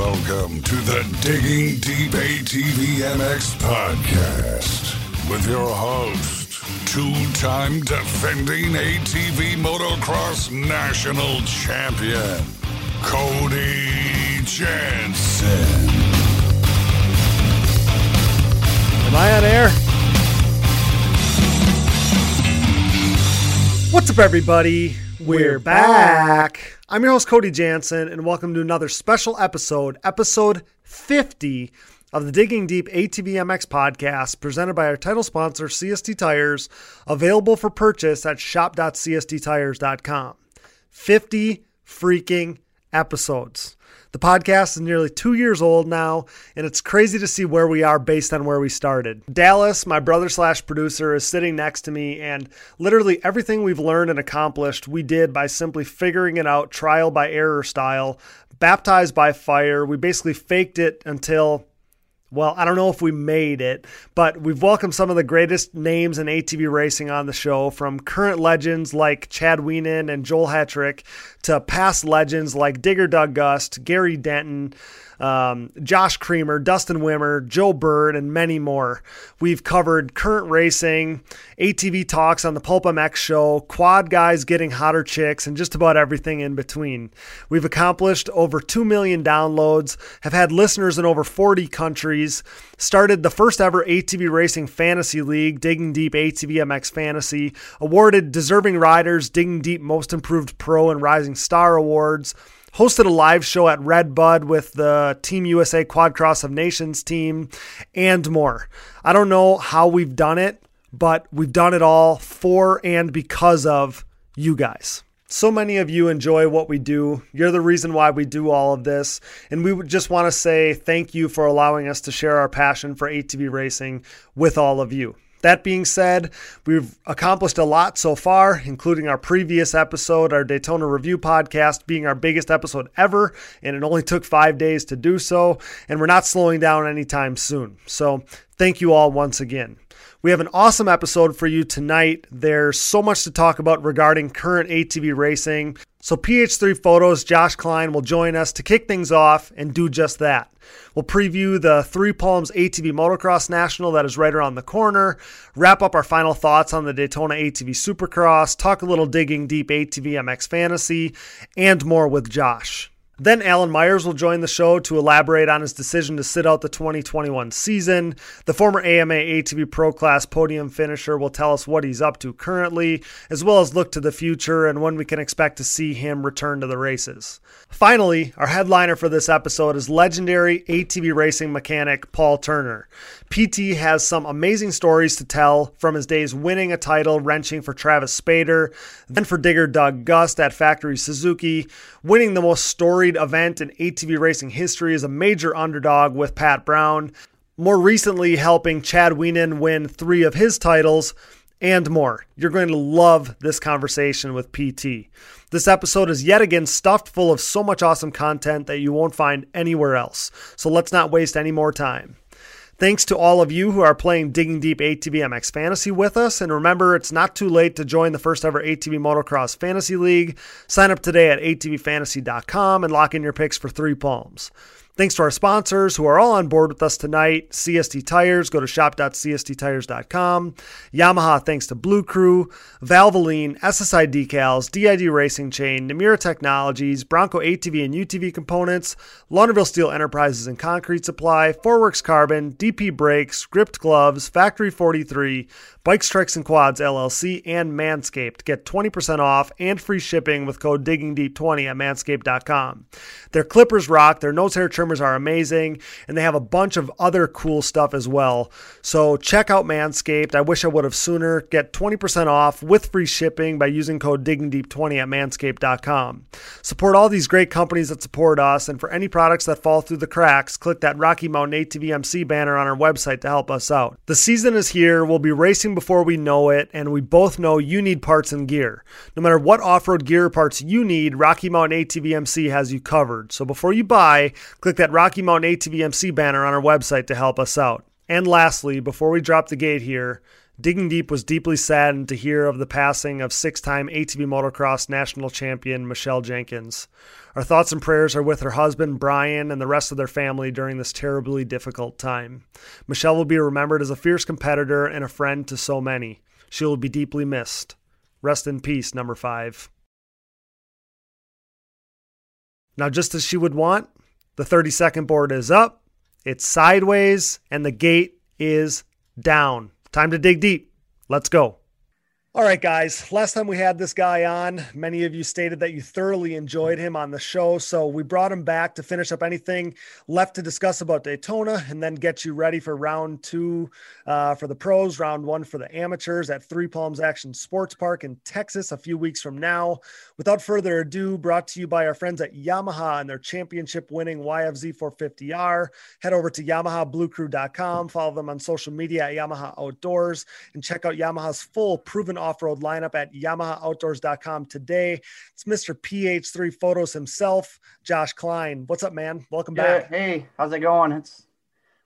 Welcome to the Digging Deep ATV MX podcast with your host, two time defending ATV motocross national champion, Cody Jansen. Am I on air? What's up, everybody? We're back. I'm your host, Cody Jansen, and welcome to another special episode, episode 50 of the Digging Deep ATV MX podcast, presented by our title sponsor, CST Tires, available for purchase at shop.csttires.com. 50 freaking episodes. The podcast is nearly two years old now, and it's crazy to see where we are based on where we started. Dallas, my brother slash producer, is sitting next to me, and literally everything we've learned and accomplished, we did by simply figuring it out trial by error style, baptized by fire. We basically faked it until well, I don't know if we made it, but we've welcomed some of the greatest names in ATV racing on the show, from current legends like Chad Wienen and Joel Hetrick to past legends like Digger Doug Gust, Gary Denton, um, Josh Creamer, Dustin Wimmer, Joe Bird, and many more. We've covered current racing, ATV talks on the Pulp MX show, quad guys getting hotter chicks, and just about everything in between. We've accomplished over 2 million downloads, have had listeners in over 40 countries, started the first ever ATV Racing Fantasy League, Digging Deep ATV MX Fantasy, awarded deserving riders Digging Deep Most Improved Pro and Rising Star Awards hosted a live show at Redbud with the Team USA Quadcross of Nations team, and more. I don't know how we've done it, but we've done it all for and because of you guys. So many of you enjoy what we do. You're the reason why we do all of this. And we would just want to say thank you for allowing us to share our passion for ATV racing with all of you. That being said, we've accomplished a lot so far, including our previous episode, our Daytona Review podcast, being our biggest episode ever, and it only took five days to do so. And we're not slowing down anytime soon. So, thank you all once again. We have an awesome episode for you tonight. There's so much to talk about regarding current ATV racing. So, PH3 Photos, Josh Klein will join us to kick things off and do just that. We'll preview the Three Palms ATV Motocross National that is right around the corner, wrap up our final thoughts on the Daytona ATV Supercross, talk a little digging deep ATV MX Fantasy, and more with Josh. Then Alan Myers will join the show to elaborate on his decision to sit out the 2021 season. The former AMA ATV Pro Class podium finisher will tell us what he's up to currently, as well as look to the future and when we can expect to see him return to the races. Finally, our headliner for this episode is legendary ATV racing mechanic Paul Turner. PT has some amazing stories to tell from his days winning a title wrenching for Travis Spader, then for Digger Doug Gust at Factory Suzuki, winning the most storied event in ATV racing history as a major underdog with Pat Brown, more recently helping Chad Wienen win three of his titles, and more. You're going to love this conversation with PT. This episode is yet again stuffed full of so much awesome content that you won't find anywhere else. So let's not waste any more time. Thanks to all of you who are playing Digging Deep ATV MX Fantasy with us. And remember, it's not too late to join the first ever ATV Motocross Fantasy League. Sign up today at atvfantasy.com and lock in your picks for three palms. Thanks to our sponsors who are all on board with us tonight CST Tires, go to shop.csttires.com. Yamaha, thanks to Blue Crew, Valvoline, SSI Decals, DID Racing Chain, Namura Technologies, Bronco ATV and UTV Components, Launderville Steel Enterprises and Concrete Supply, Forworks Carbon, DP Brakes, Gripped Gloves, Factory 43, Bikes, Treks, and Quads LLC, and Manscaped. Get 20% off and free shipping with code DIGGINGDEEP20 at manscaped.com. Their clippers rock, their nose hair trimmers are amazing, and they have a bunch of other cool stuff as well. So check out Manscaped. I wish I would have sooner. Get 20% off with free shipping by using code DIGGINGDEEP20 at manscaped.com. Support all these great companies that support us, and for any products that fall through the cracks, click that Rocky Mountain ATVMC banner on our website to help us out. The season is here. We'll be racing before we know it, and we both know you need parts and gear. No matter what off road gear parts you need, Rocky Mountain ATVMC has you covered. So before you buy, click that Rocky Mountain ATVMC banner on our website to help us out. And lastly, before we drop the gate here, Digging Deep was deeply saddened to hear of the passing of six time ATV motocross national champion Michelle Jenkins. Our thoughts and prayers are with her husband, Brian, and the rest of their family during this terribly difficult time. Michelle will be remembered as a fierce competitor and a friend to so many. She will be deeply missed. Rest in peace, number five. Now, just as she would want, the 30 second board is up, it's sideways, and the gate is down. Time to dig deep. Let's go. All right, guys. Last time we had this guy on, many of you stated that you thoroughly enjoyed him on the show. So we brought him back to finish up anything left to discuss about Daytona and then get you ready for round two uh, for the pros, round one for the amateurs at Three Palms Action Sports Park in Texas a few weeks from now. Without further ado, brought to you by our friends at Yamaha and their championship winning YFZ 450R. Head over to YamahaBlueCrew.com, follow them on social media at Yamaha Outdoors, and check out Yamaha's full proven off road lineup at YamahaOutdoors.com today. It's Mr. PH3 Photos himself, Josh Klein. What's up, man? Welcome yeah, back. Hey, how's it going? It's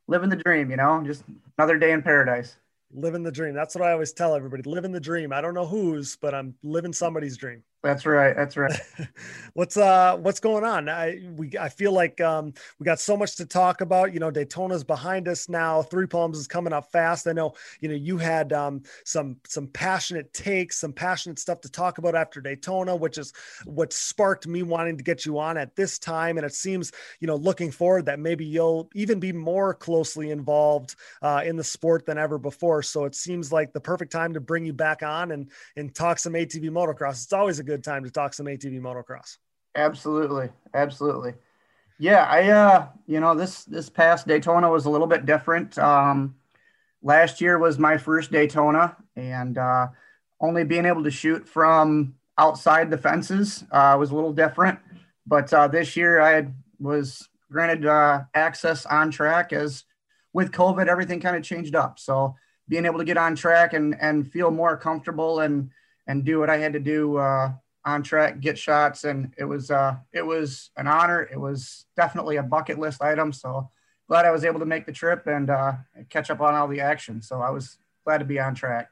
living the dream, you know, just another day in paradise. Living the dream. That's what I always tell everybody. Living the dream. I don't know whose, but I'm living somebody's dream. That's right. That's right. what's uh what's going on? I we I feel like um we got so much to talk about. You know, Daytona's behind us now. Three Palms is coming up fast. I know, you know, you had um some some passionate takes, some passionate stuff to talk about after Daytona, which is what sparked me wanting to get you on at this time. And it seems, you know, looking forward that maybe you'll even be more closely involved uh, in the sport than ever before. So it seems like the perfect time to bring you back on and and talk some ATV motocross. It's always a good good time to talk some ATV motocross. Absolutely, absolutely. Yeah, I uh, you know, this this past Daytona was a little bit different. Um, last year was my first Daytona, and uh, only being able to shoot from outside the fences uh, was a little different. But uh, this year, I was granted uh, access on track as with COVID, everything kind of changed up. So being able to get on track and and feel more comfortable and and do what I had to do uh, on track, get shots, and it was uh, it was an honor. It was definitely a bucket list item. So glad I was able to make the trip and uh, catch up on all the action. So I was glad to be on track.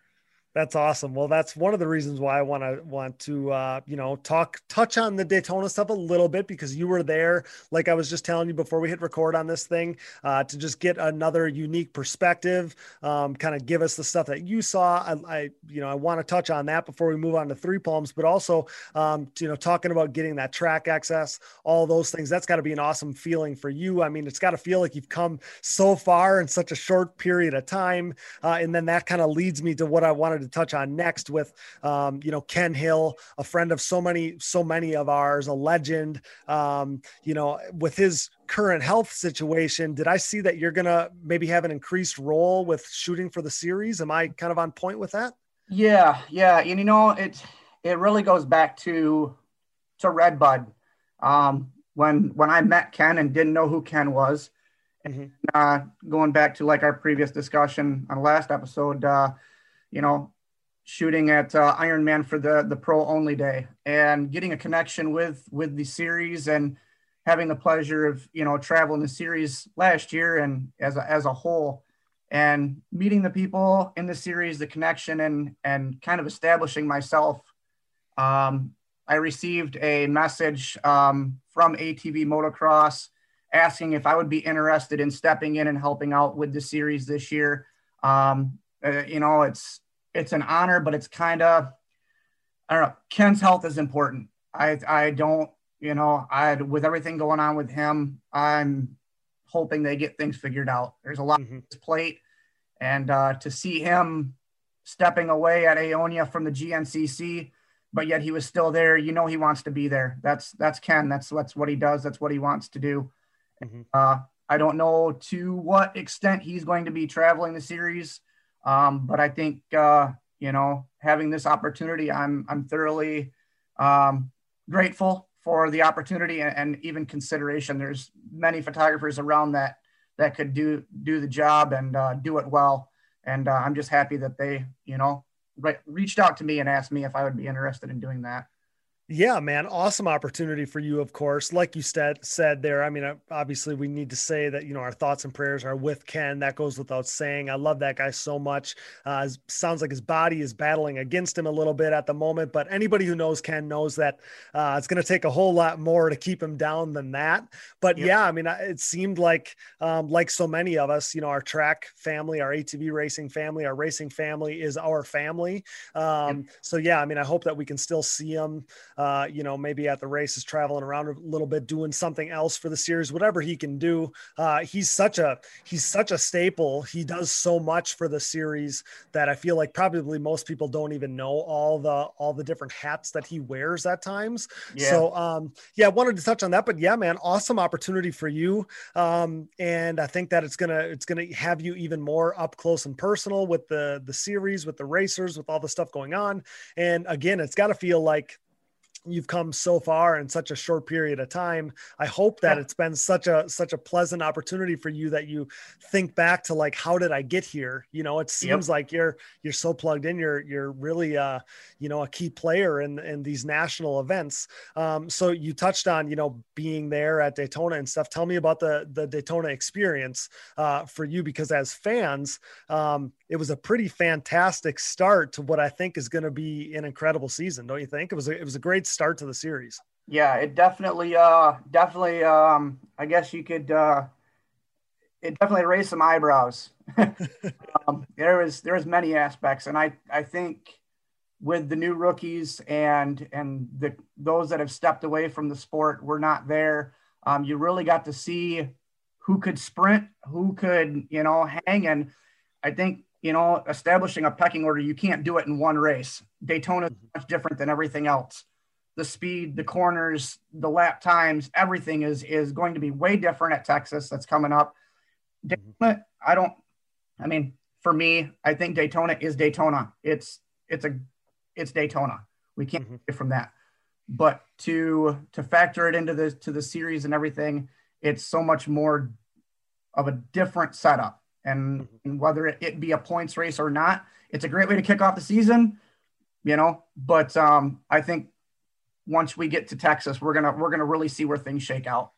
That's awesome. Well, that's one of the reasons why I want to want to uh, you know talk touch on the Daytona stuff a little bit because you were there, like I was just telling you before we hit record on this thing, uh, to just get another unique perspective, um, kind of give us the stuff that you saw. I, I you know I want to touch on that before we move on to Three Palms, but also um, you know talking about getting that track access, all those things. That's got to be an awesome feeling for you. I mean, it's got to feel like you've come so far in such a short period of time, uh, and then that kind of leads me to what I wanted to touch on next with, um, you know, Ken Hill, a friend of so many, so many of ours, a legend. Um, you know, with his current health situation, did I see that you're gonna maybe have an increased role with shooting for the series? Am I kind of on point with that? Yeah, yeah, and you know, it it really goes back to to Redbud. Um, when when I met Ken and didn't know who Ken was, mm-hmm. uh, going back to like our previous discussion on last episode, uh, you know, shooting at uh, Ironman for the the pro only day and getting a connection with with the series and having the pleasure of you know traveling the series last year and as a, as a whole and meeting the people in the series the connection and and kind of establishing myself. Um, i received a message um, from atv motocross asking if i would be interested in stepping in and helping out with the series this year. Um, uh, you know it's it's an honor, but it's kind of I don't know. Ken's health is important. I I don't you know I with everything going on with him, I'm hoping they get things figured out. There's a lot mm-hmm. on his plate, and uh, to see him stepping away at Aonia from the GNCC, but yet he was still there. You know he wants to be there. That's that's Ken. That's that's what he does. That's what he wants to do. Mm-hmm. Uh, I don't know to what extent he's going to be traveling the series. Um, but I think uh, you know having this opportunity, I'm I'm thoroughly um, grateful for the opportunity and, and, even consideration. There's many photographers around that that could do do the job and uh, do it well, and uh, I'm just happy that they you know re- reached out to me and asked me if I would be interested in doing that. Yeah, man, awesome opportunity for you, of course. Like you said, said there. I mean, obviously, we need to say that you know our thoughts and prayers are with Ken. That goes without saying. I love that guy so much. Uh, sounds like his body is battling against him a little bit at the moment, but anybody who knows Ken knows that uh, it's going to take a whole lot more to keep him down than that. But yep. yeah, I mean, it seemed like um, like so many of us, you know, our track family, our ATV racing family, our racing family is our family. Um, yep. So yeah, I mean, I hope that we can still see him uh, you know, maybe at the races, traveling around a little bit, doing something else for the series, whatever he can do. Uh, he's such a he's such a staple. He does so much for the series that I feel like probably most people don't even know all the all the different hats that he wears at times. Yeah. So um, yeah, I wanted to touch on that, but yeah, man, awesome opportunity for you. Um, and I think that it's gonna it's gonna have you even more up close and personal with the the series, with the racers, with all the stuff going on. And again, it's got to feel like you've come so far in such a short period of time i hope that yeah. it's been such a such a pleasant opportunity for you that you think back to like how did i get here you know it seems yep. like you're you're so plugged in you're you're really uh you know a key player in in these national events um so you touched on you know being there at daytona and stuff tell me about the the daytona experience uh for you because as fans um it was a pretty fantastic start to what I think is going to be an incredible season, don't you think? It was a, it was a great start to the series. Yeah, it definitely, uh, definitely, um, I guess you could, uh, it definitely raised some eyebrows. um, there was there was many aspects, and I I think with the new rookies and and the those that have stepped away from the sport were not there. Um, you really got to see who could sprint, who could you know hang, and I think you know, establishing a pecking order, you can't do it in one race. Daytona is much different than everything else. The speed, the corners, the lap times, everything is is going to be way different at Texas. That's coming up. Daytona, I don't. I mean, for me, I think Daytona is Daytona. It's it's a it's Daytona. We can't mm-hmm. get from that. But to to factor it into the to the series and everything, it's so much more of a different setup and, and whether it, it, be a points race or not, it's a great way to kick off the season, you know. But um, I think once we get to Texas, we're gonna we're gonna really see where things shake out.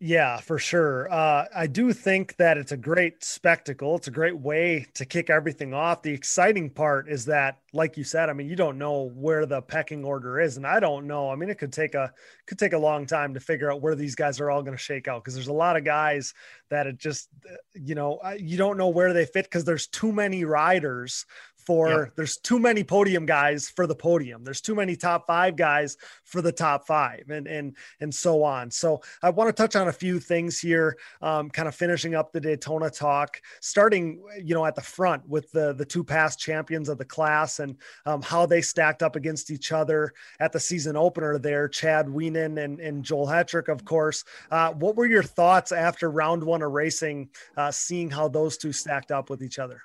Yeah, for sure. Uh, I do think that it's a great spectacle. It's a great way to kick everything off. The exciting part is that, like you said, I mean, you don't know where the pecking order is, and I don't know. I mean, it could take a could take a long time to figure out where these guys are all going to shake out because there's a lot of guys that it just, you know, you don't know where they fit because there's too many riders for yep. there's too many podium guys for the podium. There's too many top five guys for the top five, and and and so on. So I want to touch on a few things here, um, kind of finishing up the Daytona talk, starting you know at the front with the the two past champions of the class and um, how they stacked up against each other at the season opener there, Chad Wienen and, and Joel Hetrick, of course. Uh, what were your thoughts after round one of racing, uh, seeing how those two stacked up with each other?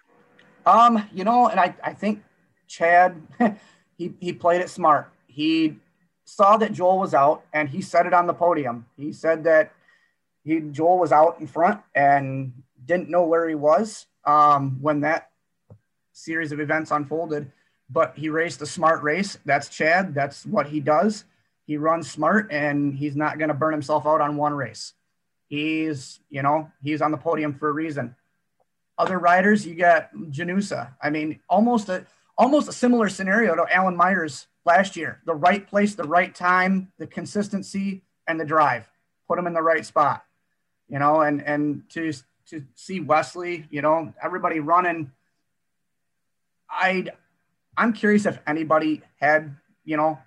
Um, you know, and I, I think Chad, he, he played it smart. He saw that Joel was out and he said it on the podium. He said that he Joel was out in front and didn't know where he was um, when that series of events unfolded. But he raced a smart race. That's Chad. That's what he does. He runs smart and he's not going to burn himself out on one race. He's, you know, he's on the podium for a reason. Other riders, you got Janusa. I mean, almost a almost a similar scenario to Alan Myers last year. The right place, the right time, the consistency, and the drive. Put him in the right spot. You know, and and to to see Wesley, you know, everybody running. I I'm curious if anybody had, you know,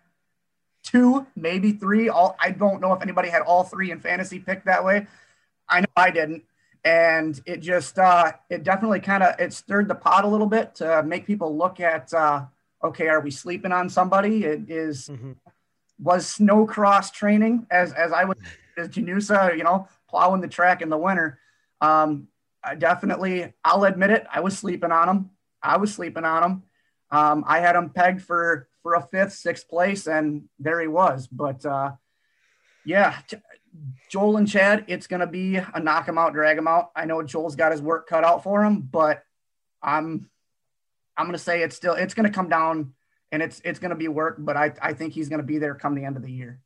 two, maybe three. All I don't know if anybody had all three in fantasy picked that way. I know I didn't and it just uh, it definitely kind of it stirred the pot a little bit to make people look at uh, okay are we sleeping on somebody? It is, mm-hmm. was snow cross training as as i was as janusa you know plowing the track in the winter. Um, I definitely i'll admit it i was sleeping on him i was sleeping on him um, i had him pegged for for a fifth sixth place and there he was. But uh, yeah Joel and Chad, it's going to be a knock him out, drag him out. I know Joel's got his work cut out for him, but I'm I'm going to say it's still it's going to come down and it's it's going to be work, but I I think he's going to be there come the end of the year.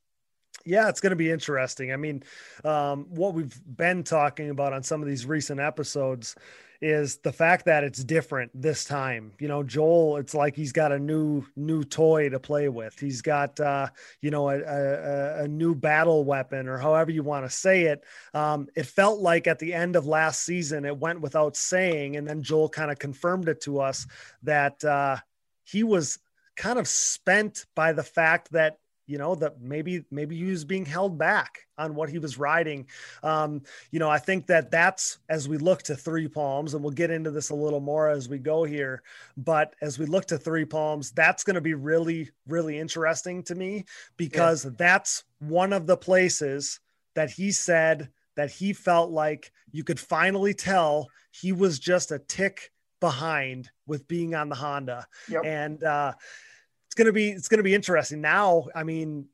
Yeah, it's going to be interesting. I mean, um, what we've been talking about on some of these recent episodes is the fact that it's different this time. You know, Joel, it's like he's got a new new toy to play with. He's got uh, you know a, a, a new battle weapon or however you want to say it. Um, it felt like at the end of last season, it went without saying, and then Joel kind of confirmed it to us that uh, he was kind of spent by the fact that you know that maybe maybe he was being held back on what he was riding um, you know i think that that's as we look to three palms and we'll get into this a little more as we go here but as we look to three palms that's going to be really really interesting to me because yeah. that's one of the places that he said that he felt like you could finally tell he was just a tick behind with being on the honda yep. and uh gonna be it's gonna be interesting. Now, I mean,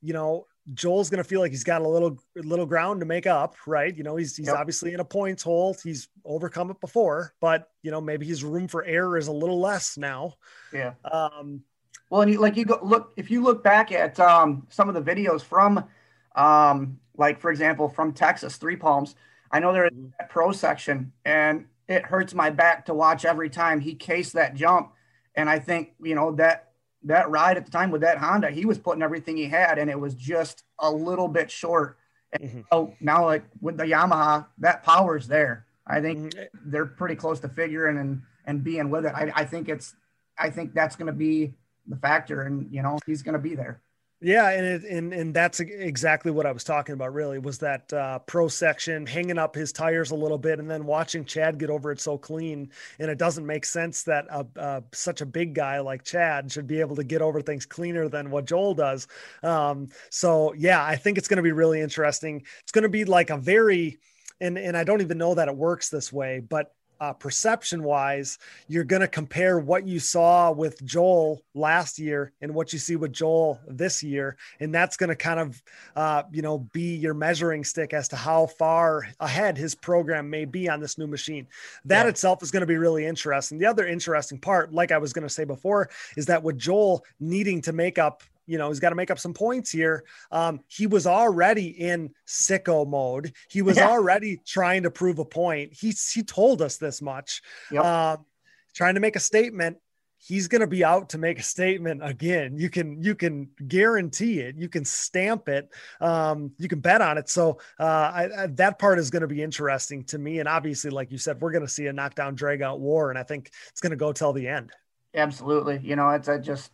you know, Joel's gonna feel like he's got a little little ground to make up, right? You know, he's he's yep. obviously in a points hole. He's overcome it before, but you know, maybe his room for error is a little less now. Yeah. Um, well, and you, like you go look if you look back at um, some of the videos from, um, like for example, from Texas, Three Palms. I know they're in that pro section, and it hurts my back to watch every time he cased that jump. And I think you know that that ride at the time with that Honda, he was putting everything he had, and it was just a little bit short. Mm-hmm. So now, like with the Yamaha, that power's there. I think mm-hmm. they're pretty close to figuring and and being with it. I, I think it's, I think that's going to be the factor, and you know he's going to be there. Yeah, and it, and and that's exactly what I was talking about. Really, was that uh, pro section hanging up his tires a little bit, and then watching Chad get over it so clean. And it doesn't make sense that a, a, such a big guy like Chad should be able to get over things cleaner than what Joel does. Um, so yeah, I think it's going to be really interesting. It's going to be like a very and and I don't even know that it works this way, but uh, perception wise, you're going to compare what you saw with Joel last year and what you see with Joel this year. And that's going to kind of, uh, you know, be your measuring stick as to how far ahead his program may be on this new machine. That yeah. itself is going to be really interesting. The other interesting part, like I was going to say before, is that with Joel needing to make up you know, he's got to make up some points here. Um, he was already in sicko mode. He was yeah. already trying to prove a point. He, he told us this much, yep. um, trying to make a statement. He's going to be out to make a statement again. You can, you can guarantee it. You can stamp it. Um, you can bet on it. So uh, I, I, that part is going to be interesting to me. And obviously, like you said, we're going to see a knockdown drag out war. And I think it's going to go till the end. Absolutely. You know, it's, I just,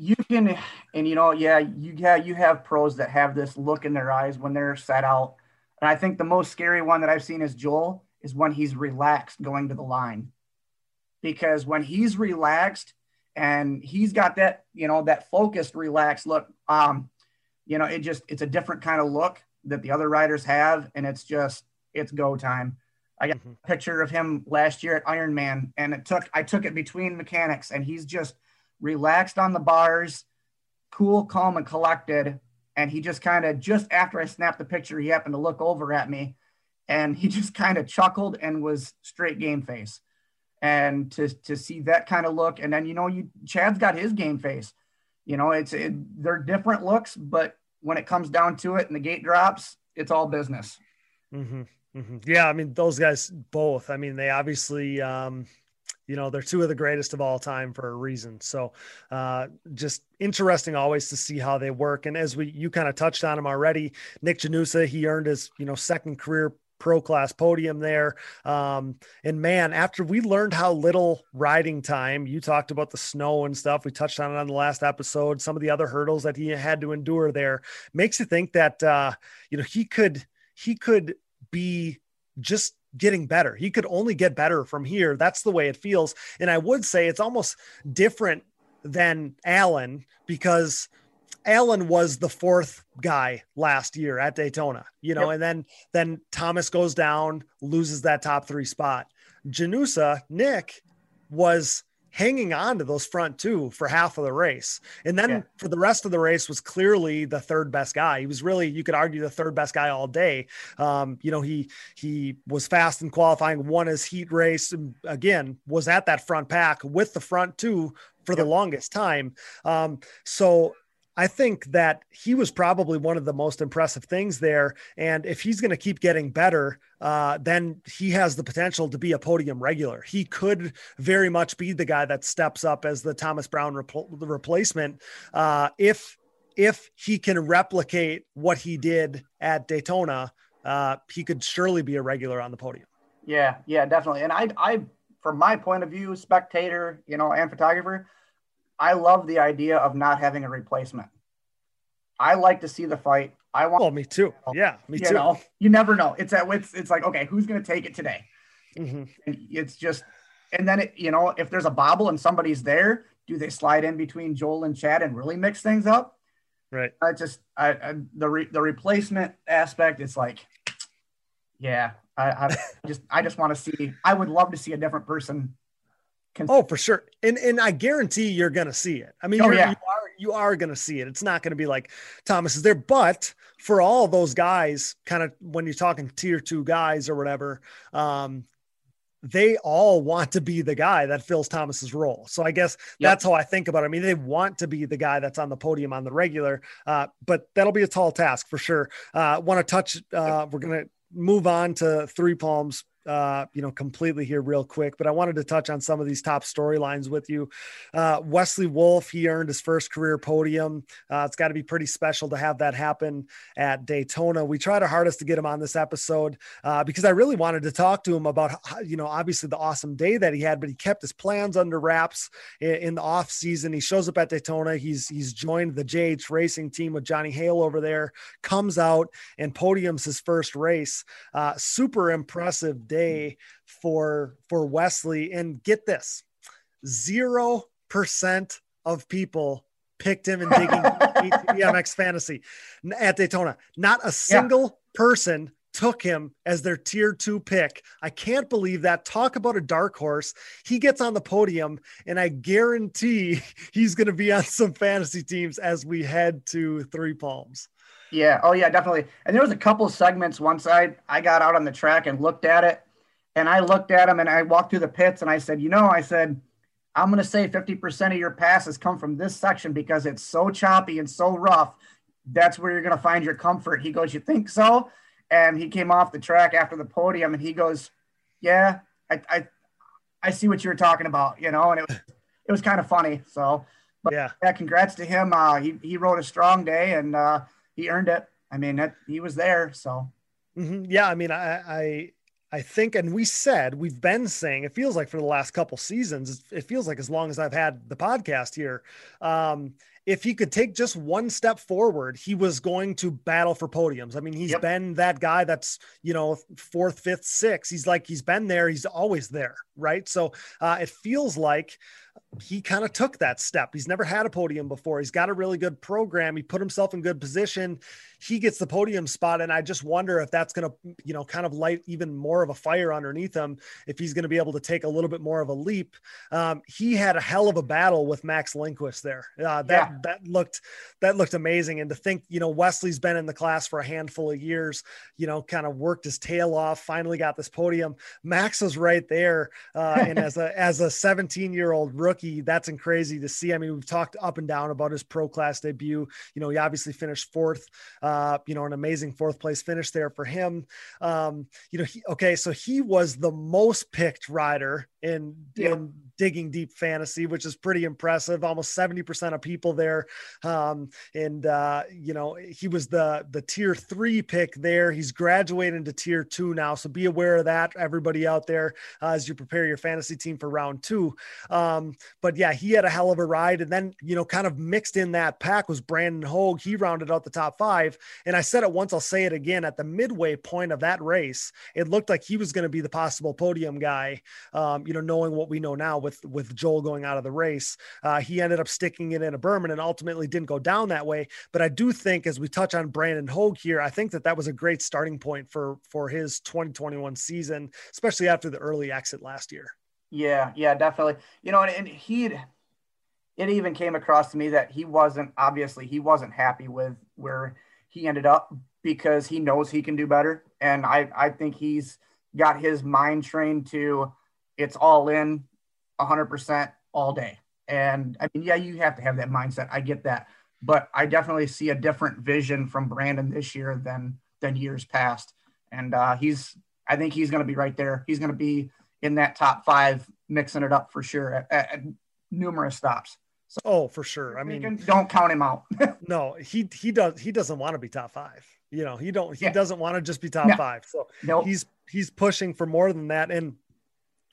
you can and you know yeah you yeah you have pros that have this look in their eyes when they're set out. And i think the most scary one that i've seen is joel is when he's relaxed going to the line. Because when he's relaxed and he's got that you know that focused relaxed look um you know it just it's a different kind of look that the other riders have and it's just it's go time. I got mm-hmm. a picture of him last year at ironman and it took i took it between mechanics and he's just relaxed on the bars, cool, calm, and collected. And he just kind of, just after I snapped the picture, he happened to look over at me and he just kind of chuckled and was straight game face. And to, to see that kind of look, and then, you know, you Chad's got his game face. You know, it's it, they're different looks, but when it comes down to it and the gate drops, it's all business. Mm-hmm. Mm-hmm. Yeah, I mean those guys both. I mean they obviously um, you know they're two of the greatest of all time for a reason. So uh, just interesting always to see how they work. And as we you kind of touched on him already nick janusa he earned his you know second career pro class podium there. Um, and man after we learned how little riding time you talked about the snow and stuff we touched on it on the last episode some of the other hurdles that he had to endure there makes you think that uh, you know he could he could be just getting better. He could only get better from here. That's the way it feels. And I would say it's almost different than Alan because Alan was the fourth guy last year at Daytona, you know, yep. and then then Thomas goes down, loses that top three spot. Janusa, Nick was hanging on to those front two for half of the race. And then yeah. for the rest of the race was clearly the third best guy. He was really, you could argue the third best guy all day. Um, you know, he, he was fast in qualifying, won his heat race and again, was at that front pack with the front two for the longest time. Um, so I think that he was probably one of the most impressive things there. And if he's going to keep getting better, uh, then he has the potential to be a podium regular. He could very much be the guy that steps up as the Thomas Brown repl- replacement uh, if if he can replicate what he did at Daytona. Uh, he could surely be a regular on the podium. Yeah, yeah, definitely. And I, I, from my point of view, spectator, you know, and photographer, I love the idea of not having a replacement. I like to see the fight. I want. Oh, me too. Yeah, me you too. Know, you never know. It's that. It's it's like okay, who's going to take it today? Mm-hmm. And it's just, and then it, you know, if there's a bobble and somebody's there, do they slide in between Joel and Chad and really mix things up? Right. I just, I, I the re, the replacement aspect. It's like, yeah, I, I just, I just want to see. I would love to see a different person Oh, for sure. And and I guarantee you're going to see it. I mean, oh, yeah. you are you are going to see it. It's not going to be like Thomas is there, but for all those guys, kind of when you're talking tier two guys or whatever, um, they all want to be the guy that fills Thomas's role. So I guess yep. that's how I think about it. I mean, they want to be the guy that's on the podium on the regular, uh, but that'll be a tall task for sure. Uh, want to touch, uh, we're going to move on to three palms uh, you know, completely here real quick, but I wanted to touch on some of these top storylines with you. Uh, Wesley Wolf, he earned his first career podium. Uh, it's got to be pretty special to have that happen at Daytona. We tried our hardest to get him on this episode uh, because I really wanted to talk to him about, you know, obviously the awesome day that he had, but he kept his plans under wraps in, in the off season. He shows up at Daytona. He's he's joined the JH Racing team with Johnny Hale over there. Comes out and podiums his first race. Uh, super impressive day hmm. for for Wesley. And get this, zero percent of people picked him in digging BMX fantasy at Daytona. Not a single yeah. person took him as their tier two pick. I can't believe that. Talk about a dark horse. He gets on the podium, and I guarantee he's going to be on some fantasy teams as we head to Three Palms. Yeah. Oh, yeah, definitely. And there was a couple segments once I I got out on the track and looked at it, and I looked at him and I walked through the pits and I said, you know, I said, I'm going to say 50% of your passes come from this section because it's so choppy and so rough. That's where you're going to find your comfort. He goes, you think so? And he came off the track after the podium and he goes, yeah, I, I, I see what you were talking about, you know, and it was, it was kind of funny. So, but yeah, yeah congrats to him. Uh, he, he rode a strong day and uh, he earned it. I mean, that, he was there. So, mm-hmm. yeah, I mean, I, I, I think, and we said, we've been saying, it feels like for the last couple seasons, it feels like as long as I've had the podcast here, um, if he could take just one step forward, he was going to battle for podiums. I mean, he's yep. been that guy that's, you know, fourth, fifth, sixth. He's like, he's been there. He's always there. Right. So uh, it feels like he kind of took that step. He's never had a podium before. He's got a really good program. He put himself in good position he gets the podium spot. And I just wonder if that's going to, you know, kind of light even more of a fire underneath him if he's going to be able to take a little bit more of a leap. Um, he had a hell of a battle with Max Lindquist there. Uh, that yeah. that looked that looked amazing. And to think, you know, Wesley's been in the class for a handful of years, you know, kind of worked his tail off, finally got this podium. Max was right there. Uh, and as a as a 17 year old rookie, that's crazy to see. I mean, we've talked up and down about his pro class debut. You know, he obviously finished fourth. Uh, you know, an amazing fourth place finish there for him. Um, you know, he, okay, so he was the most picked rider in yeah. in digging deep fantasy, which is pretty impressive. Almost 70% of people there. Um, and uh, you know, he was the the tier three pick there. He's graduating to tier two now. So be aware of that, everybody out there, uh, as you prepare your fantasy team for round two. Um, but yeah, he had a hell of a ride. And then, you know, kind of mixed in that pack was Brandon Hogue. He rounded out the top five. And I said it once, I'll say it again. At the midway point of that race, it looked like he was going to be the possible podium guy. Um, you know, knowing what we know now with with Joel going out of the race, uh, he ended up sticking it in a Berman and ultimately didn't go down that way. But I do think, as we touch on Brandon Hogue here, I think that that was a great starting point for for his 2021 season, especially after the early exit last year. Yeah, yeah, definitely. You know, and, and he it even came across to me that he wasn't obviously he wasn't happy with where he ended up because he knows he can do better. And I, I think he's got his mind trained to it's all in 100% all day. And I mean, yeah, you have to have that mindset. I get that, but I definitely see a different vision from Brandon this year than than years past. And uh, he's, I think he's going to be right there. He's going to be in that top five, mixing it up for sure at, at numerous stops. So, oh, for sure. I mean, don't count him out. no, he he does he doesn't want to be top five. You know, he don't he yeah. doesn't want to just be top no. five. So nope. he's he's pushing for more than that. And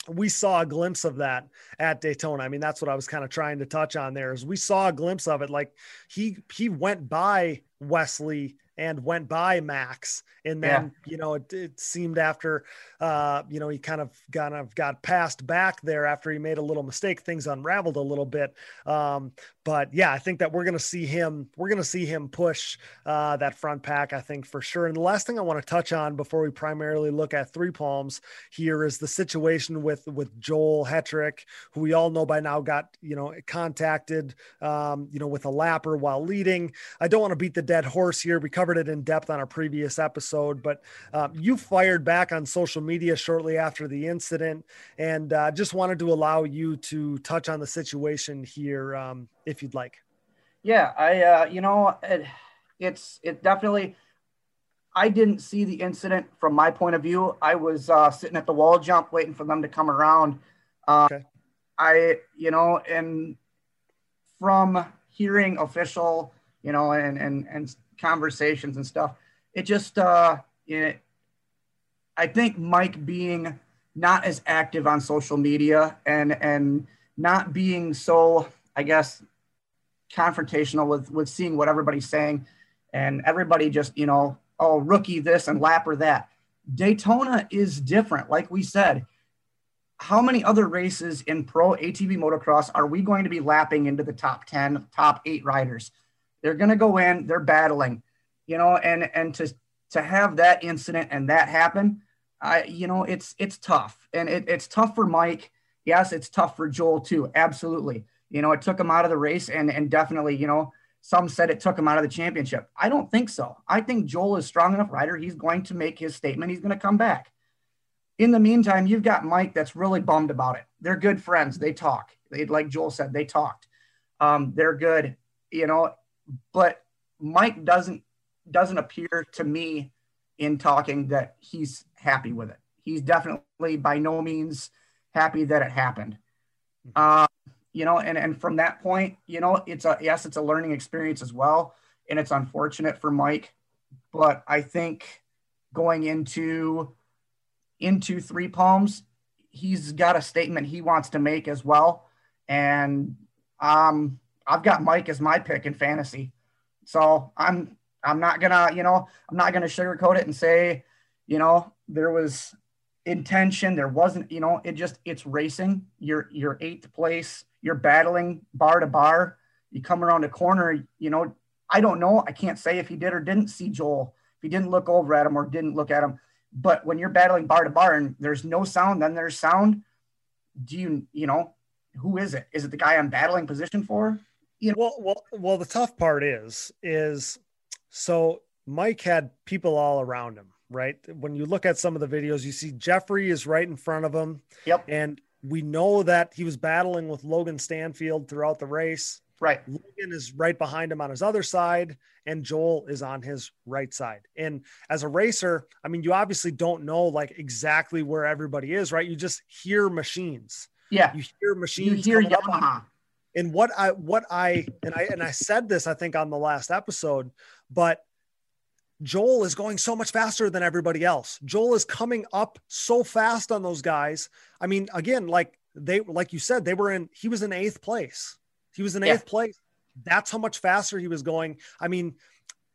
we saw a glimpse of that at Daytona. I mean, that's what I was kind of trying to touch on there is we saw a glimpse of it. Like he he went by Wesley and went by Max. And then, yeah. you know, it, it, seemed after, uh, you know, he kind of kind of got passed back there after he made a little mistake, things unraveled a little bit. Um, but yeah, I think that we're going to see him, we're going to see him push uh, that front pack, I think for sure. And the last thing I want to touch on before we primarily look at three palms here is the situation with, with Joel Hetrick, who we all know by now got, you know, contacted, um, you know, with a lapper while leading. I don't want to beat the dead horse here. We covered it in depth on a previous episode, but um, you fired back on social media shortly after the incident and uh, just wanted to allow you to touch on the situation here. Um, if you'd like. Yeah, I, uh, you know, it, it's, it definitely, I didn't see the incident from my point of view. I was uh, sitting at the wall jump waiting for them to come around. Uh, okay. I, you know, and from hearing official, you know, and, and, and conversations and stuff, it just, uh, it, I think Mike being not as active on social media and, and not being so, I guess, confrontational with with seeing what everybody's saying, and everybody just you know oh rookie this and lapper that. Daytona is different, like we said. How many other races in pro ATV motocross are we going to be lapping into the top 10, top eight riders? They're going to go in, they're battling, you know, and, and to, to have that incident and that happen, I, you know, it's, it's tough and it, it's tough for Mike. Yes, it's tough for Joel too. Absolutely. You know, it took him out of the race and and definitely, you know, some said it took him out of the championship. I don't think so. I think Joel is strong enough rider. He's going to make his statement. He's going to come back. In the meantime, you've got Mike that's really bummed about it. They're good friends. They talk. They like Joel said, they talked. Um, they're good, you know, but Mike doesn't doesn't appear to me in talking that he's happy with it. He's definitely by no means happy that it happened. Uh, you know, and, and from that point, you know, it's a, yes, it's a learning experience as well. And it's unfortunate for Mike, but I think going into, into three palms, he's got a statement he wants to make as well. And, um, I've got Mike as my pick in fantasy. So I'm, I'm not gonna, you know, I'm not gonna sugarcoat it and say, you know, there was intention. There wasn't, you know, it just it's racing. You're you're eighth place you're battling bar to bar. You come around a corner, you know, I don't know. I can't say if he did or didn't see Joel, if he didn't look over at him or didn't look at him. But when you're battling bar to bar and there's no sound, then there's sound. Do you, you know, who is it? Is it the guy I'm battling position for? You know? Well, well, well, the tough part is, is so Mike had people all around him, right? When you look at some of the videos, you see Jeffrey is right in front of him. Yep. And we know that he was battling with Logan Stanfield throughout the race. Right. Logan is right behind him on his other side, and Joel is on his right side. And as a racer, I mean, you obviously don't know like exactly where everybody is, right? You just hear machines. Yeah. You hear machines. You hear Yamaha. And what I what I and I and I said this, I think, on the last episode, but Joel is going so much faster than everybody else. Joel is coming up so fast on those guys. I mean, again, like they, like you said, they were in, he was in eighth place. He was in eighth yeah. place. That's how much faster he was going. I mean,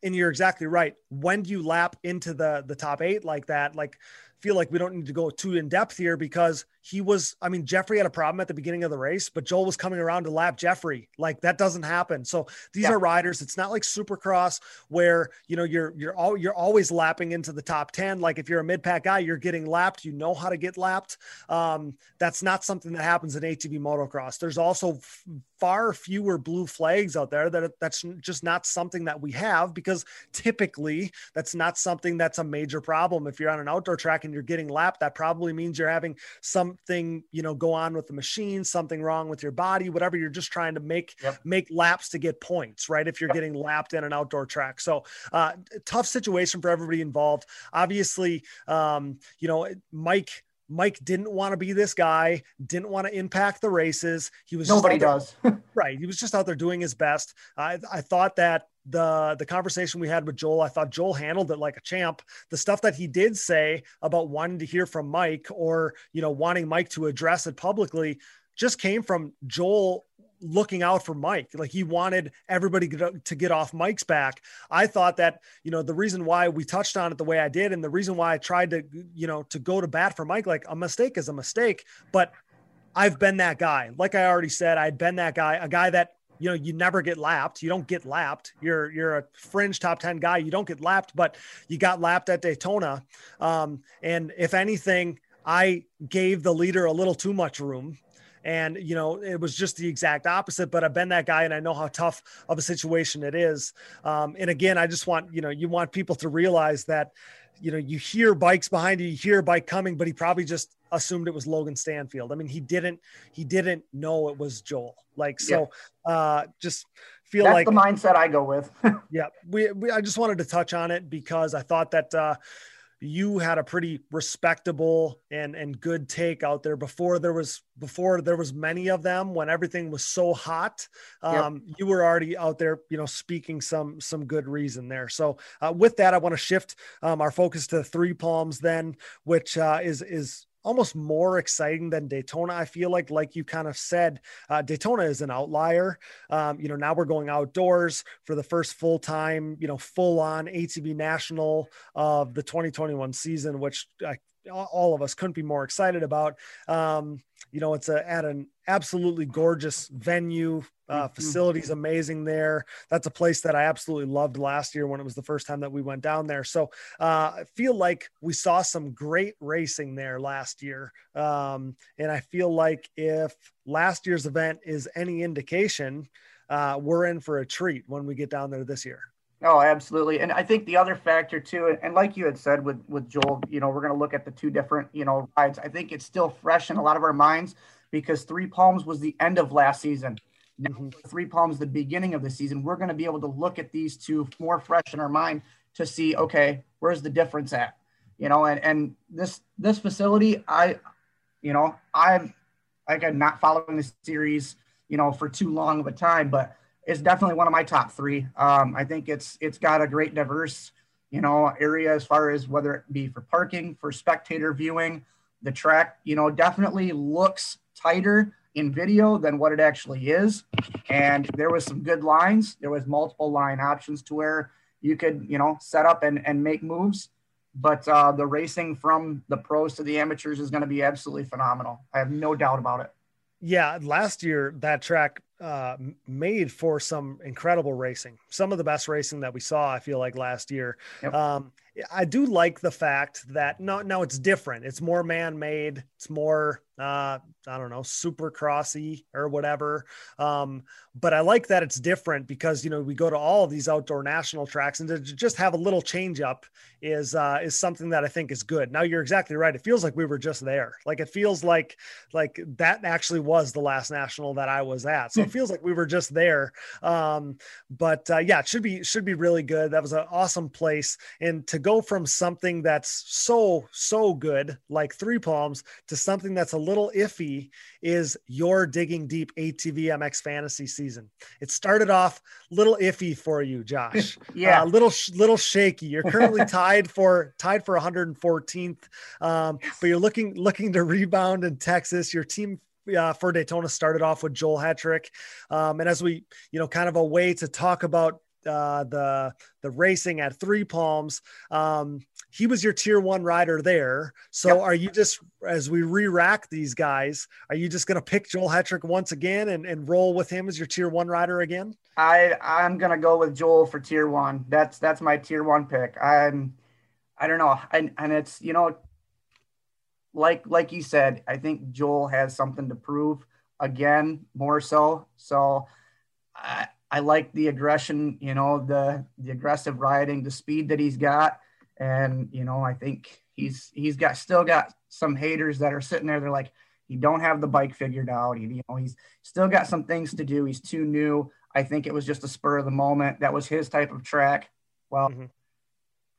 and you're exactly right. When do you lap into the the top eight like that? Like feel like we don't need to go too in depth here because he was, I mean, Jeffrey had a problem at the beginning of the race, but Joel was coming around to lap Jeffrey. Like that doesn't happen. So these yeah. are riders. It's not like supercross where, you know, you're, you're all, you're always lapping into the top 10. Like if you're a mid pack guy, you're getting lapped, you know how to get lapped. Um, that's not something that happens in ATV motocross. There's also f- far fewer blue flags out there that that's just not something that we have because typically that's not something that's a major problem. If you're on an outdoor track and and you're getting lapped, that probably means you're having something, you know, go on with the machine, something wrong with your body, whatever. You're just trying to make yep. make laps to get points, right? If you're yep. getting lapped in an outdoor track. So uh, tough situation for everybody involved. Obviously, um, you know, Mike Mike didn't want to be this guy, didn't want to impact the races. He was nobody does. right. He was just out there doing his best. I, I thought that the the conversation we had with Joel, I thought Joel handled it like a champ. The stuff that he did say about wanting to hear from Mike or you know wanting Mike to address it publicly just came from Joel looking out for Mike. Like he wanted everybody to get off Mike's back. I thought that, you know, the reason why we touched on it the way I did and the reason why I tried to, you know, to go to bat for Mike, like a mistake is a mistake, but I've been that guy. Like I already said, I'd been that guy, a guy that you know you never get lapped. You don't get lapped. You're you're a fringe top 10 guy. You don't get lapped but you got lapped at daytona. Um, and if anything i gave the leader a little too much room. And, you know, it was just the exact opposite, but I've been that guy and I know how tough of a situation it is. Um, and again, I just want, you know, you want people to realize that, you know, you hear bikes behind you, you hear a bike coming, but he probably just assumed it was Logan Stanfield. I mean, he didn't, he didn't know it was Joel. Like, so, yeah. uh, just feel That's like the mindset I go with. yeah. We, we, I just wanted to touch on it because I thought that, uh, you had a pretty respectable and and good take out there before there was before there was many of them when everything was so hot um, yep. you were already out there you know speaking some some good reason there so uh, with that i want to shift um, our focus to three palms then which uh, is is almost more exciting than Daytona. I feel like, like you kind of said, uh, Daytona is an outlier. Um, you know, now we're going outdoors for the first full time, you know, full on ATV national of the 2021 season, which I all of us couldn't be more excited about. Um, you know, it's a, at an absolutely gorgeous venue. Uh, mm-hmm. facilities amazing there. That's a place that I absolutely loved last year when it was the first time that we went down there. So uh, I feel like we saw some great racing there last year. Um, and I feel like if last year's event is any indication, uh, we're in for a treat when we get down there this year. Oh, absolutely. And I think the other factor too, and like you had said with with Joel, you know, we're going to look at the two different, you know, rides. I think it's still fresh in a lot of our minds because Three Palms was the end of last season. Now, mm-hmm. Three Palms the beginning of the season. We're going to be able to look at these two more fresh in our mind to see, okay, where's the difference at? You know, and and this this facility, I, you know, I'm like I'm not following the series, you know, for too long of a time, but is definitely one of my top three. Um, I think it's it's got a great diverse, you know, area as far as whether it be for parking, for spectator viewing. The track, you know, definitely looks tighter in video than what it actually is. And there was some good lines. There was multiple line options to where you could, you know, set up and, and make moves. But uh, the racing from the pros to the amateurs is going to be absolutely phenomenal. I have no doubt about it. Yeah, last year that track uh, made for some incredible racing. Some of the best racing that we saw, I feel like last year. Yep. Um, I do like the fact that no, no, it's different. It's more man-made. It's more uh, I don't know, super crossy or whatever. Um, but I like that it's different because you know we go to all of these outdoor national tracks and to just have a little change up is uh, is something that I think is good. Now you're exactly right. It feels like we were just there. Like it feels like like that actually was the last national that I was at. So it feels like we were just there. Um, but uh, yeah, it should be should be really good. That was an awesome place, and to go from something that's so so good like Three Palms to something that's a little iffy is your digging deep ATV MX fantasy season. It started off little iffy for you, Josh. yeah, uh, little little shaky. You're currently tied for tied for 114th, um, but you're looking looking to rebound in Texas. Your team uh, for Daytona started off with Joel Hetrick. Um, and as we, you know, kind of a way to talk about uh, the the racing at Three Palms. Um, he was your tier one rider there. So yep. are you just as we re-rack these guys, are you just going to pick Joel Hetrick once again and, and roll with him as your tier one rider again? I I'm going to go with Joel for tier one. That's that's my tier one pick. I'm I don't know, and and it's you know like like you said, I think Joel has something to prove again more so. So I I like the aggression, you know, the the aggressive riding, the speed that he's got, and you know, I think he's he's got still got some haters that are sitting there. They're like, he don't have the bike figured out. He, you know, he's still got some things to do. He's too new. I think it was just a spur of the moment. That was his type of track. Well, mm-hmm.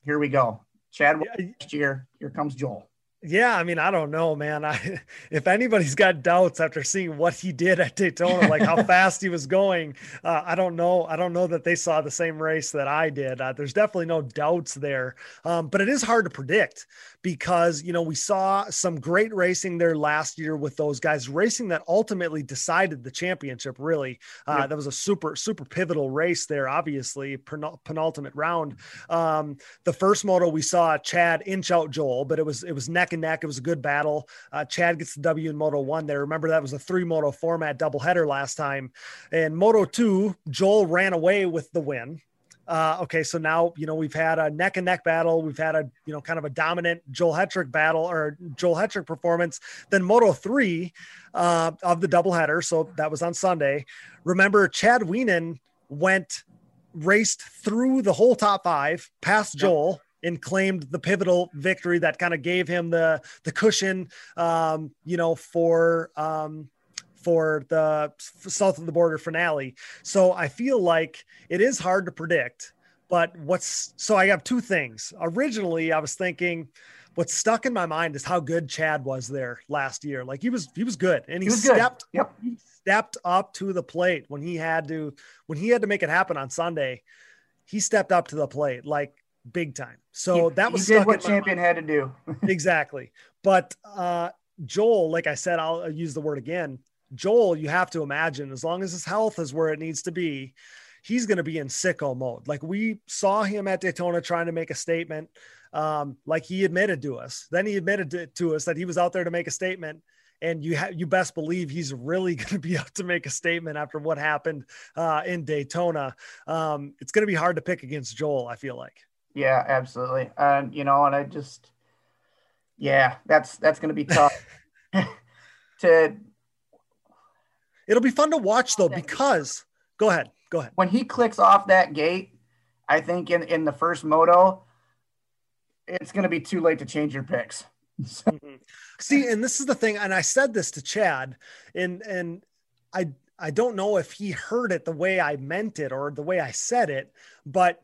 here we go. Chad yeah. next year. Here comes Joel. Yeah, I mean, I don't know, man. I if anybody's got doubts after seeing what he did at Daytona, like how fast he was going, uh, I don't know. I don't know that they saw the same race that I did. Uh, there's definitely no doubts there, um, but it is hard to predict because you know we saw some great racing there last year with those guys racing that ultimately decided the championship. Really, uh, yep. that was a super super pivotal race there. Obviously, penultimate round. Um, the first moto we saw Chad inch out Joel, but it was it was neck and neck. It was a good battle. Uh, Chad gets the W in Moto One there. Remember that was a three moto format doubleheader last time, and Moto Two Joel ran away with the win. Uh, okay, so now you know we've had a neck and neck battle. We've had a you know kind of a dominant Joel Hetrick battle or Joel Hetrick performance. Then Moto three uh, of the doubleheader. So that was on Sunday. Remember, Chad Wienen went raced through the whole top five past Joel. And claimed the pivotal victory that kind of gave him the the cushion, um, you know, for um, for the south of the border finale. So I feel like it is hard to predict. But what's so I have two things. Originally, I was thinking what's stuck in my mind is how good Chad was there last year. Like he was he was good and he, he stepped yep. he stepped up to the plate when he had to when he had to make it happen on Sunday. He stepped up to the plate like big time. So he, that was he did what champion mind. had to do. exactly. But uh Joel, like I said, I'll use the word again. Joel, you have to imagine, as long as his health is where it needs to be, he's going to be in sicko mode. Like we saw him at Daytona trying to make a statement, um, like he admitted to us. Then he admitted to, to, us that he was out there to make a statement. And you ha- you best believe he's really going to be out to make a statement after what happened uh, in Daytona. Um, it's going to be hard to pick against Joel. I feel like. Yeah, absolutely. And you know, and I just, yeah, that's that's going to be tough to It'll be fun to watch though because go ahead, go ahead. When he clicks off that gate, I think in in the first moto, it's going to be too late to change your picks. See, and this is the thing, and I said this to Chad, and and I I don't know if he heard it the way I meant it or the way I said it, but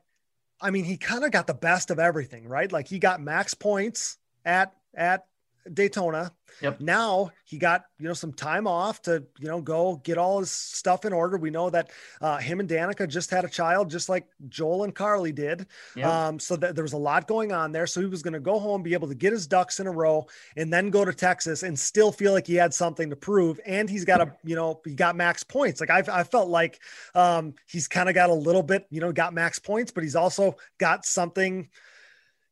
I mean, he kind of got the best of everything, right? Like he got max points at at Daytona. Yep. Now he got you know some time off to you know go get all his stuff in order. We know that uh, him and Danica just had a child, just like Joel and Carly did. Yep. Um, so that there was a lot going on there. So he was going to go home, be able to get his ducks in a row, and then go to Texas and still feel like he had something to prove. And he's got a you know he got max points. Like I I felt like um, he's kind of got a little bit you know got max points, but he's also got something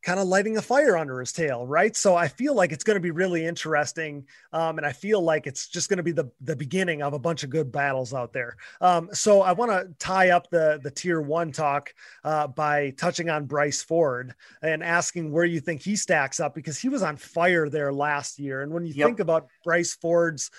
kind of lighting a fire under his tail, right? So I feel like it's going to be really interesting, um, and I feel like it's just going to be the the beginning of a bunch of good battles out there. Um, so I want to tie up the the tier one talk uh, by touching on Bryce Ford and asking where you think he stacks up because he was on fire there last year, and when you yep. think about Bryce Ford's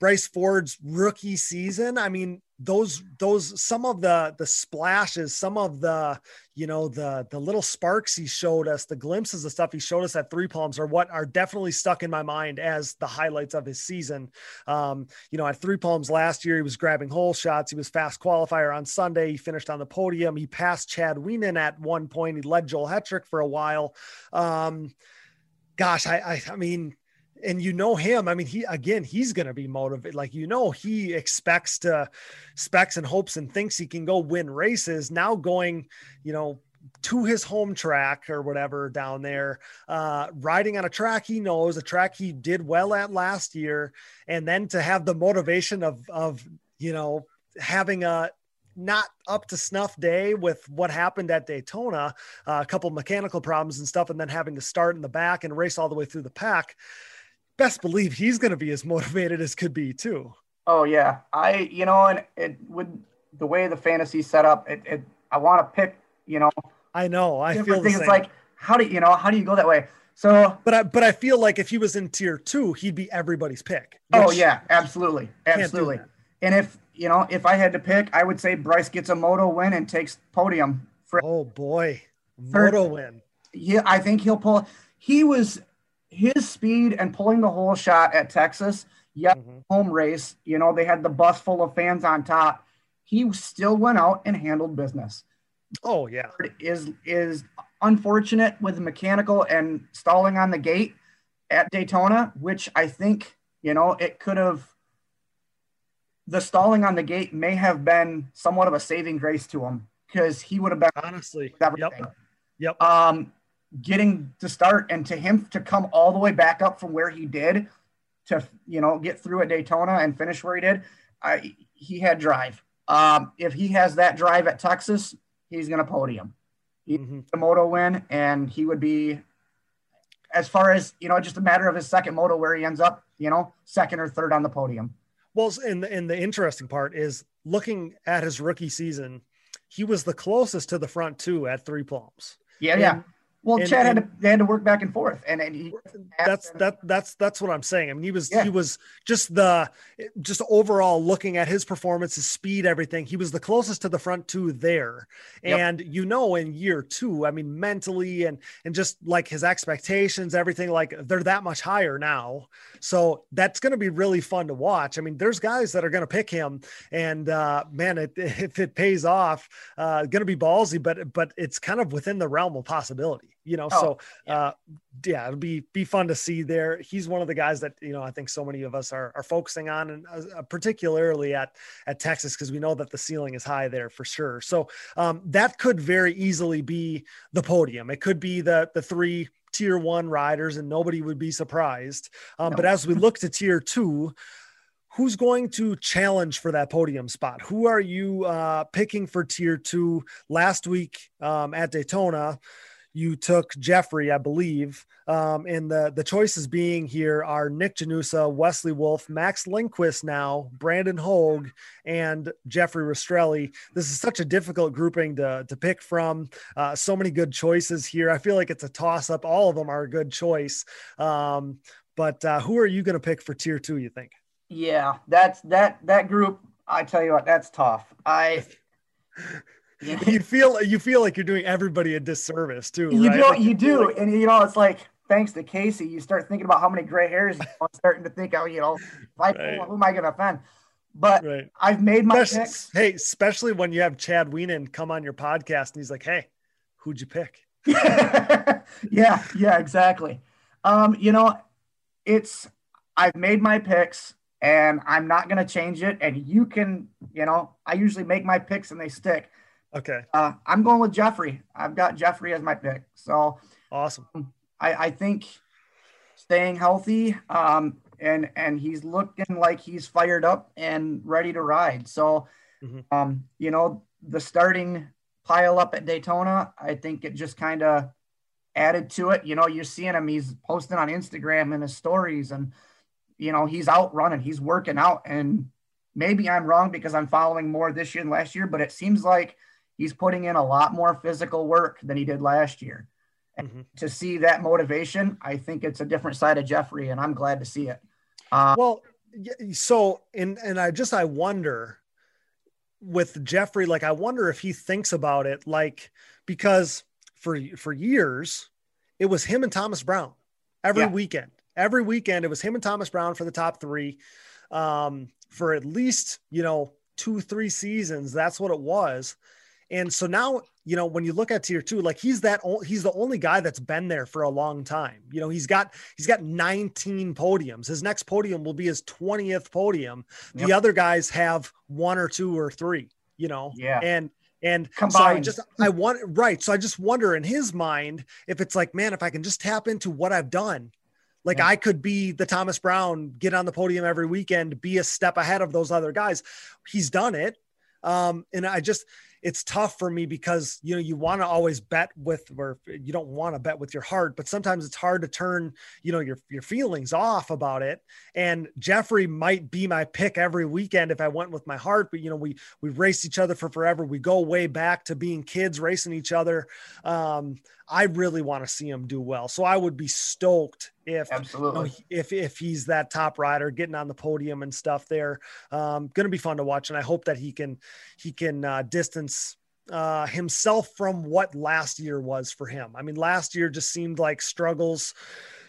Bryce Ford's rookie season, I mean, those those some of the the splashes some of the you know the the little sparks he showed us the glimpses of stuff he showed us at three palms are what are definitely stuck in my mind as the highlights of his season. Um you know at three palms last year he was grabbing hole shots he was fast qualifier on sunday he finished on the podium he passed chad wienen at one point he led joel hetrick for a while. Um gosh i i, I mean and you know him. I mean, he again, he's going to be motivated. Like you know, he expects to specs and hopes and thinks he can go win races. Now going, you know, to his home track or whatever down there, uh, riding on a track he knows, a track he did well at last year, and then to have the motivation of of you know having a not up to snuff day with what happened at Daytona, uh, a couple mechanical problems and stuff, and then having to start in the back and race all the way through the pack best believe he's going to be as motivated as could be too. Oh yeah, I you know, and it would the way the fantasy set up, it, it I want to pick, you know. I know. I feel things. It's like how do you know how do you go that way? So, but I but I feel like if he was in tier two, he'd be everybody's pick. Oh yeah, absolutely, absolutely. And if you know, if I had to pick, I would say Bryce gets a moto win and takes podium. For, oh boy, moto win. Yeah, I think he'll pull he was his speed and pulling the hole shot at Texas. Yep, mm-hmm. home race. You know they had the bus full of fans on top. He still went out and handled business. Oh yeah, is is unfortunate with mechanical and stalling on the gate at Daytona, which I think you know it could have. The stalling on the gate may have been somewhat of a saving grace to him because he would have been honestly. Yep. Yep. Um, getting to start and to him to come all the way back up from where he did to you know get through at Daytona and finish where he did. I, he had drive. Um, if he has that drive at Texas, he's going to podium. He's mm-hmm. the moto win, and he would be, as far as you know, just a matter of his second moto where he ends up. You know, second or third on the podium. Well, and the, and the interesting part is looking at his rookie season, he was the closest to the front two at Three Palms. Yeah, and, yeah. Well, and, Chad and, had to they had to work back and forth, and, and he that's that that's that's what I'm saying. I mean, he was yeah. he was just the just overall looking at his performance, his speed, everything. He was the closest to the front two there, yep. and you know, in year two, I mean, mentally and and just like his expectations, everything like they're that much higher now. So that's going to be really fun to watch. I mean, there's guys that are going to pick him, and uh, man, it, if it pays off, uh, going to be ballsy, but but it's kind of within the realm of possibility you know, oh, so yeah. uh yeah, it'll be be fun to see there. He's one of the guys that, you know, I think so many of us are are focusing on and uh, particularly at at Texas because we know that the ceiling is high there for sure. So um that could very easily be the podium. It could be the the three tier 1 riders and nobody would be surprised. Um no. but as we look to tier 2, who's going to challenge for that podium spot? Who are you uh, picking for tier two? Last week um, at Daytona, you took Jeffrey, I believe. Um, and the, the choices being here are Nick Janusa, Wesley Wolf, Max Lindquist now, Brandon Hogue, and Jeffrey Rastrelli. This is such a difficult grouping to, to pick from. Uh, so many good choices here. I feel like it's a toss up. All of them are a good choice. Um, but uh, who are you going to pick for tier two, you think? Yeah, that's that, that group. I tell you what, that's tough. I, you feel you feel like you're doing everybody a disservice too. You right? do, you do, and you know it's like thanks to Casey, you start thinking about how many gray hairs. You know, starting to think, oh, you know, I right. who am I going to offend? But right. I've made my especially, picks. Hey, especially when you have Chad Wienen come on your podcast and he's like, "Hey, who'd you pick?" yeah, yeah, exactly. Um, you know, it's I've made my picks and I'm not going to change it. And you can, you know, I usually make my picks and they stick. Okay. Uh, I'm going with Jeffrey. I've got Jeffrey as my pick. So awesome. I, I think staying healthy, um, and and he's looking like he's fired up and ready to ride. So, mm-hmm. um, you know, the starting pile up at Daytona, I think it just kind of added to it. You know, you're seeing him; he's posting on Instagram and his stories, and you know, he's out running, he's working out, and maybe I'm wrong because I'm following more this year than last year, but it seems like he's putting in a lot more physical work than he did last year. And mm-hmm. to see that motivation, I think it's a different side of Jeffrey, and I'm glad to see it. Uh, well, so and and I just I wonder with Jeffrey, like I wonder if he thinks about it, like because for for years it was him and Thomas Brown every yeah. weekend. Every weekend it was him and Thomas Brown for the top three. Um, for at least you know two three seasons, that's what it was. And so now, you know, when you look at tier two, like he's that he's the only guy that's been there for a long time. You know, he's got he's got 19 podiums. His next podium will be his 20th podium. Yep. The other guys have one or two or three, you know. Yeah. And and Combined. so I just I want right. So I just wonder in his mind if it's like, man, if I can just tap into what I've done, like yeah. I could be the Thomas Brown, get on the podium every weekend, be a step ahead of those other guys. He's done it. Um, and I just it's tough for me because you know you want to always bet with or you don't want to bet with your heart but sometimes it's hard to turn you know your your feelings off about it. And Jeffrey might be my pick every weekend if I went with my heart but you know we we race each other for forever. We go way back to being kids racing each other. Um, I really want to see him do well. So I would be stoked if absolutely you know, if if he's that top rider getting on the podium and stuff there. Um, going to be fun to watch, and I hope that he can he can uh, distance uh, himself from what last year was for him. I mean, last year just seemed like struggles,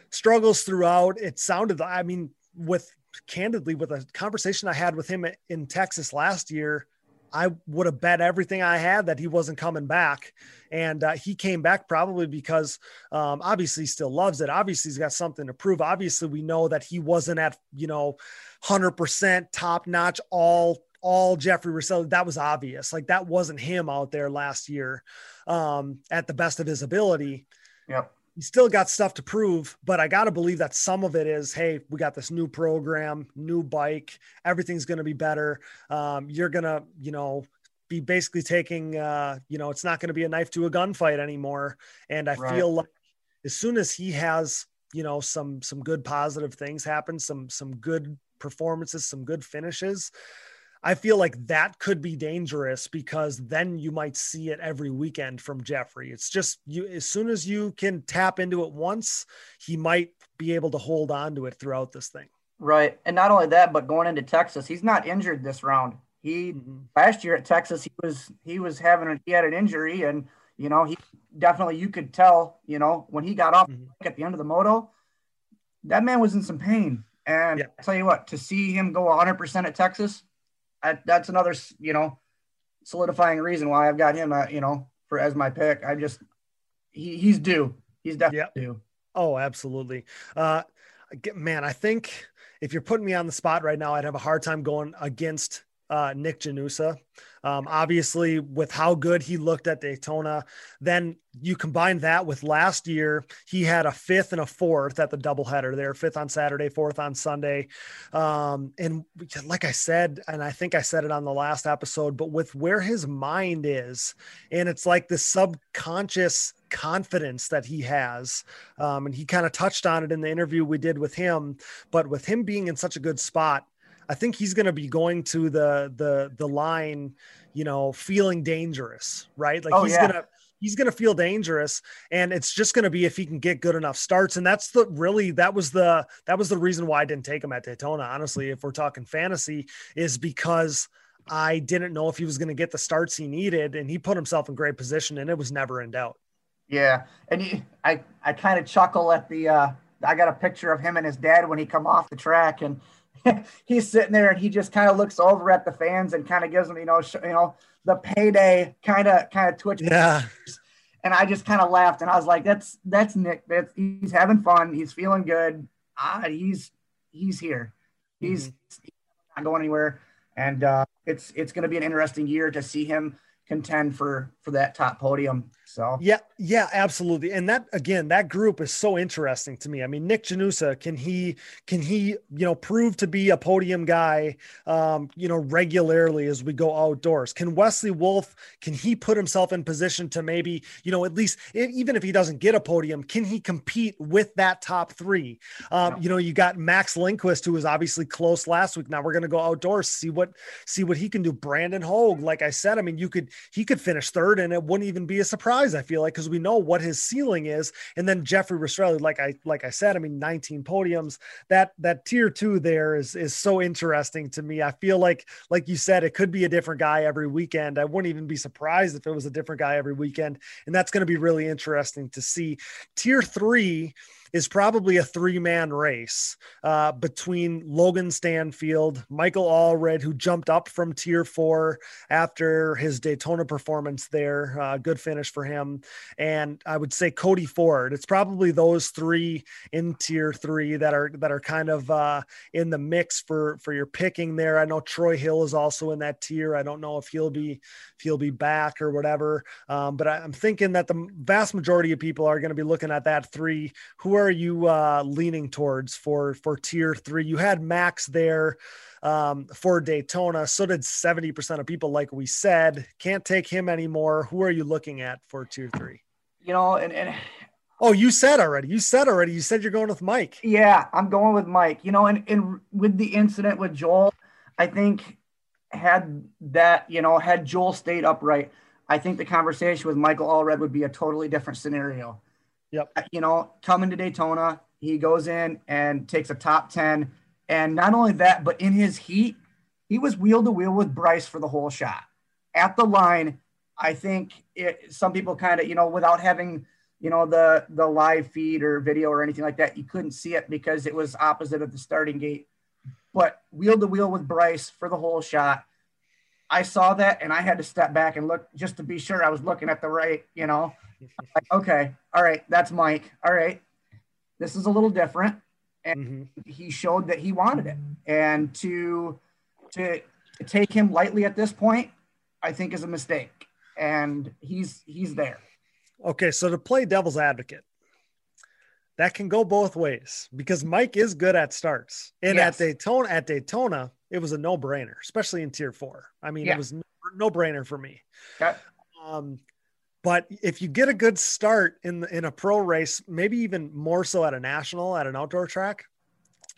struggles throughout. It sounded, I mean, with candidly, with a conversation I had with him in Texas last year, I would have bet everything I had that he wasn't coming back. And uh, he came back probably because um, obviously he still loves it. Obviously, he's got something to prove. Obviously, we know that he wasn't at, you know, 100% top notch, all all Jeffrey Rastrelli. That was obvious. Like that wasn't him out there last year um, at the best of his ability. Yep. He still got stuff to prove, but I got to believe that some of it is, hey, we got this new program, new bike, everything's going to be better. Um, you're going to, you know, be basically taking, uh, you know, it's not going to be a knife to a gunfight anymore. And I right. feel like as soon as he has, you know, some some good positive things happen, some some good performances, some good finishes, I feel like that could be dangerous because then you might see it every weekend from Jeffrey. It's just you as soon as you can tap into it once, he might be able to hold on to it throughout this thing. Right. And not only that, but going into Texas, he's not injured this round. He mm-hmm. last year at Texas, he was he was having a, he had an injury and you know, he definitely you could tell, you know, when he got off mm-hmm. at the end of the moto, that man was in some pain. And yeah. I tell you what, to see him go 100% at Texas, I, that's another you know solidifying reason why I've got him uh, you know for as my pick. I just he, he's due. He's definitely yep. due. Oh, absolutely. Uh, man, I think if you're putting me on the spot right now, I'd have a hard time going against uh, Nick Janusa. Um, obviously, with how good he looked at Daytona, then you combine that with last year, he had a fifth and a fourth at the doubleheader there, fifth on Saturday, fourth on Sunday. Um, and like I said, and I think I said it on the last episode, but with where his mind is, and it's like the subconscious confidence that he has. Um, and he kind of touched on it in the interview we did with him, but with him being in such a good spot, I think he's going to be going to the the the line, you know, feeling dangerous, right? Like oh, he's yeah. gonna he's going to feel dangerous and it's just going to be if he can get good enough starts and that's the really that was the that was the reason why I didn't take him at Daytona honestly if we're talking fantasy is because I didn't know if he was going to get the starts he needed and he put himself in great position and it was never in doubt. Yeah. And he, I I kind of chuckle at the uh I got a picture of him and his dad when he come off the track and he's sitting there and he just kind of looks over at the fans and kind of gives them, you know, sh- you know, the payday kind of kind of twitch. Yeah. And I just kind of laughed and I was like, that's that's Nick. That's he's having fun. He's feeling good. Ah, he's he's here. He's, mm-hmm. he's not going anywhere. And uh, it's it's going to be an interesting year to see him contend for for that top podium. So yeah, yeah, absolutely. And that again, that group is so interesting to me. I mean, Nick Janusa, can he can he you know prove to be a podium guy um, you know regularly as we go outdoors? Can Wesley Wolf can he put himself in position to maybe you know at least even if he doesn't get a podium, can he compete with that top three? Um, You know, you got Max Lindquist who was obviously close last week. Now we're going to go outdoors see what see what he can do. Brandon Hogue, like I said, I mean, you could he could finish third and it wouldn't even be a surprise. I feel like because we know what his ceiling is. And then Jeffrey Rastrelli, like I like I said, I mean, 19 podiums. That that tier two there is is so interesting to me. I feel like, like you said, it could be a different guy every weekend. I wouldn't even be surprised if it was a different guy every weekend. And that's going to be really interesting to see. Tier three is probably a three man race uh, between Logan Stanfield, Michael Allred, who jumped up from tier four after his Daytona performance there. Uh, good finish for him. And I would say Cody Ford. It's probably those three in tier three that are that are kind of uh, in the mix for for your picking there. I know Troy Hill is also in that tier. I don't know if he'll be if he'll be back or whatever. Um, but I, I'm thinking that the vast majority of people are going to be looking at that three. Who are are you uh, leaning towards for for tier three? You had Max there um, for Daytona. So did seventy percent of people. Like we said, can't take him anymore. Who are you looking at for tier three? You know, and, and oh, you said already. You said already. You said you're going with Mike. Yeah, I'm going with Mike. You know, and and with the incident with Joel, I think had that you know had Joel stayed upright. I think the conversation with Michael Allred would be a totally different scenario. Yep. You know, coming to Daytona, he goes in and takes a top 10. And not only that, but in his heat, he was wheel to wheel with Bryce for the hole shot. At the line, I think it, some people kind of, you know, without having, you know, the the live feed or video or anything like that, you couldn't see it because it was opposite of the starting gate. But wheel to wheel with Bryce for the hole shot, I saw that and I had to step back and look just to be sure I was looking at the right, you know. Like, okay, all right, that's Mike. All right, this is a little different, and mm-hmm. he showed that he wanted it, and to to take him lightly at this point, I think is a mistake and he's he's there. Okay, so to play devil's advocate, that can go both ways because Mike is good at starts. And yes. at Daytona, at Daytona, it was a no-brainer, especially in tier four. I mean, yeah. it was no brainer for me. Okay. Um, but if you get a good start in the, in a pro race, maybe even more so at a national, at an outdoor track,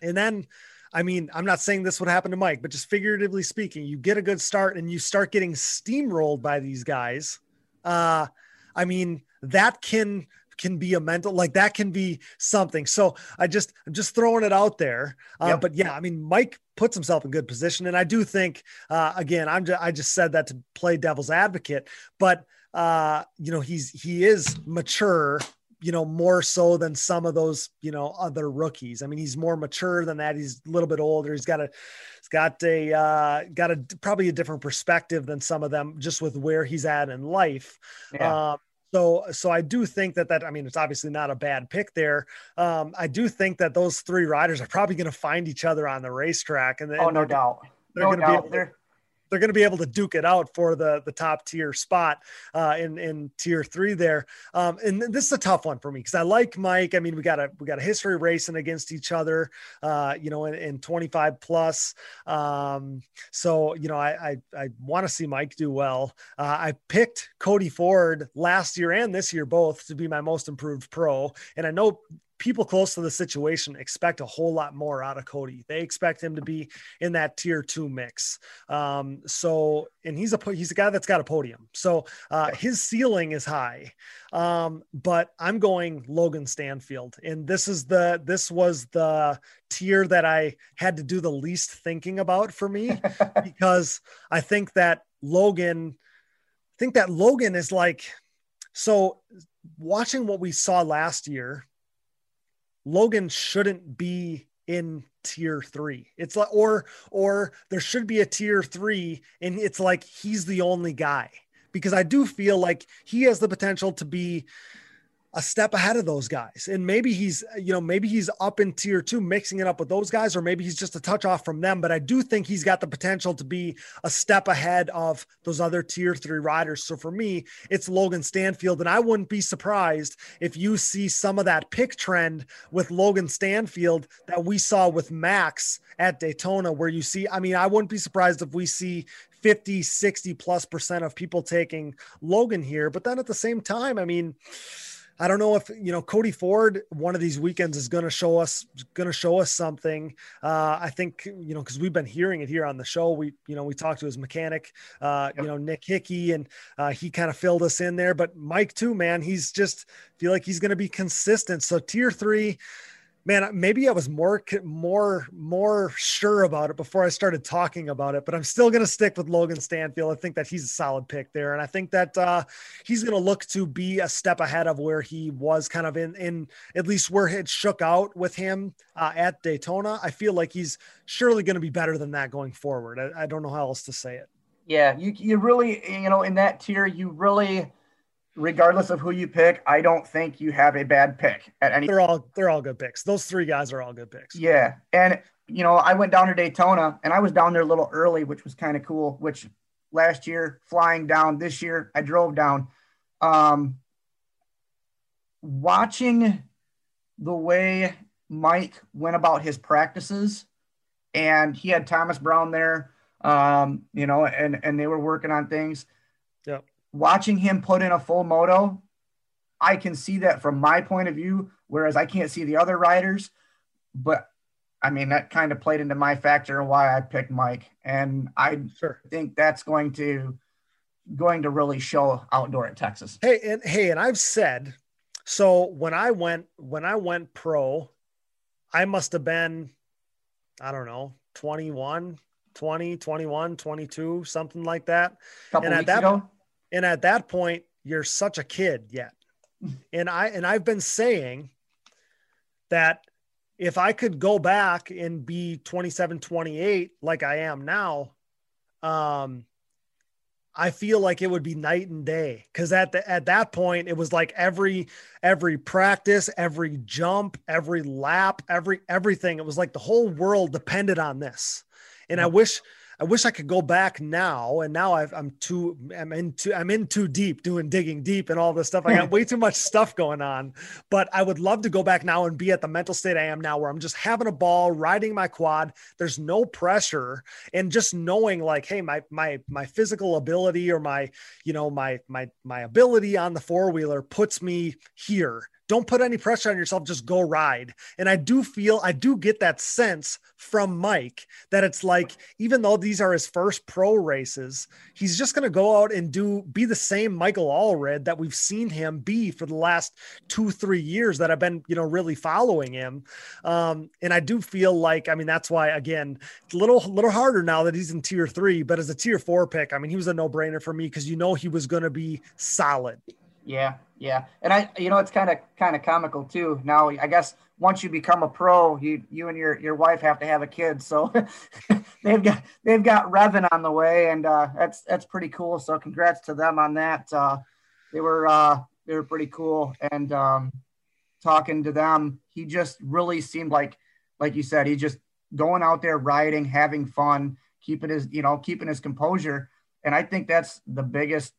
and then I mean, I'm not saying this would happen to Mike, but just figuratively speaking, you get a good start and you start getting steamrolled by these guys. Uh, I mean, that can can be a mental like that can be something. So I just I'm just throwing it out there. Uh, yep. But yeah, I mean, Mike puts himself in good position, and I do think uh, again, I'm just I just said that to play devil's advocate, but uh, you know, he's he is mature you know, more so than some of those, you know, other rookies. I mean, he's more mature than that. He's a little bit older. He's got a, he's got a, uh, got a probably a different perspective than some of them, just with where he's at in life. Yeah. Um, so, so I do think that that I mean, it's obviously not a bad pick there. Um, I do think that those three riders are probably going to find each other on the racetrack, and oh, no doubt, they're no going to be able, they're going to be able to duke it out for the the top tier spot uh, in in tier three there. Um, and this is a tough one for me because I like Mike. I mean, we got a we got a history racing against each other, uh, you know, in, in 25 plus. Um, so you know, I I, I want to see Mike do well. Uh, I picked Cody Ford last year and this year both to be my most improved pro, and I know people close to the situation expect a whole lot more out of Cody. They expect him to be in that tier two mix. Um, so, and he's a he's a guy that's got a podium. So uh, his ceiling is high. Um, but I'm going Logan Stanfield, and this is the this was the tier that I had to do the least thinking about for me because I think that Logan, I think that Logan is like so watching what we saw last year Logan shouldn't be in tier three. It's like, or, or there should be a tier three and it's like he's the only guy because I do feel like he has the potential to be a step ahead of those guys. And maybe he's, you know, maybe he's up in tier two, mixing it up with those guys, or maybe he's just a touch off from them. But I do think he's got the potential to be a step ahead of those other tier three riders. So for me, it's Logan Stanfield. And I wouldn't be surprised if you see some of that pick trend with Logan Stanfield that we saw with Max at Daytona, where you see, I mean, I wouldn't be surprised if we see 50, 60 plus percent of people taking Logan here. But then at the same time, I mean, I don't know if you know Cody Ford. One of these weekends is going to show us going to show us something. Uh, I think you know because we've been hearing it here on the show. We you know we talked to his mechanic, uh, yep. you know Nick Hickey, and uh, he kind of filled us in there. But Mike too, man, he's just feel like he's going to be consistent. So tier three man, maybe I was more more more sure about it before I started talking about it, but I'm still going to stick with Logan Stanfield. I think that he's a solid pick there, and I think that uh, he's going to look to be a step ahead of where he was, kind of in in at least where it shook out with him uh, at Daytona. I feel like he's surely going to be better than that going forward. I, I don't know how else to say it. Yeah, you you really you know in that tier you really regardless of who you pick, I don't think you have a bad pick at any. They're all they're all good picks. Those three guys are all good picks. Yeah, and you know I went down to Daytona and I was down there a little early, which was kind of cool. Which last year flying down, this year I drove down. Um, watching the way Mike went about his practices, and he had Thomas Brown there, um, you know, and and they were working on things. Yep watching him put in a full moto, I can see that from my point of view, whereas I can't see the other riders. But I mean, that kind of played into my factor and why I picked Mike. And I sure. think that's going to going to really show outdoor at Texas. Hey, and hey, and I've said so when I went when I went pro, I must have been, I don't know, 21, 20, 21, 22, something like that. Couple and weeks at that, ago? And at that point, you're such a kid yet. and I and I've been saying that if I could go back and be 27, 28 like I am now, um, I feel like it would be night and day because at the, at that point it was like every every practice, every jump, every lap, every everything. It was like the whole world depended on this, and I wish I wish I could go back now. And now i am too, I'm in too, I'm in too deep doing digging deep and all this stuff. I got way too much stuff going on, but I would love to go back now and be at the mental state I am now, where I'm just having a ball, riding my quad. There's no pressure, and just knowing like, hey, my my my physical ability or my you know my my my ability on the four wheeler puts me here don't put any pressure on yourself just go ride. And i do feel i do get that sense from mike that it's like even though these are his first pro races he's just going to go out and do be the same michael allred that we've seen him be for the last two three years that i've been you know really following him. Um, and i do feel like i mean that's why again it's a little little harder now that he's in tier three but as a tier four pick i mean he was a no-brainer for me because you know he was going to be solid yeah, yeah, and I, you know, it's kind of kind of comical too. Now, I guess once you become a pro, you you and your your wife have to have a kid, so they've got they've got Revan on the way, and uh, that's that's pretty cool. So congrats to them on that. Uh, they were uh, they were pretty cool, and um, talking to them, he just really seemed like like you said, he just going out there riding, having fun, keeping his you know keeping his composure, and I think that's the biggest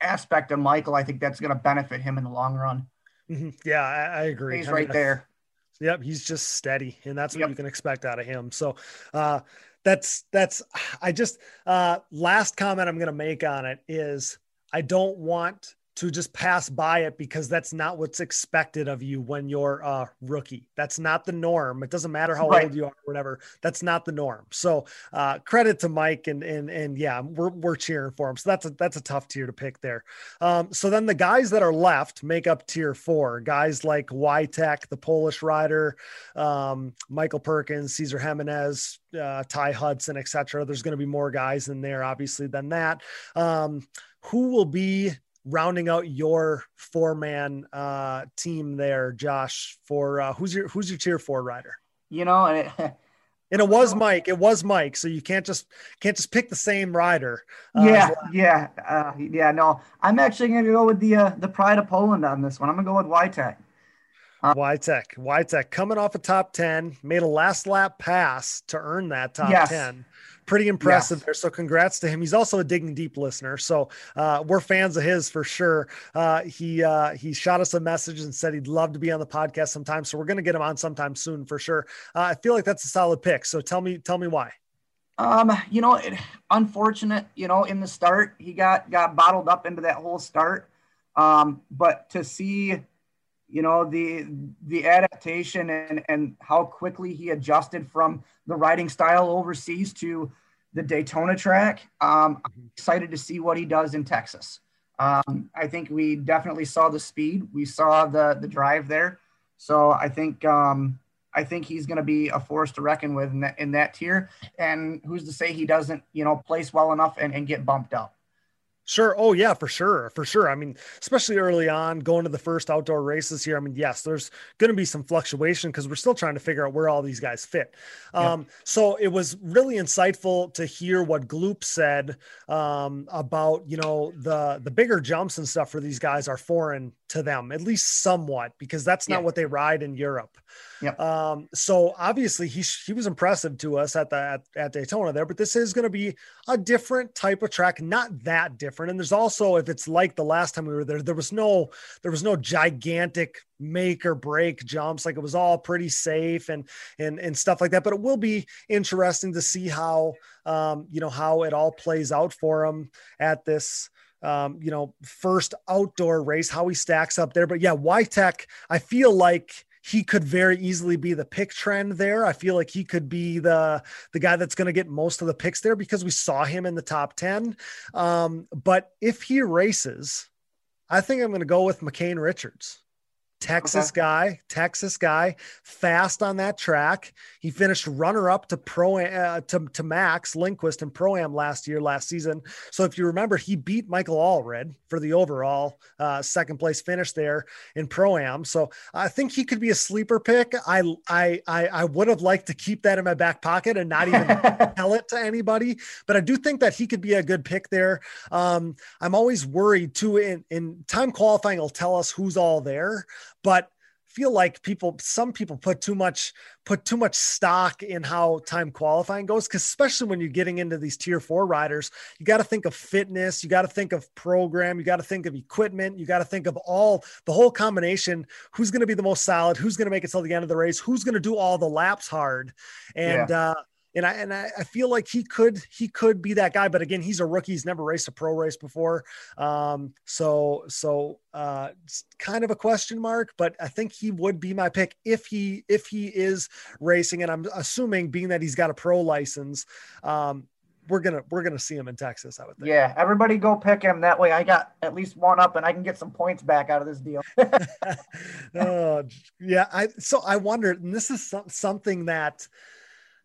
aspect of Michael, I think that's going to benefit him in the long run. Mm-hmm. Yeah, I, I, agree. He's I right mean, there. Yep, he's just steady, and that's what yep. you can expect out of him. So, uh, that's that's. I just uh, last comment I'm going to make on it is I don't want to just pass by it because that's not what's expected of you when you're a rookie. That's not the norm. It doesn't matter how right. old you are, or whatever. That's not the norm. So uh, credit to Mike and and and yeah, we're we're cheering for him. So that's a that's a tough tier to pick there. Um, so then the guys that are left make up tier four. Guys like Witek, the Polish rider, um, Michael Perkins, Caesar Jimenez, uh, Ty Hudson, etc. There's going to be more guys in there, obviously, than that. Um, who will be rounding out your four man uh, team there, Josh. For uh, who's your who's your tier four rider? You know, and it, and it was Mike. It was Mike. So you can't just can't just pick the same rider. Uh, yeah, yeah, uh, yeah. No, I'm actually going to go with the uh, the Pride of Poland on this one. I'm going to go with Witek. Uh, Witek, Witek coming off a top 10, made a last lap pass to earn that top yes. 10 pretty impressive yes. there. So congrats to him. He's also a digging deep listener. So uh, we're fans of his for sure. Uh, he uh, he shot us a message and said he'd love to be on the podcast sometime. So we're going to get him on sometime soon for sure. Uh, I feel like that's a solid pick. So tell me tell me why. Um, you know, it, unfortunate, you know, in the start, he got got bottled up into that whole start. Um, but to see, you know, the the adaptation and and how quickly he adjusted from the riding style overseas to the Daytona track. Um, I'm mm-hmm. excited to see what he does in Texas. Um, I think we definitely saw the speed, we saw the the drive there. So I think um, I think he's going to be a force to reckon with in that, in that tier. And who's to say he doesn't, you know, place well enough and, and get bumped up? Sure. Oh yeah, for sure. For sure. I mean, especially early on going to the first outdoor races here. I mean, yes, there's going to be some fluctuation because we're still trying to figure out where all these guys fit. Um, so it was really insightful to hear what Gloop said um, about, you know, the, the bigger jumps and stuff for these guys are foreign to them, at least somewhat, because that's not what they ride in Europe. Yep. Um, so obviously he he was impressive to us at the at, at Daytona there, but this is going to be a different type of track, not that different. And there's also if it's like the last time we were there, there was no there was no gigantic make or break jumps. Like it was all pretty safe and and and stuff like that. But it will be interesting to see how um, you know how it all plays out for him at this um, you know, first outdoor race, how he stacks up there. But yeah, Witek, I feel like he could very easily be the pick trend there. I feel like he could be the the guy that's going to get most of the picks there because we saw him in the top 10. Um, but if he races, I think I'm going to go with McCain Richards. Texas okay. guy, Texas guy, fast on that track. He finished runner up to pro uh, to, to Max Lindquist and pro am last year, last season. So if you remember, he beat Michael Allred for the overall uh, second place finish there in pro am. So I think he could be a sleeper pick. I I I, I would have liked to keep that in my back pocket and not even tell it to anybody, but I do think that he could be a good pick there. Um, I'm always worried too. In in time qualifying, will tell us who's all there but feel like people some people put too much put too much stock in how time qualifying goes because especially when you're getting into these tier four riders you got to think of fitness you got to think of program you got to think of equipment you got to think of all the whole combination who's going to be the most solid who's going to make it till the end of the race who's going to do all the laps hard and yeah. uh and I and I, I, feel like he could he could be that guy. But again, he's a rookie. He's never raced a pro race before. Um, so so uh, it's kind of a question mark. But I think he would be my pick if he if he is racing. And I'm assuming, being that he's got a pro license, um, we're gonna we're gonna see him in Texas. I would think. Yeah, everybody go pick him. That way, I got at least one up, and I can get some points back out of this deal. oh yeah, I so I wondered, and this is some, something that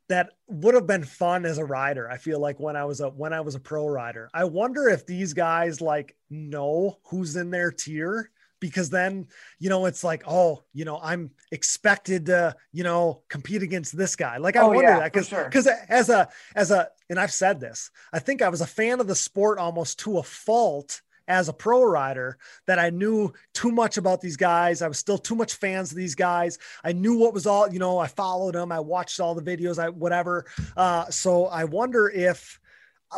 that would have been fun as a rider. I feel like when I was a when I was a pro rider. I wonder if these guys like know who's in their tier because then you know it's like oh you know i'm expected to you know compete against this guy like i oh, wonder yeah, that because because sure. as a as a and i've said this i think i was a fan of the sport almost to a fault as a pro rider that I knew too much about these guys. I was still too much fans of these guys. I knew what was all, you know, I followed them. I watched all the videos, I whatever. Uh, so I wonder if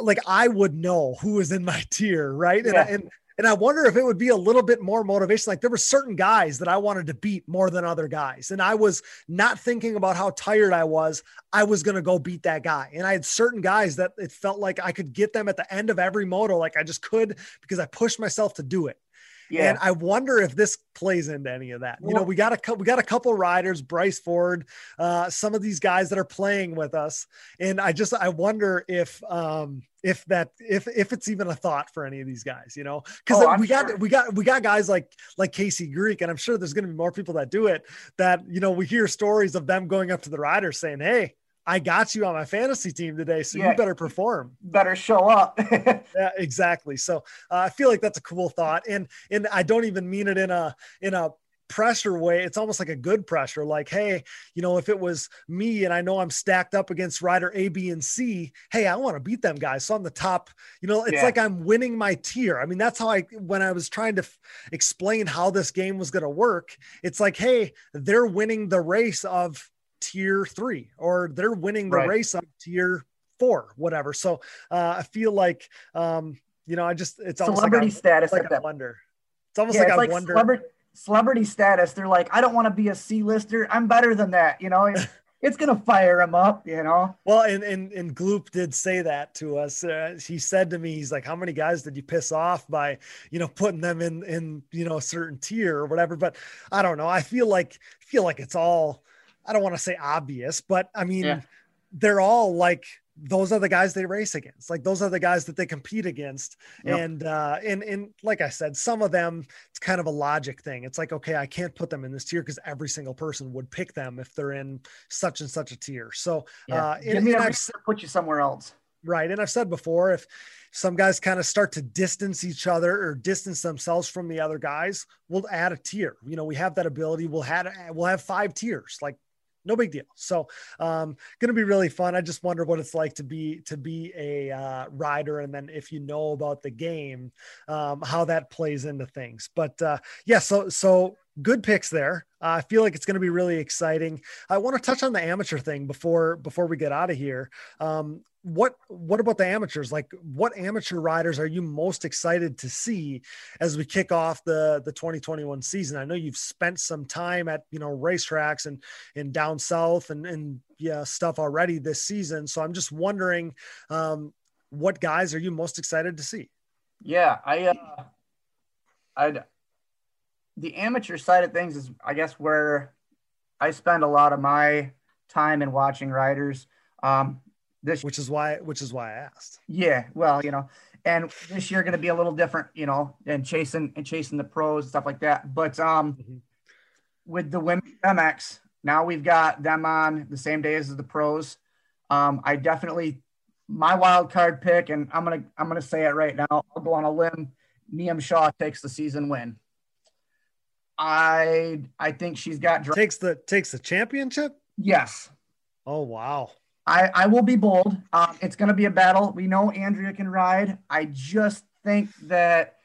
like I would know who was in my tier, right? Yeah. and and I wonder if it would be a little bit more motivation. Like there were certain guys that I wanted to beat more than other guys. And I was not thinking about how tired I was. I was going to go beat that guy. And I had certain guys that it felt like I could get them at the end of every moto. Like I just could because I pushed myself to do it. Yeah. And I wonder if this plays into any of that. Well, you know, we got a we got a couple riders, Bryce Ford, uh, some of these guys that are playing with us, and I just I wonder if um, if that if if it's even a thought for any of these guys, you know, because oh, we got we got we got guys like like Casey Greek, and I'm sure there's going to be more people that do it. That you know, we hear stories of them going up to the riders saying, "Hey, I got you on my fantasy team today, so yeah, you better perform. Better show up. yeah, exactly. So uh, I feel like that's a cool thought, and and I don't even mean it in a in a pressure way it's almost like a good pressure like hey you know if it was me and i know i'm stacked up against rider a b and c hey i want to beat them guys so i'm the top you know it's yeah. like i'm winning my tier i mean that's how i when i was trying to f- explain how this game was going to work it's like hey they're winning the race of tier three or they're winning the right. race on tier four, whatever. So uh, I feel like, um, you know, I just, it's almost celebrity like status. Like, I wonder. It's almost yeah, like it's I like wonder. Celebrity, celebrity status. They're like, I don't want to be a C lister. I'm better than that. You know, it's going to fire him up, you know? Well, and, and, and Gloop did say that to us. Uh, he said to me, he's like, how many guys did you piss off by, you know, putting them in, in, you know, a certain tier or whatever. But I don't know. I feel like, feel like it's all, I don't want to say obvious, but I mean, yeah. they're all like those are the guys they race against. Like those are the guys that they compete against. Yep. And uh and and like I said, some of them it's kind of a logic thing. It's like, okay, I can't put them in this tier because every single person would pick them if they're in such and such a tier. So yeah. uh and, and I've put you somewhere else. Right. And I've said before, if some guys kind of start to distance each other or distance themselves from the other guys, we'll add a tier. You know, we have that ability. We'll have we'll have five tiers. Like no big deal. So, um, going to be really fun. I just wonder what it's like to be to be a uh, rider, and then if you know about the game, um, how that plays into things. But uh, yeah, so so good picks there. Uh, I feel like it's going to be really exciting. I want to touch on the amateur thing before before we get out of here. Um, what what about the amateurs? Like what amateur riders are you most excited to see as we kick off the the 2021 season? I know you've spent some time at you know racetracks and and down south and and yeah stuff already this season. So i'm just wondering um what guys are you most excited to see? Yeah i uh i the amateur side of things is i guess where i spend a lot of my time in watching riders. Um this which is why which is why I asked. Yeah, well, you know, and this year going to be a little different, you know, and chasing and chasing the pros and stuff like that. But um, mm-hmm. with the women's MX, now we've got them on the same day as the pros. Um, I definitely my wild card pick, and I'm gonna I'm gonna say it right now. I'll go on a limb. Niam Shaw takes the season win. I I think she's got takes the takes the championship. Yes. Oh wow. I I will be bold. Um, it's going to be a battle. We know Andrea can ride. I just think that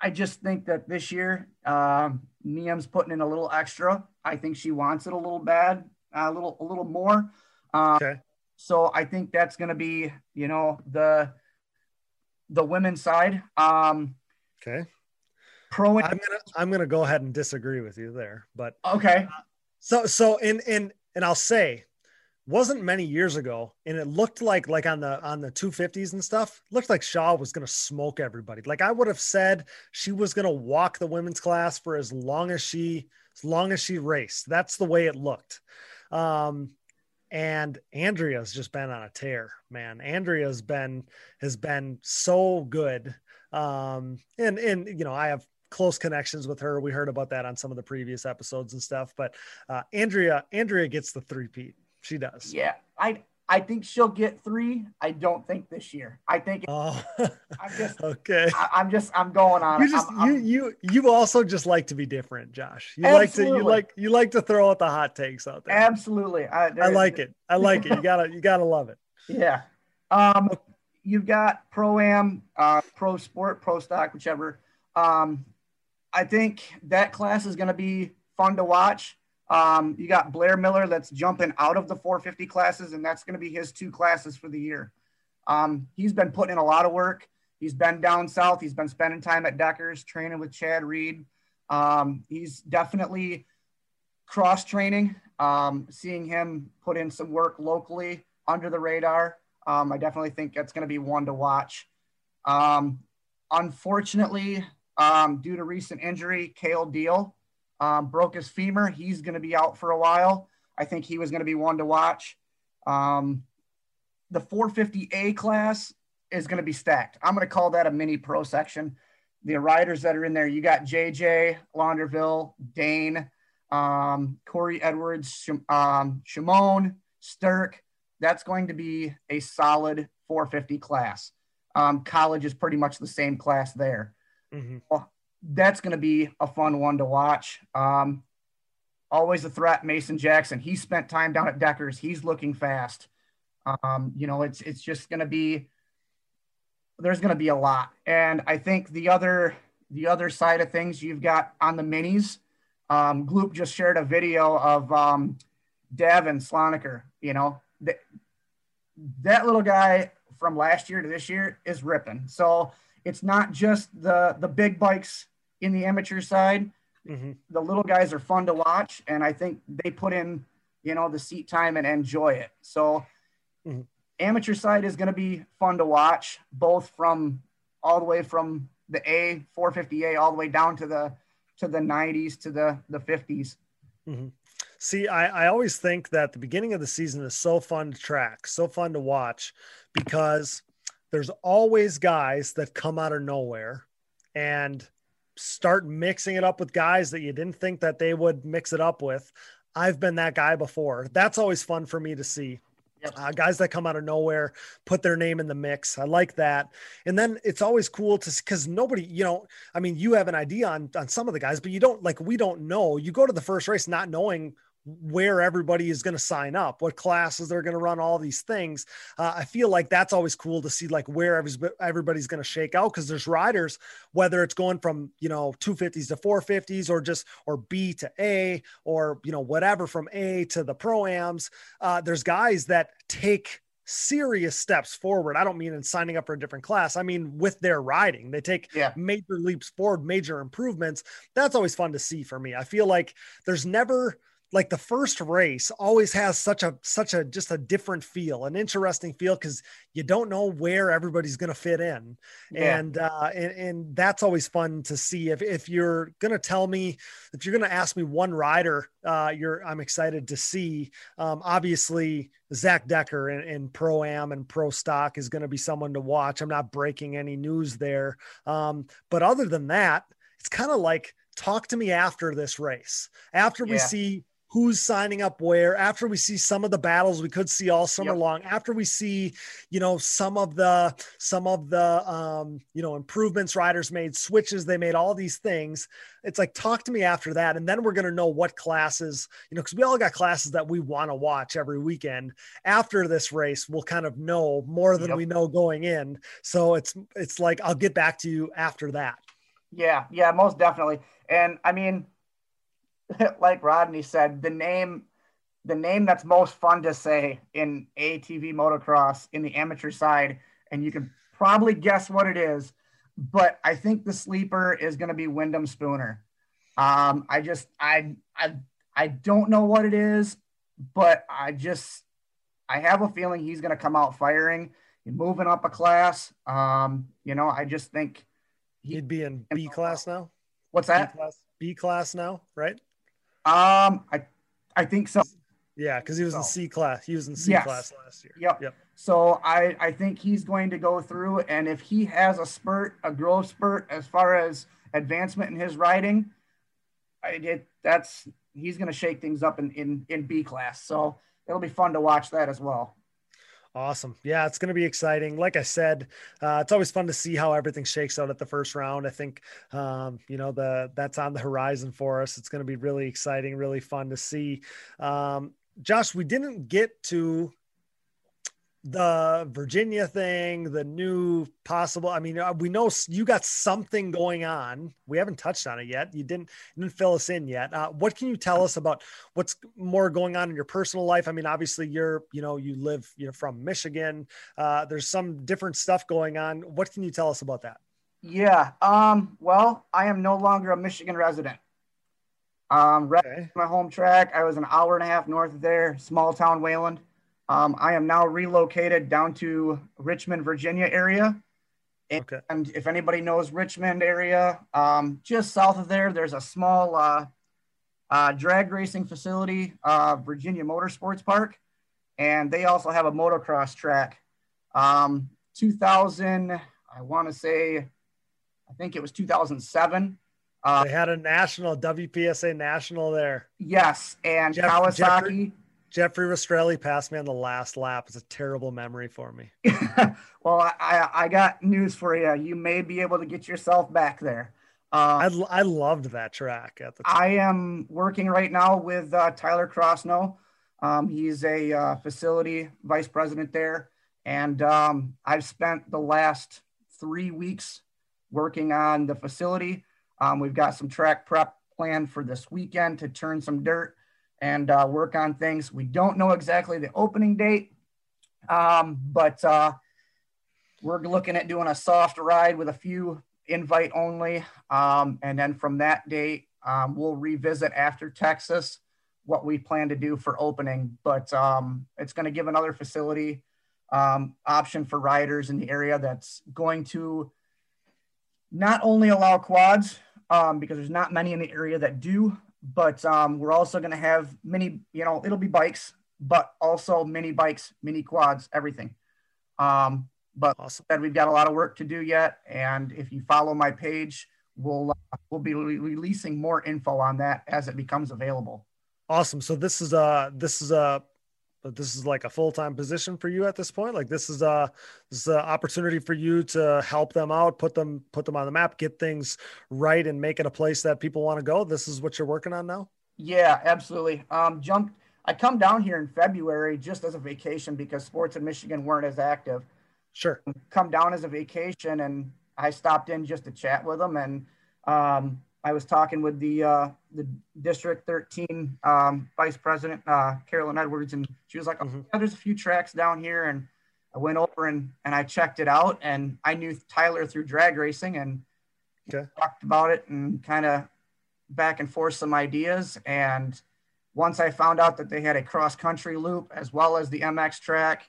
I just think that this year um, Niam's putting in a little extra. I think she wants it a little bad, a little a little more. Um, okay. So I think that's going to be you know the the women's side. Um, okay. Pro. I'm gonna I'm gonna go ahead and disagree with you there, but okay. So so in in and I'll say wasn't many years ago and it looked like like on the on the 250s and stuff looked like shaw was going to smoke everybody. Like i would have said she was going to walk the women's class for as long as she as long as she raced. That's the way it looked. Um and andrea's just been on a tear man. Andrea's been has been so good. Um and and you know i have close connections with her. We heard about that on some of the previous episodes and stuff but uh andrea andrea gets the three peat she does. Yeah. I I think she'll get three. I don't think this year. I think. Oh, I'm just okay. I, am just. I'm going on. You just I'm, I'm, you you you also just like to be different, Josh. You absolutely. like to you like you like to throw out the hot takes out there. Absolutely. I, I like it. I like it. You gotta you gotta love it. Yeah. Um, you've got pro am, uh, pro sport, pro stock, whichever. Um, I think that class is going to be fun to watch. Um, you got Blair Miller that's jumping out of the 450 classes, and that's going to be his two classes for the year. Um, he's been putting in a lot of work. He's been down south. He's been spending time at Deckers, training with Chad Reed. Um, he's definitely cross training. Um, seeing him put in some work locally under the radar, um, I definitely think that's going to be one to watch. Um, unfortunately, due to recent injury, Kale Deal um, broke his femur. He's going to be out for a while. I think he was going to be one to watch. Um, the 450A class is going to be stacked. I'm going to call that a mini pro section. The riders that are in there, you got JJ, Launderville, Dane, um, Corey Edwards, um, Shimon, Stirk. That's going to be a solid 450 class. Um, college is pretty much the same class there. Mm-hmm. Well, that's going to be a fun one to watch. Um, always a threat, Mason Jackson. He spent time down at Deckers. He's looking fast. Um, you know, it's it's just going to be there's going to be a lot. And I think the other the other side of things you've got on the minis. Um, Gloop just shared a video of um, Dev and Sloniker. You know, that that little guy from last year to this year is ripping. So it's not just the the big bikes in the amateur side. Mm-hmm. The little guys are fun to watch, and I think they put in, you know, the seat time and enjoy it. So, mm-hmm. amateur side is going to be fun to watch, both from all the way from the A 450A all the way down to the to the 90s to the the 50s. Mm-hmm. See, I, I always think that the beginning of the season is so fun to track, so fun to watch, because there's always guys that come out of nowhere and start mixing it up with guys that you didn't think that they would mix it up with. I've been that guy before. That's always fun for me to see. Uh, guys that come out of nowhere put their name in the mix. I like that. And then it's always cool to because nobody, you know, I mean, you have an idea on on some of the guys, but you don't like we don't know. You go to the first race not knowing where everybody is going to sign up, what classes they're going to run, all these things. Uh, I feel like that's always cool to see like where everybody's going to shake out because there's riders, whether it's going from you know 250s to 450s or just or B to A or you know whatever from A to the proams. Uh, there's guys that take serious steps forward. I don't mean in signing up for a different class. I mean with their riding. They take yeah. major leaps forward, major improvements. That's always fun to see for me. I feel like there's never like the first race always has such a such a just a different feel an interesting feel because you don't know where everybody's going to fit in. Yeah. and uh and, and that's always fun to see if, if you're going to tell me if you're going to ask me one rider uh you're i'm excited to see. Um obviously zach decker in, in pro am and pro stock is going to be someone to watch. I'm not breaking any news there. Um but other than that it's kind of like talk to me after this race, after we Yeah. see who's signing up where, after we see some of the battles we could see all summer Yep. long, after we see, you know, some of the some of the um, you know, improvements riders made, switches they made, all these things. It's like talk to me after that, and then we're gonna know what classes, you know, because we all got classes that we want to watch every weekend. After this race, we'll kind of know more than Yep. we know going in. So it's it's like I'll get back to you after that. Yeah, yeah, most definitely. And I mean, like Rodney said, the name the name that's most fun to say in ATV motocross in the amateur side, and you can probably guess what it is, but I think the sleeper is going to be Wyndham Spooner. Um, I just I I I don't know what it is, but I just I have a feeling he's going to come out firing, and moving up a class. Um, you know, I just think He'd be in B class now. what's B that? class, B class now, right? Um, I, I think so. Yeah, because he was in C class. He was in C Yes. class last year. Yep. Yep. So I, I think he's going to go through, and if he has a spurt, a growth spurt, as far as advancement in his riding, I it that's he's going to shake things up in, in in B class. So it'll be fun to watch that as well. Awesome. Yeah, it's going to be exciting. Like I said, uh, it's always fun to see how everything shakes out at the first round. I think, um, you know, the that's on the horizon for us. It's going to be really exciting, really fun to see. Um, Josh, we didn't get to the Virginia thing, the new possible. I mean, uh, we know you got something going on. We haven't touched on it yet. You didn't you didn't fill us in yet. Uh, what can you tell us about what's more going on in your personal life? I mean, obviously you're you know you live you know from Michigan. Uh, there's some different stuff going on. What can you tell us about that? Yeah. Um. Well, I am no longer a Michigan resident. Um. Right Okay. my home track. I was an hour and a half north of there, small town Wayland. Um, I am now relocated down to Richmond, Virginia area. Okay. And if anybody knows Richmond area, um, just south of there, there's a small uh, uh, drag racing facility, uh, Virginia Motorsports Park, and they also have a motocross track. Um, 2000, I want to say, I think it was 2007. Uh, They had a national WPSA national there. yes, and Jeff- Kawasaki. Jeffrey- Jeffrey Rastrelli passed me on the last lap. It's a terrible memory for me. well, I, I, got news for you. You may be able to get yourself back there. Uh, I, I loved that track at the time. I am working right now with uh, Tyler Crossno. Um, he's a uh, facility vice president there. And um, I've spent the last three weeks working on the facility. Um, we've got some track prep planned for this weekend to turn some dirt and uh, work on things. We don't know exactly the opening date, um, but uh, we're looking at doing a soft ride with a few invite only. Um, and then from that date, um, we'll revisit after Texas what we plan to do for opening. But um, it's going to give another facility um, option for riders in the area that's going to not only allow quads, um, because there's not many in the area that do, but um, we're also going to have mini, you know, it'll be bikes, but also mini bikes, mini quads, everything. Um, but Awesome. said we've got a lot of work to do yet, and if you follow my page, we'll uh, we'll be re- releasing more info on that as it becomes available. Awesome. So this is a this is a this is like a full time position for you at this point. Like this is a this is an opportunity for you to help them out, put them put them on the map, get things right, and make it a place that people want to go. This is what you're working on now. Yeah, absolutely. Um, jumped. I come down here in February just as a vacation because sports in Michigan weren't as active. Sure. come down as a vacation and I stopped in just to chat with them. And um, I was talking with the uh, the District 13 um, Vice President uh, Carolyn Edwards, and she was like, oh, Mhm. yeah, "There's a few tracks down here." And I went over and and I checked it out, and I knew Tyler through drag racing, and Okay. talked about it and kind of back and forth some ideas. And once I found out that they had a cross country loop as well as the MX track,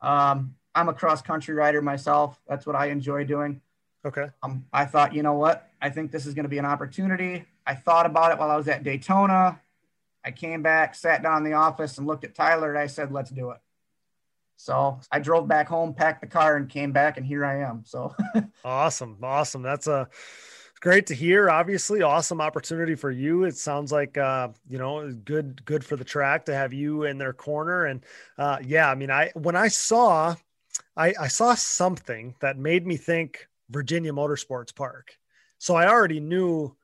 um, I'm a cross country rider myself. That's what I enjoy doing. Okay. Um, I thought, you know what? I think this is going to be an opportunity. I thought about it while I was at Daytona. I came back, sat down in the office, and looked at Tyler, and I said, "Let's do it." So I drove back home, packed the car, and came back, and here I am. So Awesome. Awesome. That's a great to hear. Obviously, awesome opportunity for you. It sounds like uh, you know good good for the track to have you in their corner. And uh, yeah, I mean, I when I saw I, I saw something that made me think Virginia Motorsports Park. So I already knew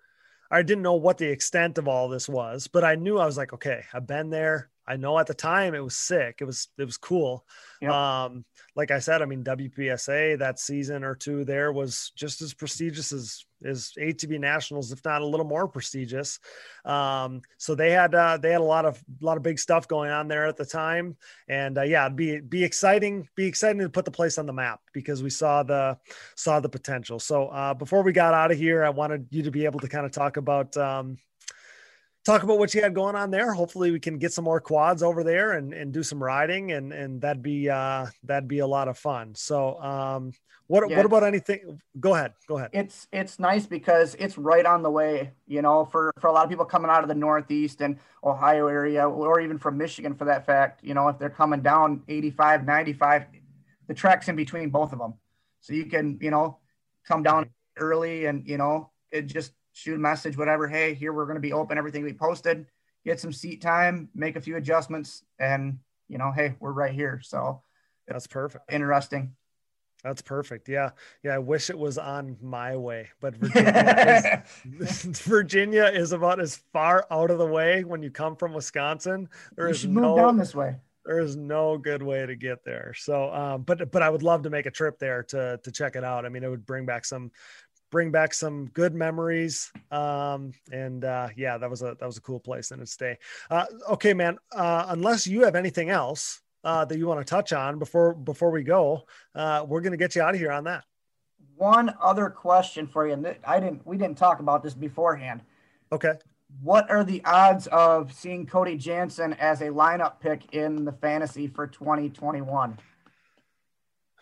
I didn't know what the extent of all this was, but I knew I was like, okay, I've been there. I know at the time it was sick. It was it was cool. Yep. Um, like I said, I mean WPSA that season or two there was just as prestigious as as ATV Nationals, if not a little more prestigious. Um, so they had uh, they had a lot of a lot of big stuff going on there at the time, and uh, yeah, be be exciting, be exciting to put the place on the map because we saw the saw the potential. So uh, before we got out of here, I wanted you to be able to kind of talk about um, talk about what you had going on there. Hopefully we can get some more quads over there and, and do some riding and, and that'd be, uh, that'd be a lot of fun. So, um, what, yeah. what about anything? Go ahead. Go ahead. It's, it's nice because it's right on the way, you know, for, for a lot of people coming out of the Northeast and Ohio area, or even from Michigan for that fact, you know, if they're coming down 85, 95, the track's in between both of them. So you can, you know, come down early and, you know, it just shoot a message, whatever. Hey, here we're going to be open. Everything we posted. Get some seat time, make a few adjustments, and you know, hey, we're right here. So that's perfect. Interesting. That's perfect. Yeah. Yeah. I wish it was on my way, but Virginia, is, Virginia is about as far out of the way when you come from Wisconsin. There you is no, down this way. There is no good way to get there. So, um, but, but I would love to make a trip there to, to check it out. I mean, it would bring back some, bring back some good memories. Um, and uh, yeah, that was a that was a cool place in its day. Uh, okay, man. Uh, unless you have anything else uh, that you want to touch on before before we go, uh, we're gonna get you out of here on that. One other question for you, and I didn't we didn't talk about this beforehand. Okay. What are the odds of seeing Cody Jansen as a lineup pick in the fantasy for 2021?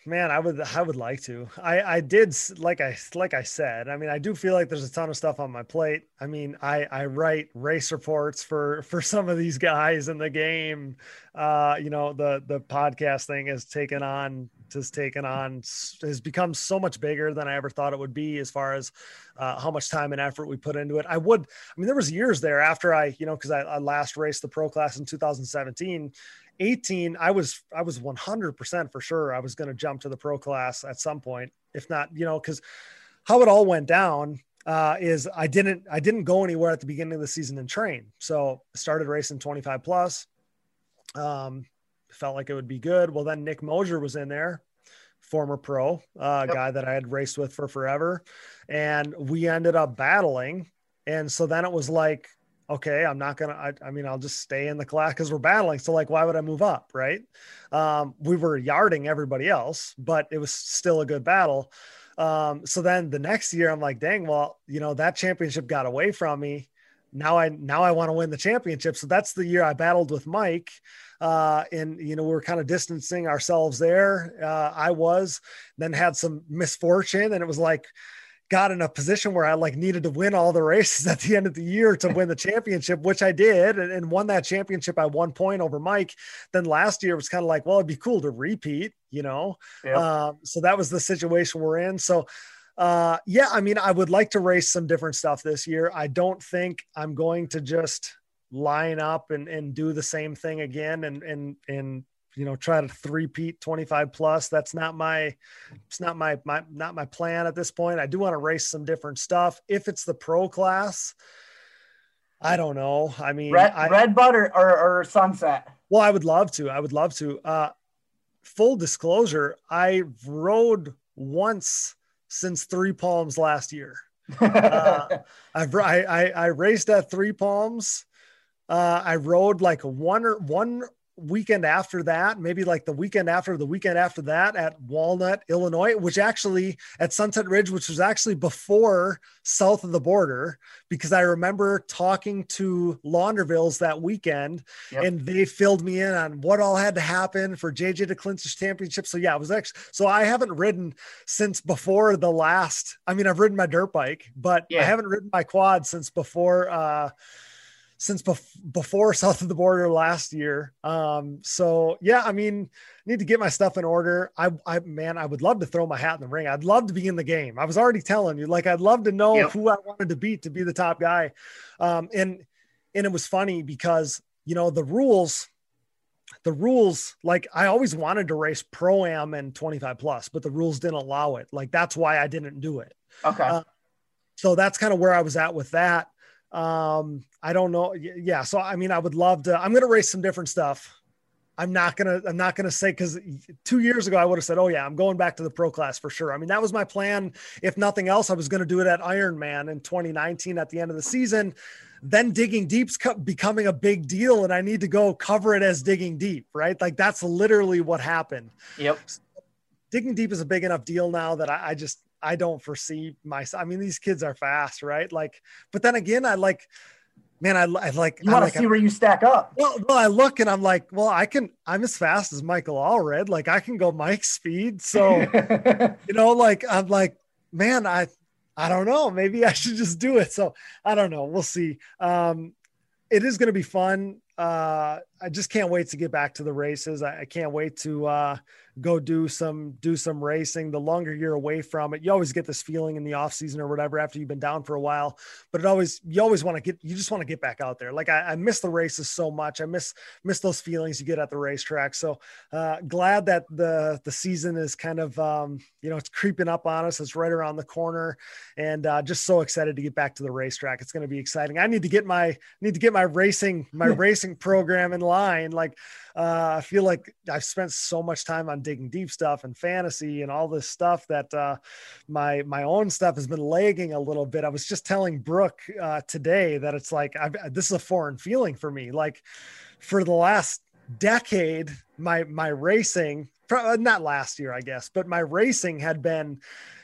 Man, I would I would like to. I I did like I like I said. I mean, I do feel like there's a ton of stuff on my plate. I mean, I I write race reports for for some of these guys in the game. Uh, you know, the the podcast thing has taken on has taken on has become so much bigger than I ever thought it would be as far as uh, how much time and effort we put into it. I would, I mean, there was years there after I, you know, because I, I last raced the pro class in 2017 18 i was i was 100% for sure i was going to jump to the pro class at some point if not you know because how it all went down uh, is i didn't i didn't go anywhere at the beginning of the season and train. So I started racing 25 plus um, felt like it would be good. Well then nick mosier was in there former pro uh, yep. guy that i had raced with for forever and we ended up battling. And so then it was like okay, I'm not gonna. I, I, mean, I'll just stay in the class because we're battling. So like, why would I move up, right? Um, we were yarding everybody else, but it was still a good battle. Um, so then the next year, I'm like, dang, well, you know, that championship got away from me. Now I now I want to win the championship. So that's the year I battled with Mike. Uh, and you know, we are kind of distancing ourselves there. Uh, I was then had some misfortune, and it was like got in a position where I like needed to win all the races at the end of the year to win the championship, which I did and, and won that championship by one point over Mike. Then last year was kind of like, well, it'd be cool to repeat, you know? Yep. Um, so that was the situation we're in. So, uh, yeah, I mean, I would like to race some different stuff this year. I don't think I'm going to just line up and, and do the same thing again and, and, and you know try to three-peat 25 plus. That's not my it's not my my not my plan at this point. I do want to race some different stuff. If it's the pro class i don't know. I mean red, I, red butter or, or sunset? Well i would love to i would love to. Uh full disclosure i rode once since three palms last year. Uh, I've, I, I, I raced at three palms. Uh, I rode like one or one weekend after that, maybe like the weekend after the weekend after that at Walnut, Illinois, which actually at Sunset Ridge, which was actually before south of the border, because I remember talking to Laundervilles that weekend yep. and they filled me in on what all had to happen for JJ to clinch his championship. So yeah, it was actually, so I haven't ridden since before the last, I mean, I've ridden my dirt bike, but yeah. I haven't ridden my quad since before, uh, since bef- before south of the border last year. Um, so yeah, I mean, need to get my stuff in order. I, I, man, I would love to throw my hat in the ring. I'd love to be in the game. I was already telling you, like, I'd love to know yep. who I wanted to beat to be the top guy. Um, and, and it was funny because, you know, the rules, the rules, like I always wanted to race pro am and 25 plus, but the rules didn't allow it. Like, that's why I didn't do it. Okay. Uh, so that's kind of where I was at with that. Um, I don't know. Yeah. So, I mean, I would love to, I'm going to race some different stuff. I'm not gonna I'm not gonna say because two years ago I would have said, oh yeah, I'm going back to the pro class for sure. I mean that was my plan. If nothing else, I was gonna do it at Ironman in 2019 at the end of the season. Then digging deep's becoming a big deal, and I need to go cover it as digging deep, right? Like that's literally what happened. Yep. Digging deep is a big enough deal now that I, I just I don't foresee myself. I mean, these kids are fast, right? Like, but then again, I like man, I, I like. You want to like, see where you stack up. Well, well, I look and I'm like, well, I can. I'm as fast as Michael Allred. Like I can go Mike speed. So, you know, like I'm like, man, I, I don't know. Maybe I should just do it. So I don't know. We'll see. Um, it is going to be fun. Uh, I just can't wait to get back to the races. I, I can't wait to. Uh, go do some do some racing. The longer you're away from it you always get this feeling in the off season or whatever after you've been down for a while but it always you always want to get you just want to get back out there. Like I, I, miss the races so much. I miss miss those feelings you get at the racetrack. So uh, glad that the the season is kind of um, you know it's creeping up on us. It's right around the corner and uh, just so excited to get back to the racetrack. It's going to be exciting. I need to get my need to get my racing my racing program in line. Like uh, I feel like I've spent so much time on digging deep stuff and fantasy and all this stuff that uh, my my own stuff has been lagging a little bit. I was just telling Brooke uh, today that it's like I've, this is a foreign feeling for me. Like for the last decade, my my racing, uh, not last year, I guess, but my racing had been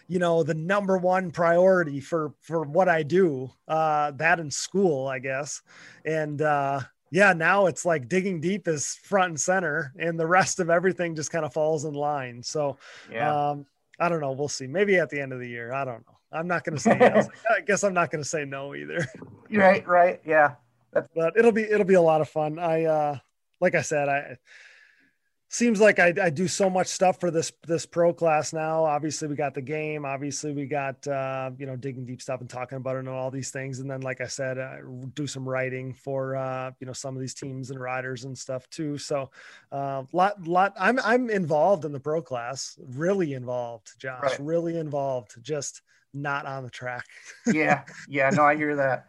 you know the number one priority for for what i do uh that in school i guess and uh yeah, now it's like digging deep is front and center, and the rest of everything just kind of falls in line. So, yeah. um, I don't know. We'll see. Maybe at the end of the year. I don't know. I'm not going to say. yes. I guess I'm not going to say no either. right. Right. Yeah. But it'll be it'll be a lot of fun. I uh, like I said, I seems like I, I, do so much stuff for this this pro class now. Obviously, we got the game. Obviously, we got uh, you know digging deep stuff and talking about it and all these things. And then, like I said, I do some writing for uh, you know some of these teams and riders and stuff too. So, uh, lot lot. I'm I'm involved in the pro class. Really involved, Josh. Right. Really involved. Just not on the track. yeah, yeah. No, I hear that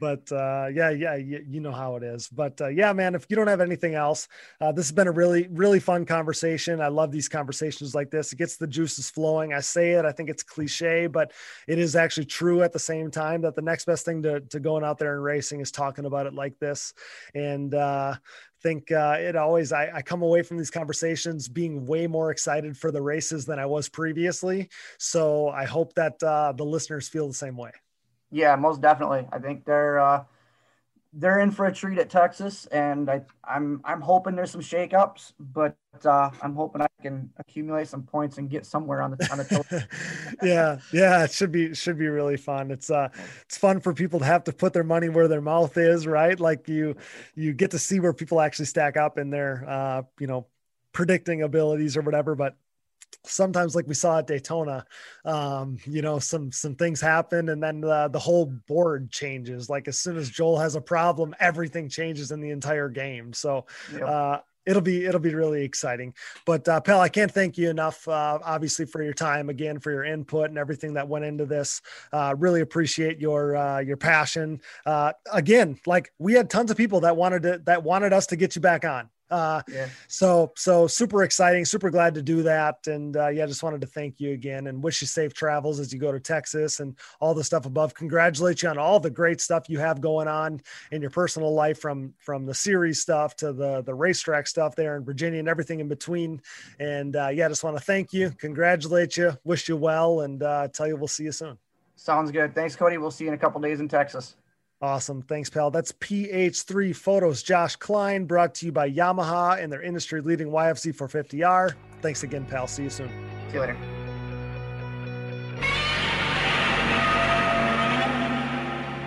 but uh, yeah, yeah, you, you, know how it is. But uh, yeah, man, if you don't have anything else, uh, this has been a really, really fun conversation. I love these conversations like this. It gets the juices flowing. I say it, I think it's cliche, but it is actually true at the same time that the next best thing to, to going out there and racing is talking about it like this. And uh, think uh, it always I, I, come away from these conversations being way more excited for the races than I was previously. So I hope that uh, the listeners feel the same way. Yeah, most definitely. I think they're uh, they're in for a treat at Texas, and I, I'm I'm hoping there's some shakeups, but uh, I'm hoping I can accumulate some points and get somewhere on the on the. yeah, yeah, it should be should be really fun. It's uh, it's fun for people to have to put their money where their mouth is, right? Like you you get to see where people actually stack up in their uh, you know predicting abilities or whatever, but sometimes like we saw at Daytona, um, you know, some some things happen and then the, the whole board changes. Like as soon as Joel has a problem, everything changes in the entire game. So yep. uh, it'll be it'll be really exciting. But uh, Pal, I can't thank you enough, uh, obviously, for your time again, for your input and everything that went into this. Uh, really appreciate your uh, your passion. Uh, again, like we had tons of people that wanted to that wanted us to get you back on. Uh, yeah. So so super exciting, super glad to do that, and uh, yeah, just wanted to thank you again and wish you safe travels as you go to Texas and all the stuff above. Congratulate you on all the great stuff you have going on in your personal life, from from the series stuff to the the racetrack stuff there in Virginia and everything in between. And uh, yeah, just want to thank you, congratulate you, wish you well, and uh, tell you we'll see you soon. Sounds good. Thanks, Cody. We'll see you in a couple days in Texas. Awesome. Thanks, pal. That's PH3 Photos. Josh Klein, brought to you by Yamaha and their industry leading YFZ 450R. Thanks again, pal. See you soon. See you later.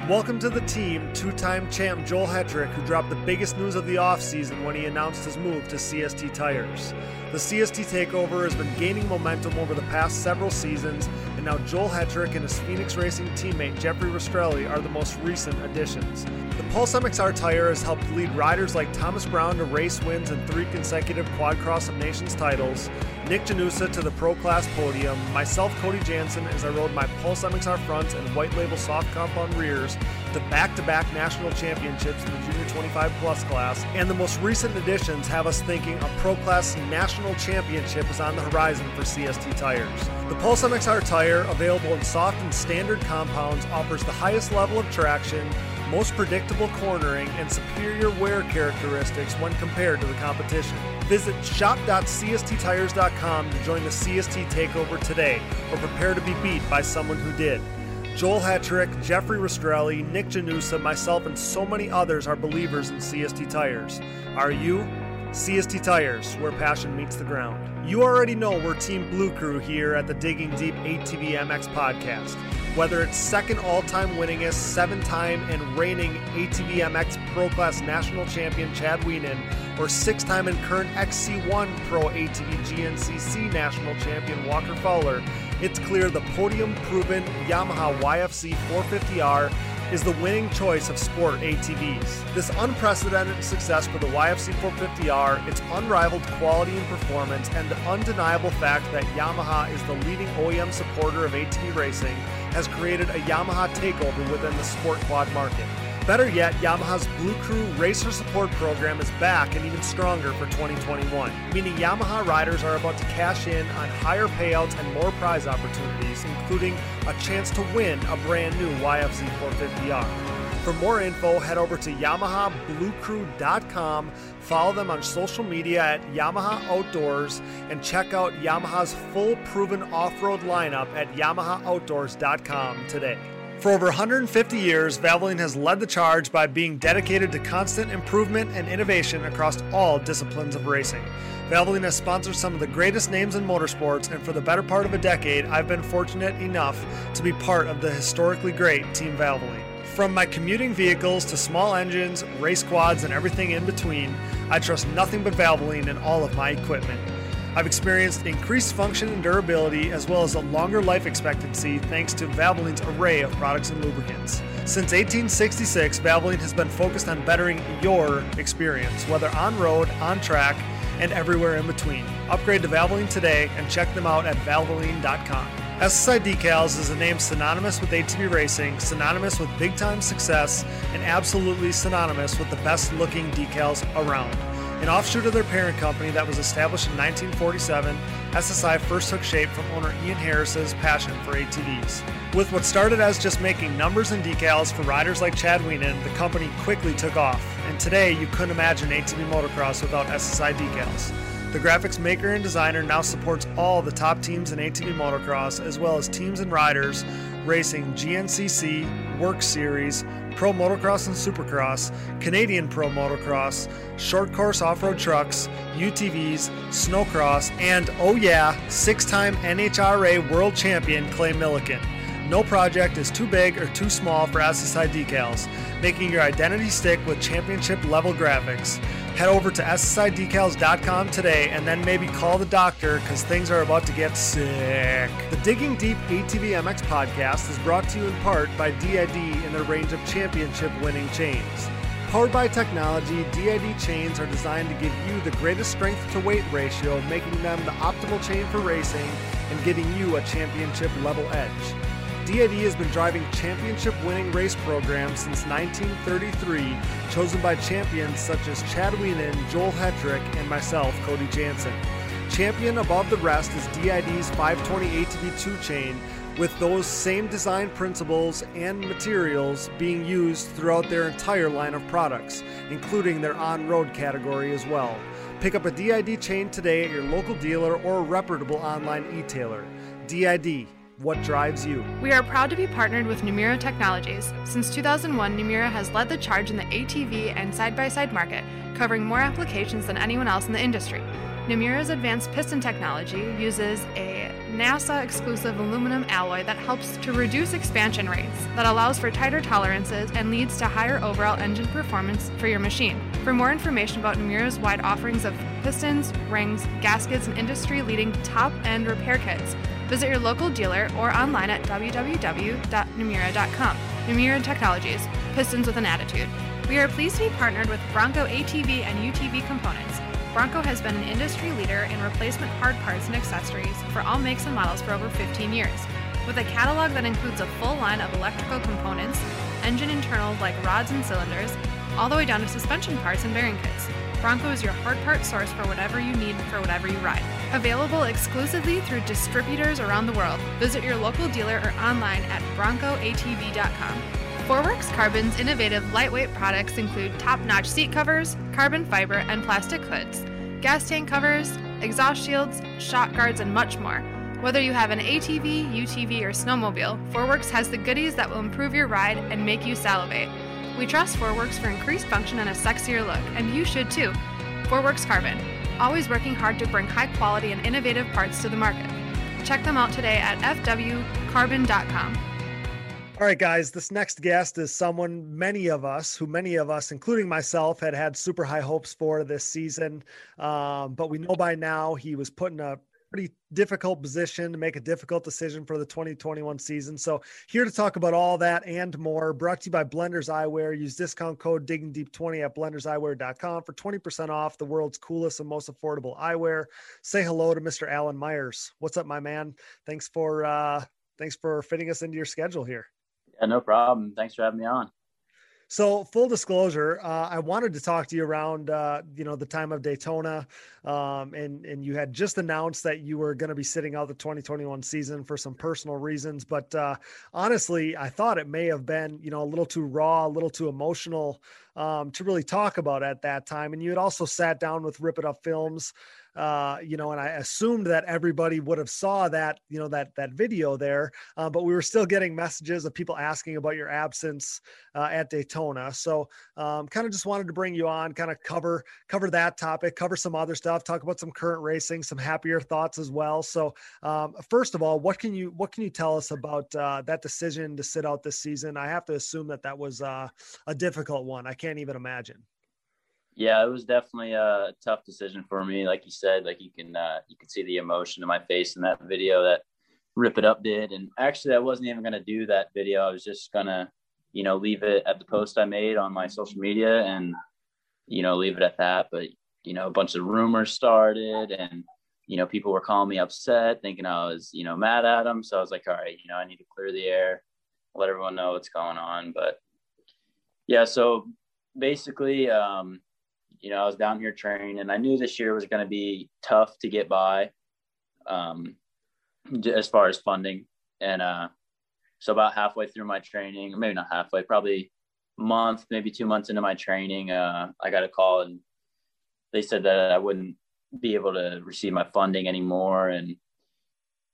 Welcome to the team, two time champ Joel Hetrick, who dropped the biggest news of the offseason when he announced his move to CST Tires. The CST takeover has been gaining momentum over the past several seasons, now Joel Hetrick and his Phoenix Racing teammate Jeffrey Rastrelli are the most recent additions. The Pulse MXR tire has helped lead riders like Thomas Brown to race wins and three consecutive Quad Cross of Nations titles, Nick Janusa to the Pro Class podium, myself, Cody Jansen, as I rode my Pulse MXR fronts and white label soft compound rears to back to back national championships in the Junior 25 Plus class, and the most recent additions have us thinking a Pro Class national championship is on the horizon for CST tires. The Pulse MXR tire, available in soft and standard compounds, offers the highest level of traction most predictable cornering, and superior wear characteristics when compared to the competition. Visit shop.csttires.com to join the CST takeover today or prepare to be beat by someone who did. Joel Hetrick, Jeffrey Rastrelli, Nick Janusa, myself, and so many others are believers in CST Tires. Are you? CST Tires, where passion meets the ground. You already know we're Team Blue Crew here at the Digging Deep ATV MX podcast. Whether it's second all time winningest, seven time and reigning ATV MX Pro Class National Champion Chad Wienen, or six time and current XC1 Pro ATV GNCC National Champion Walker Fowler, it's clear the podium proven Yamaha YFZ 450R is the winning choice of sport ATVs. This unprecedented success for the YFZ 450R, its unrivaled quality and performance, and the undeniable fact that Yamaha is the leading OEM supporter of ATV racing has created a Yamaha takeover within the sport quad market. Better yet, Yamaha's Blue Crew Racer Support Program is back and even stronger for 2021, meaning Yamaha riders are about to cash in on higher payouts and more prize opportunities, including a chance to win a brand new YFZ 450R. For more info, head over to YamahaBlueCrew.com, follow them on social media at Yamaha Outdoors, and check out Yamaha's full proven off road lineup at YamahaOutdoors.com today. For over 150 years, Valvoline has led the charge by being dedicated to constant improvement and innovation across all disciplines of racing. Valvoline has sponsored some of the greatest names in motorsports, and for the better part of a decade, I've been fortunate enough to be part of the historically great Team Valvoline. From my commuting vehicles to small engines, race quads, and everything in between, I trust nothing but Valvoline in all of my equipment. I've experienced increased function and durability as well as a longer life expectancy thanks to Valvoline's array of products and lubricants. Since 1866, Valvoline has been focused on bettering your experience, whether on road, on track, and everywhere in between. Upgrade to Valvoline today and check them out at valvoline.com. SSI Decals is a name synonymous with ATV racing, synonymous with big time success, and absolutely synonymous with the best looking decals around. An offshoot of their parent company that was established in 1947, SSI first took shape from owner Ian Harris's passion for ATVs. With what started as just making numbers and decals for riders like Chad Wienen, the company quickly took off, and today you couldn't imagine ATV motocross without SSI decals. The graphics maker and designer now supports all the top teams in ATV motocross, as well as teams and riders racing GNCC, Work Series, Pro Motocross and Supercross, Canadian Pro Motocross, short course off road trucks, UTVs, snowcross, and oh yeah, six time NHRA World Champion Clay Millican. No project is too big or too small for SSI decals, making your identity stick with championship level graphics. Head over to SSIDecals.com today and then maybe call the doctor because things are about to get sick. The Digging Deep ATV MX podcast is brought to you in part by DID and their range of championship winning chains. Powered by technology, DID chains are designed to give you the greatest strength to weight ratio, making them the optimal chain for racing and giving you a championship level edge. DID has been driving championship winning race programs since 1933, chosen by champions such as Chad Wienen, Joel Hetrick, and myself, Cody Jansen. Champion above the rest is DID's 520 ATV2 chain, with those same design principles and materials being used throughout their entire line of products, including their on road category as well. Pick up a DID chain today at your local dealer or a reputable online e-tailer. DID, what drives you. We are proud to be partnered with Namura Technologies. Since 2001, Namura has led the charge in the ATV and side by side market, covering more applications than anyone else in the industry. Namura's advanced piston technology uses a NASA exclusive aluminum alloy that helps to reduce expansion rates, that allows for tighter tolerances, and leads to higher overall engine performance for your machine. For more information about Namura's wide offerings of pistons, rings, gaskets, and industry leading top end repair kits, visit your local dealer or online at www.namura.com. Namura Technologies, pistons with an attitude. We are pleased to be partnered with Bronco ATV and UTV components. Bronco has been an industry leader in replacement hard parts and accessories for all makes and models for over 15 years. With a catalog that includes a full line of electrical components, engine internals like rods and cylinders, all the way down to suspension parts and bearing kits. Bronco is your hard part source for whatever you need for whatever you ride. Available exclusively through distributors around the world. Visit your local dealer or online at broncoatv.com. Forworks Carbon's innovative lightweight products include top notch seat covers, carbon fiber, and plastic hoods, gas tank covers, exhaust shields, shock guards, and much more. Whether you have an ATV, UTV, or snowmobile, Forworks has the goodies that will improve your ride and make you salivate. We trust Forworks for increased function and a sexier look, and you should too. Forworks Carbon, always working hard to bring high quality and innovative parts to the market. Check them out today at fwcarbon.com. All right, guys, this next guest is someone many of us, who many of us, including myself, had had super high hopes for this season. Um, but we know by now he was put in a pretty difficult position to make a difficult decision for the 2021 season. So, here to talk about all that and more, brought to you by Blenders Eyewear. Use discount code Digging Deep 20 at blenderseyewear.com for 20% off the world's coolest and most affordable eyewear. Say hello to Mr. Alan Myers. What's up, my man? Thanks for uh, thanks for fitting us into your schedule here. Yeah, no problem. Thanks for having me on. So, full disclosure, uh, I wanted to talk to you around, uh, you know, the time of Daytona, um, and and you had just announced that you were going to be sitting out the 2021 season for some personal reasons. But uh, honestly, I thought it may have been, you know, a little too raw, a little too emotional um, to really talk about at that time. And you had also sat down with Rip It Up Films uh, you know, and I assumed that everybody would have saw that, you know, that that video there, uh, but we were still getting messages of people asking about your absence uh, at Daytona. So, um, kind of just wanted to bring you on, kind of cover cover that topic, cover some other stuff, talk about some current racing, some happier thoughts as well. So, um, first of all, what can you what can you tell us about uh, that decision to sit out this season? I have to assume that that was uh, a difficult one. I can't even imagine yeah, it was definitely a tough decision for me. Like you said, like you can uh, you can see the emotion in my face in that video that Rip It Up did. And actually, I wasn't even to do that video. I was just gonna, you know, leave it at the post I made on my social media and you know leave it at that. But you know, a bunch of rumors started, and you know, people were calling me upset, thinking I was you know mad at them. So I was like, all right, you know, I need to clear the air, let everyone know what's going on. But yeah, so basically. um you know, I was down here training and I knew this year was going to be tough to get by um, as far as funding. And uh, so about halfway through my training, maybe not halfway, probably month, maybe two months into my training, uh, I got a call and they said that I wouldn't be able to receive my funding anymore. And,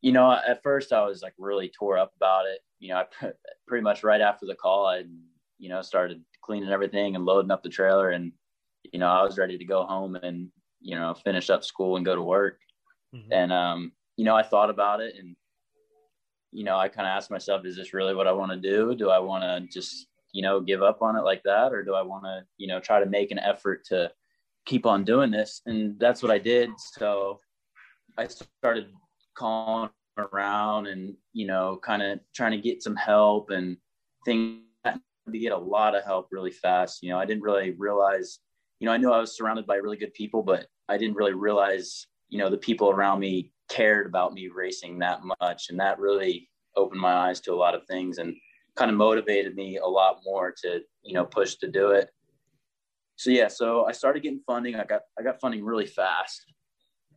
you know, at first I was like really tore up about it. You know, I pretty much right after the call, I, you know, started cleaning everything and loading up the trailer and you know, I was ready to go home and, you know, finish up school and go to work. Mm-hmm. And, um, you know, I thought about it and, you know, I kind of asked myself, is this really what I want to do? Do I want to just, you know, give up on it like that? Or do I want to, you know, try to make an effort to keep on doing this? And that's what I did. So I started calling around and, you know, kind of trying to get some help and things to get a lot of help really fast. You know, I didn't really realize you know, I knew I was surrounded by really good people, but I didn't really realize, you know, the people around me cared about me racing that much. And that really opened my eyes to a lot of things and kind of motivated me a lot more to, you know, push to do it. So yeah, so I started getting funding. I got I got funding really fast.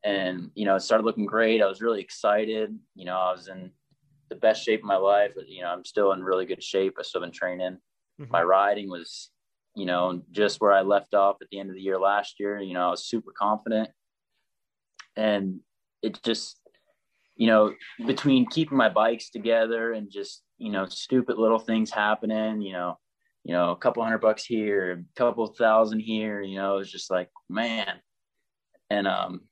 And, you know, it started looking great. I was really excited. You know, I was in the best shape of my life. You know, I'm still in really good shape. I still been training. Mm-hmm. My riding was you know, just where I left off at the end of the year last year, you know, I was super confident. And it just, you know, between keeping my bikes together and just, you know, stupid little things happening, you know, you know, a couple hundred bucks here, a couple thousand here, you know, it's just like, man. And um,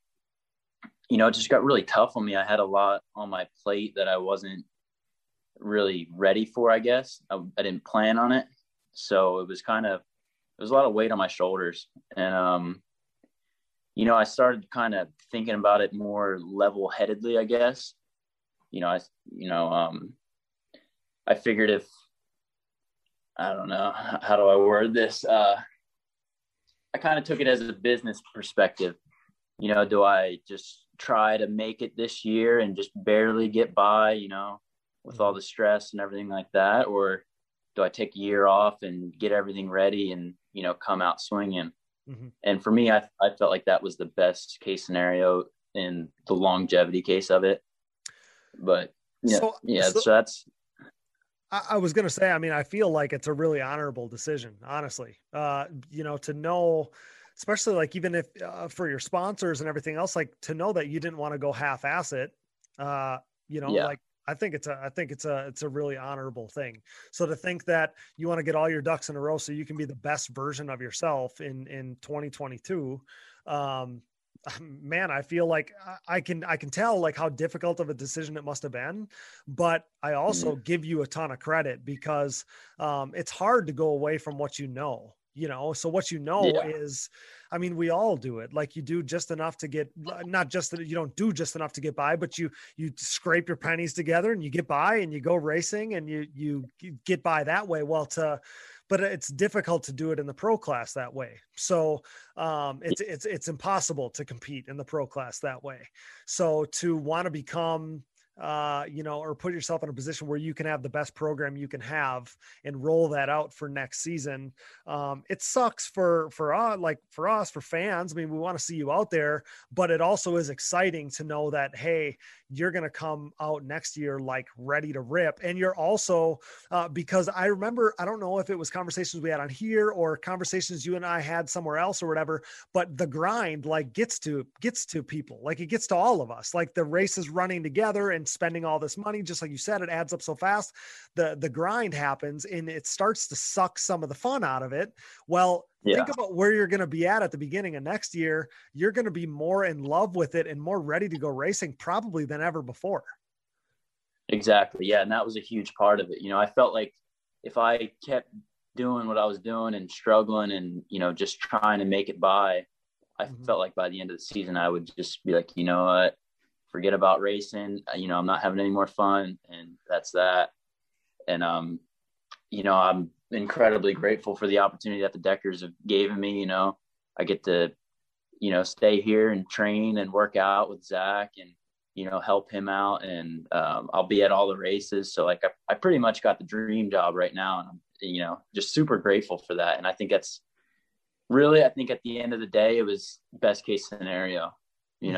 you know, it just got really tough on me. I had a lot on my plate that I wasn't really ready for, I guess. I, I didn't plan on it. So it was kind of, there was a lot of weight on my shoulders. And, um, you know, I started kind of thinking about it more level headedly, I guess. You know, I, you know, um, I figured if, I don't know, how do I word this? Uh, I kind of took it as a business perspective. You know, do I just try to make it this year and just barely get by, you know, with all the stress and everything like that? Or do I take a year off and get everything ready and, you know, come out swinging? Mm-hmm. And for me, I, I felt like that was the best case scenario in the longevity case of it. But yeah, so, yeah, so, so that's. I, I was going to say, I mean, I feel like it's a really honorable decision, honestly. Uh, you know, to know, especially like even if uh, for your sponsors and everything else, like to know that you didn't want to go half ass it, uh, you know, yeah. like I think it's a I think it's a it's a really honorable thing. So to think that you want to get all your ducks in a row so you can be the best version of yourself in in 2022 um man i feel like i can i can tell like how difficult of a decision it must have been but i also mm-hmm. give you a ton of credit because um, it's hard to go away from what you know you know so what you know yeah. is i mean we all do it. Like you do just enough to get not just that you don't do just enough to get by but you you scrape your pennies together and you get by and you go racing and you you get by that way. Well to but it's difficult to do it in the pro class that way. So um, it's it's it's impossible to compete in the pro class that way. So to want to become uh, you know, or put yourself in a position where you can have the best program you can have and roll that out for next season. Um, it sucks for for us, like for us, for fans. I mean, we want to see you out there, but it also is exciting to know that hey, you're going to come out next year like ready to rip. And you're also, uh, because I remember, I don't know if it was conversations we had on here or conversations you and I had somewhere else or whatever, but the grind like gets to, gets to people, like it gets to all of us. Like the race is running together and spending all this money, just like you said, it adds up so fast. The, the grind happens and it starts to suck some of the fun out of it. Well, yeah. think about where you're going to be at at the beginning of next year. You're going to be more in love with it and more ready to go racing probably than ever before. Exactly. Yeah. And that was a huge part of it. You know, I felt like if I kept doing what I was doing and struggling and, you know, just trying to make it by, I mm-hmm. felt like by the end of the season, I would just be like, you know what, forget about racing. You know, I'm not having any more fun and that's that. And, um, you know, I'm incredibly grateful for the opportunity that the Deckers have given me. You know, I get to, you know, stay here and train and work out with Zach and, you know, help him out. And um, I'll be at all the races. So like, I, I pretty much got the dream job right now. And I'm, you know, just super grateful for that. And I think that's really, I think at the end of the day, it was best case scenario, you mm-hmm.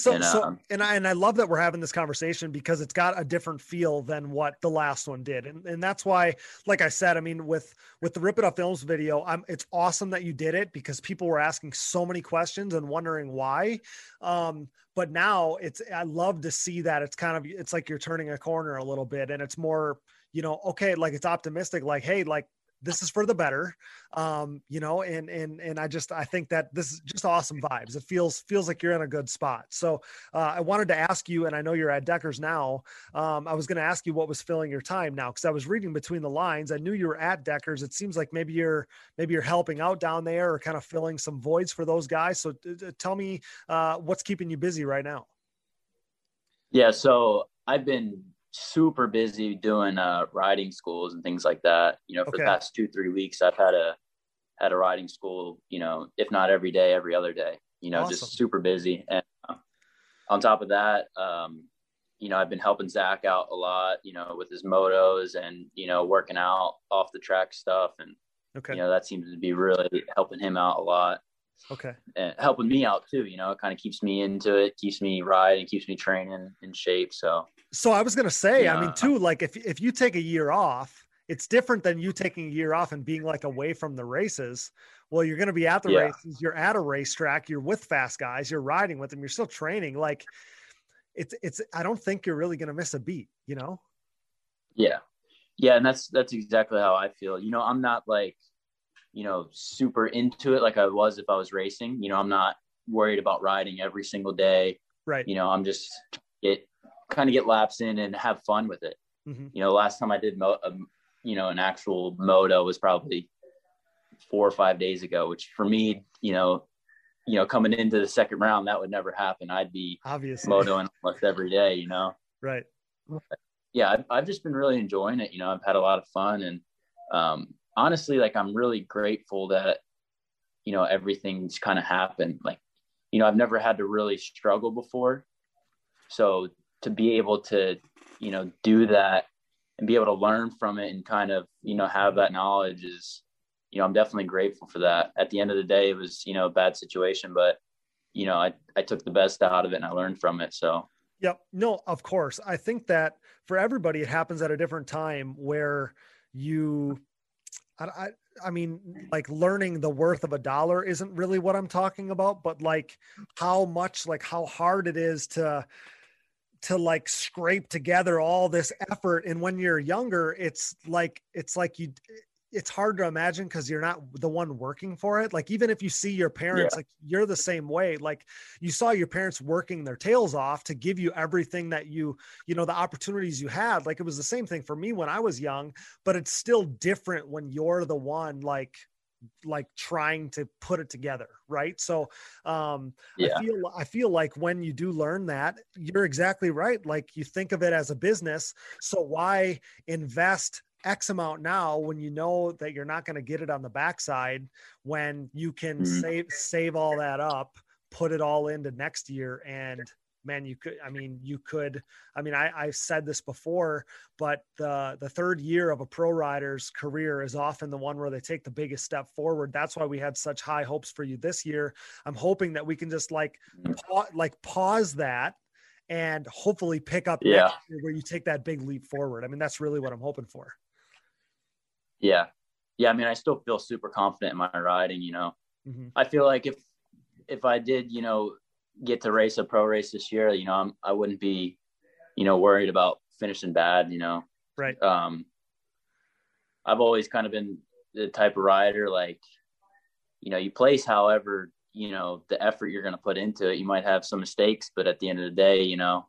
So, and, so, um, and I and I love that we're having this conversation because it's got a different feel than what the last one did, and and that's why, like I said, I mean, with with the Rip It Up Films video, I'm it's awesome that you did it because people were asking so many questions and wondering why. Um, but now it's I love to see that it's kind of it's like you're turning a corner a little bit, and it's more you know okay like it's optimistic like hey like this is for the better um you know and and and i just i think that this is just awesome vibes. It feels feels like you're in a good spot. So uh, i wanted to ask you and i know you're at deckers now um i was going to ask you what was filling your time now because i was reading between the lines. I knew you were at deckers. It seems like maybe you're maybe you're helping out down there or kind of filling some voids for those guys. So tell me uh what's keeping you busy right now? Yeah so i've been super busy doing uh, riding schools and things like that. You know, for okay. the past two three weeks, I've had a had a riding school. You know, if not every day, every other day. You know, awesome. just super busy. And uh, on top of that, um, you know, I've been helping Zach out a lot. You know, with his motos and you know working out off the track stuff, and okay. you know that seems to be really helping him out a lot. Okay. And helping me out too, you know, it kind of keeps me into it, keeps me riding, keeps me training in shape. So so I was gonna say, yeah. I mean, too, like if if you take a year off, it's different than you taking a year off and being like away from the races. Well, you're gonna be at the yeah. races, you're at a racetrack, you're with fast guys, you're riding with them, you're still training. Like it's it's I don't think you're really gonna miss a beat, you know? Yeah. Yeah, and that's that's exactly how I feel. You know, I'm not like, you know, super into it like I was if I was racing. You know, I'm not worried about riding every single day Right. You know, I'm just it kind of get laps in and have fun with it. Mm-hmm. You know, last time I did, mo- um, you know, an actual moto was probably four or five days ago, which for me, you know, you know, coming into the second round, that would never happen. I'd be obviously motoing almost every day, you know? Right. Yeah. I've, I've just been really enjoying it. You know, I've had a lot of fun and, um, honestly, like I'm really grateful that, you know, everything's kind of happened. Like, you know, I've never had to really struggle before. So to be able to, you know, do that and be able to learn from it and kind of, you know, have that knowledge is, you know, I'm definitely grateful for that. At the end of the day, it was, you know, a bad situation, but, you know, I, I took the best out of it and I learned from it. So, Yep. No, of course. I think that for everybody, it happens at a different time where you, I, I, I mean, like learning the worth of a dollar isn't really what I'm talking about, but like how much, like how hard it is to, to like scrape together all this effort. And when you're younger, it's like, it's like you, it's hard to imagine because you're not the one working for it. Like even if you see your parents, yeah. like you're the same way. Like you saw your parents working their tails off to give you everything that you, you know, the opportunities you had. Like it was the same thing for me when I was young, but it's still different when you're the one like like trying to put it together right so um yeah. i feel i feel like when you do learn that you're exactly right like you think of it as a business so why invest X amount now when you know that you're not going to get it on the backside when you can mm-hmm. save save all that up, put it all into next year and man you could i mean you could i mean i i've said this before but the the third year of a pro rider's career is often the one where they take the biggest step forward that's why we had such high hopes for you this year i'm hoping that we can just like mm. pa- like pause that and hopefully pick up yeah. where you take that big leap forward i mean that's really what i'm hoping for yeah. Yeah. I mean, I still feel super confident in my riding, you know, mm-hmm. I feel like if, if I did, you know, get to race a pro race this year, you know, I'm, I wouldn't be, you know, worried about finishing bad, you know? Right. Um, I've always kind of been the type of rider, like, you know, you place however, you know, the effort you're going to put into it. You might have some mistakes, but at the end of the day, you know,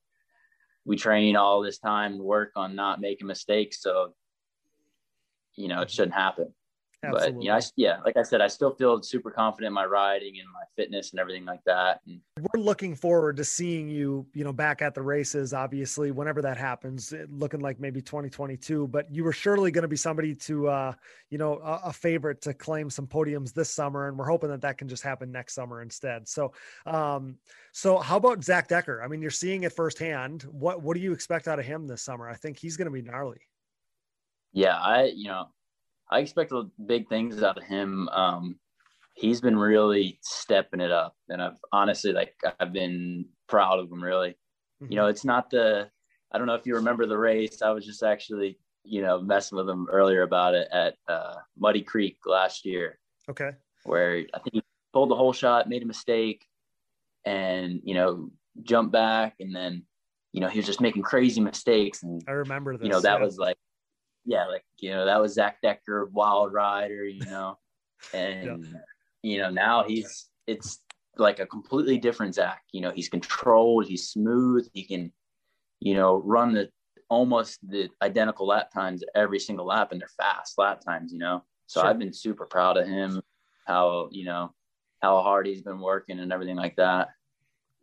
we train all this time and work on not making mistakes. So you know, it shouldn't happen. Absolutely. But you know, I, yeah, like I said, I still feel super confident in my riding and my fitness and everything like that. And we're looking forward to seeing you, you know, back at the races. Obviously, whenever that happens, looking like maybe 2022. But you were surely going to be somebody to, uh, you know, a, a, favorite to claim some podiums this summer, and we're hoping that that can just happen next summer instead. So, um, so how about Zach Decker? I mean, you're seeing it firsthand. What what do you expect out of him this summer? I think he's going to be gnarly yeah, I you know I expect big things out of him. Um, he's been really stepping it up, and I've honestly like I've been proud of him. Really, mm-hmm. you know, it's not the I don't know if you remember the race. I was just actually you know messing with him earlier about it at uh, Muddy Creek last year. Okay, where I think he pulled the hole shot, made a mistake, and you know jumped back, and then you know he was just making crazy mistakes. And I remember this. You know that yeah. was like yeah, like you know, that was Zach Decker, Wild Rider, you know, and yeah. you know now he's it's like a completely different Zach. You know, he's controlled, he's smooth, he can, you know, run the almost the identical lap times every single lap, and they're fast lap times. You know, so sure. I've been super proud of him, how you know how hard he's been working and everything like that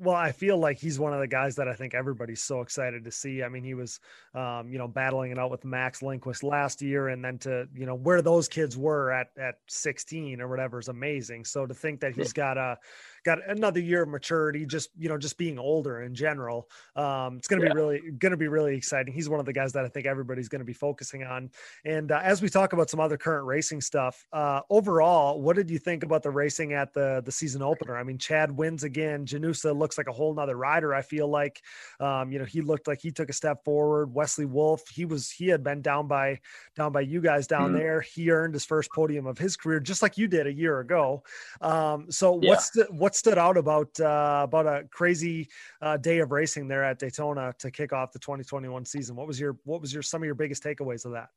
well, I feel like he's one of the guys that I think everybody's so excited to see. I mean, he was, um, you know, battling it out with Max Lindquist last year, and then to, you know, where those kids were at at 16 or whatever is amazing. So to think that he's got a got another year of maturity, just you know, just being older in general, um, it's going to yeah. be really going to be really exciting. He's one of the guys that I think everybody's going to be focusing on. And uh, as we talk about some other current racing stuff, uh, overall, what did you think about the racing at the the season opener? I mean, Chad wins again. Janusa looks like a whole nother rider. I feel like, um, you know, he looked like he took a step forward. Wesley Wolf, he was, he had been down by, down by you guys down mm-hmm. there. He earned his first podium of his career, just like you did a year ago. Um, so yeah. what's the, what stood out about, uh, about a crazy uh, day of racing there at Daytona to kick off the 2021 season? What was your, what was your, some of your biggest takeaways of that?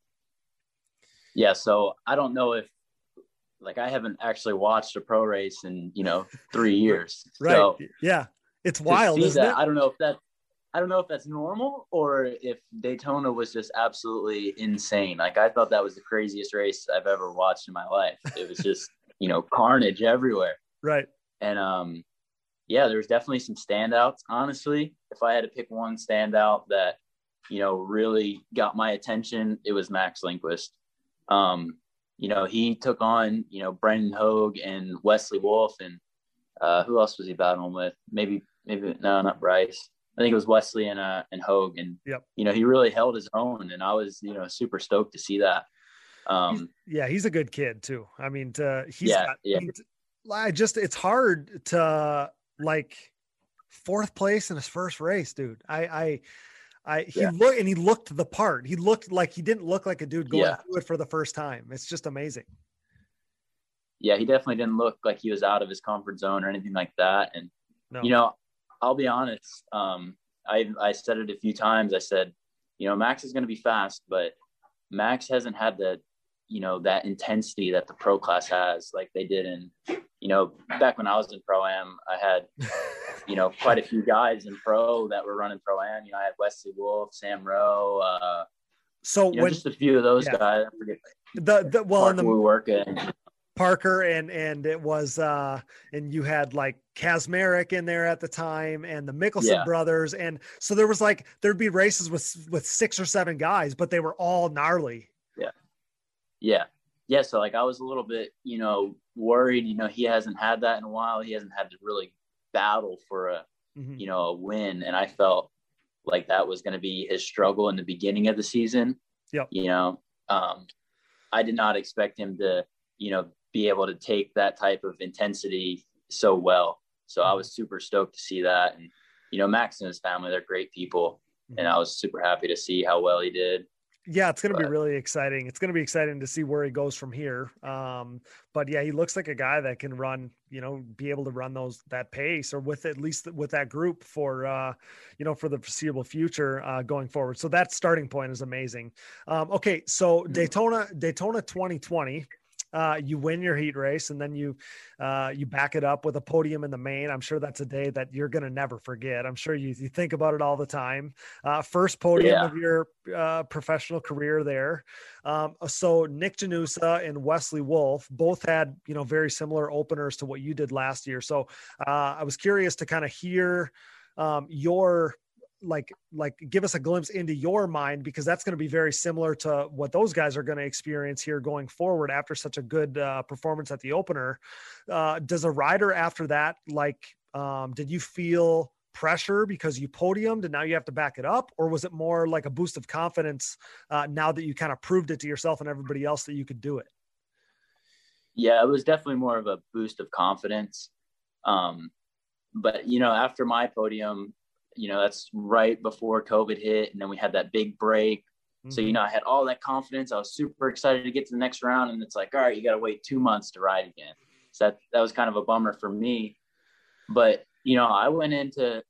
Yeah. So I don't know if like I haven't actually watched a pro race in you know three years. right. So, yeah. It's wild, isn't that, it? I don't know if that I don't know if that's normal or if Daytona was just absolutely insane. Like I thought that was the craziest race I've ever watched in my life. It was just, you know, carnage everywhere. Right. And um yeah, there's definitely some standouts. Honestly, if I had to pick one standout that, you know, really got my attention, it was Max Lindquist. Um, you know, he took on, you know, Brendan Hogue and Wesley Wolf and uh, who else was he battling with? Maybe, maybe no, not Bryce. I think it was Wesley and uh and Hogue, and Yep. you know he really held his own, and I was you know super stoked to see that. Um, Yeah, he's a good kid too. I mean, to, he's Yeah, got, yeah. I just it's hard to like fourth place in his first race, dude. I I I he Yeah. looked and he looked the part. He looked like he didn't look like a dude going Yeah. through it for the first time. It's just amazing. yeah, he definitely didn't look like he was out of his comfort zone or anything like that. And No. you know, I'll be honest. Um, I I said it a few times. I said, you know, Max is going to be fast, but Max hasn't had the, you know, that intensity that the pro class has, like they did in, you know, back when I was in pro am. I had, you know, quite a few guys in pro that were running pro am. You know, I had Wesley Wolf, Sam Rowe, uh, so you know, when just a few of those yeah. guys. I forget the, the well in Parker the we work in. Parker and and it was uh and you had like Kazmarek in there at the time and the Mickelson Yeah. brothers and so there was like there'd be races with with six or seven guys but they were all gnarly. Yeah. Yeah. So like I was a little bit, you know, worried, you know, he hasn't had that in a while. He hasn't had to really battle for a, Mhm. you know, a win. And I felt like that was going to be his struggle in the beginning of the season. Yeah. You know, um, I did not expect him to, you know, be able to take that type of intensity so well. So I was super stoked to see that. And, you know, Max and his family, they're great people. And I was super happy to see how well he did. Yeah, it's going to be really exciting. It's going to be exciting to see where he goes from here. Um, but yeah, he looks like a guy that can run, you know, be able to run those that pace or with at least with that group for, uh, you know, for the foreseeable future uh, going forward. So that starting point is amazing. Um, okay, so Daytona Daytona 2020. Uh, you win your heat race and then you uh, you back it up with a podium in the main. I'm sure that's a day that you're going to never forget. I'm sure you, you think about it all the time. Uh, first podium Yeah. of your uh, professional career there. Um, so Nick Janusa and Wesley Wolf both had you know very similar openers to what you did last year. So uh, I was curious to kind of hear um, your like like give us a glimpse into your mind because that's going to be very similar to what those guys are going to experience here going forward after such a good uh, performance at the opener. Uh, does a rider after that like um, did you feel pressure because you podiumed and now you have to back it up? Or was it more like a boost of confidence uh, now that you kind of proved it to yourself and everybody else that you could do it? Yeah, it was definitely more of a boost of confidence. Um, but you know, after my podium, you know, that's right before COVID hit, and then we had that big break. So you know, I had all that confidence. I was super excited to get to the next round, and it's like, all right, you got to wait two months to ride again. So that that was kind of a bummer for me. But you know, I went into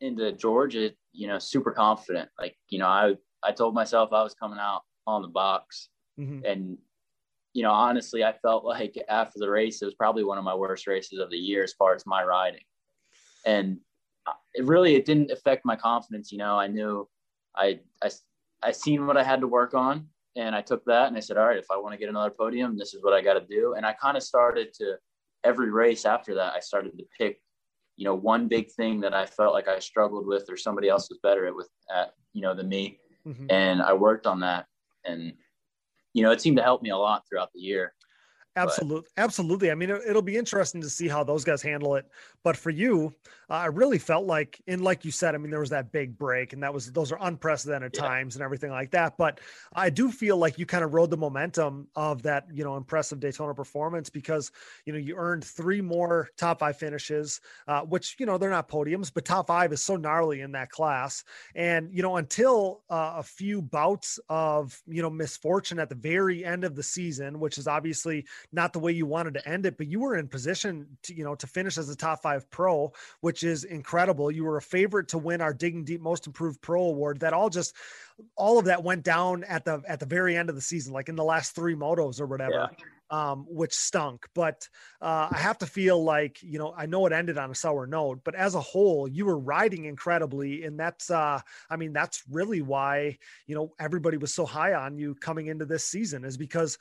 into Georgia, you know, super confident. Like you know, I I told myself I was coming out on the box, Mhm. and you know, honestly, I felt like after the race, it was probably one of my worst races of the year as far as my riding. And it really, it didn't affect my confidence. You know, I knew I, I, I seen what I had to work on and I took that and I said, all right, if I want to get another podium, this is what I got to do. And I kind of started to every race after that, I started to pick, you know, one big thing that I felt like I struggled with or somebody else was better at with, at, you know, than me. Mhm. And I worked on that. And, you know, it seemed to help me a lot throughout the year. Absolutely, absolutely. I mean, it, it'll be interesting to see how those guys handle it. But for you, uh, I really felt like, and like you said, I mean, there was that big break, and that was those are unprecedented Yeah. times and everything like that. But I do feel like you kind of rode the momentum of that, you know, impressive Daytona performance because you know you earned three more top five finishes, uh, which you know they're not podiums, but top five is so gnarly in that class. And you know, until uh, a few bouts of you know misfortune at the very end of the season, which is obviously not the way you wanted to end it, but you were in position to, you know, to finish as a top five pro, which is incredible. You were a favorite to win our digging deep most improved pro award. That all just, all of that went down at the, at the very end of the season, like in the last three motos or whatever. um, which stunk. But uh, I have to feel like, you know, I know it ended on a sour note, but as a whole, you were riding incredibly. And that's, uh, I mean, that's really why, you know, everybody was so high on you coming into this season is because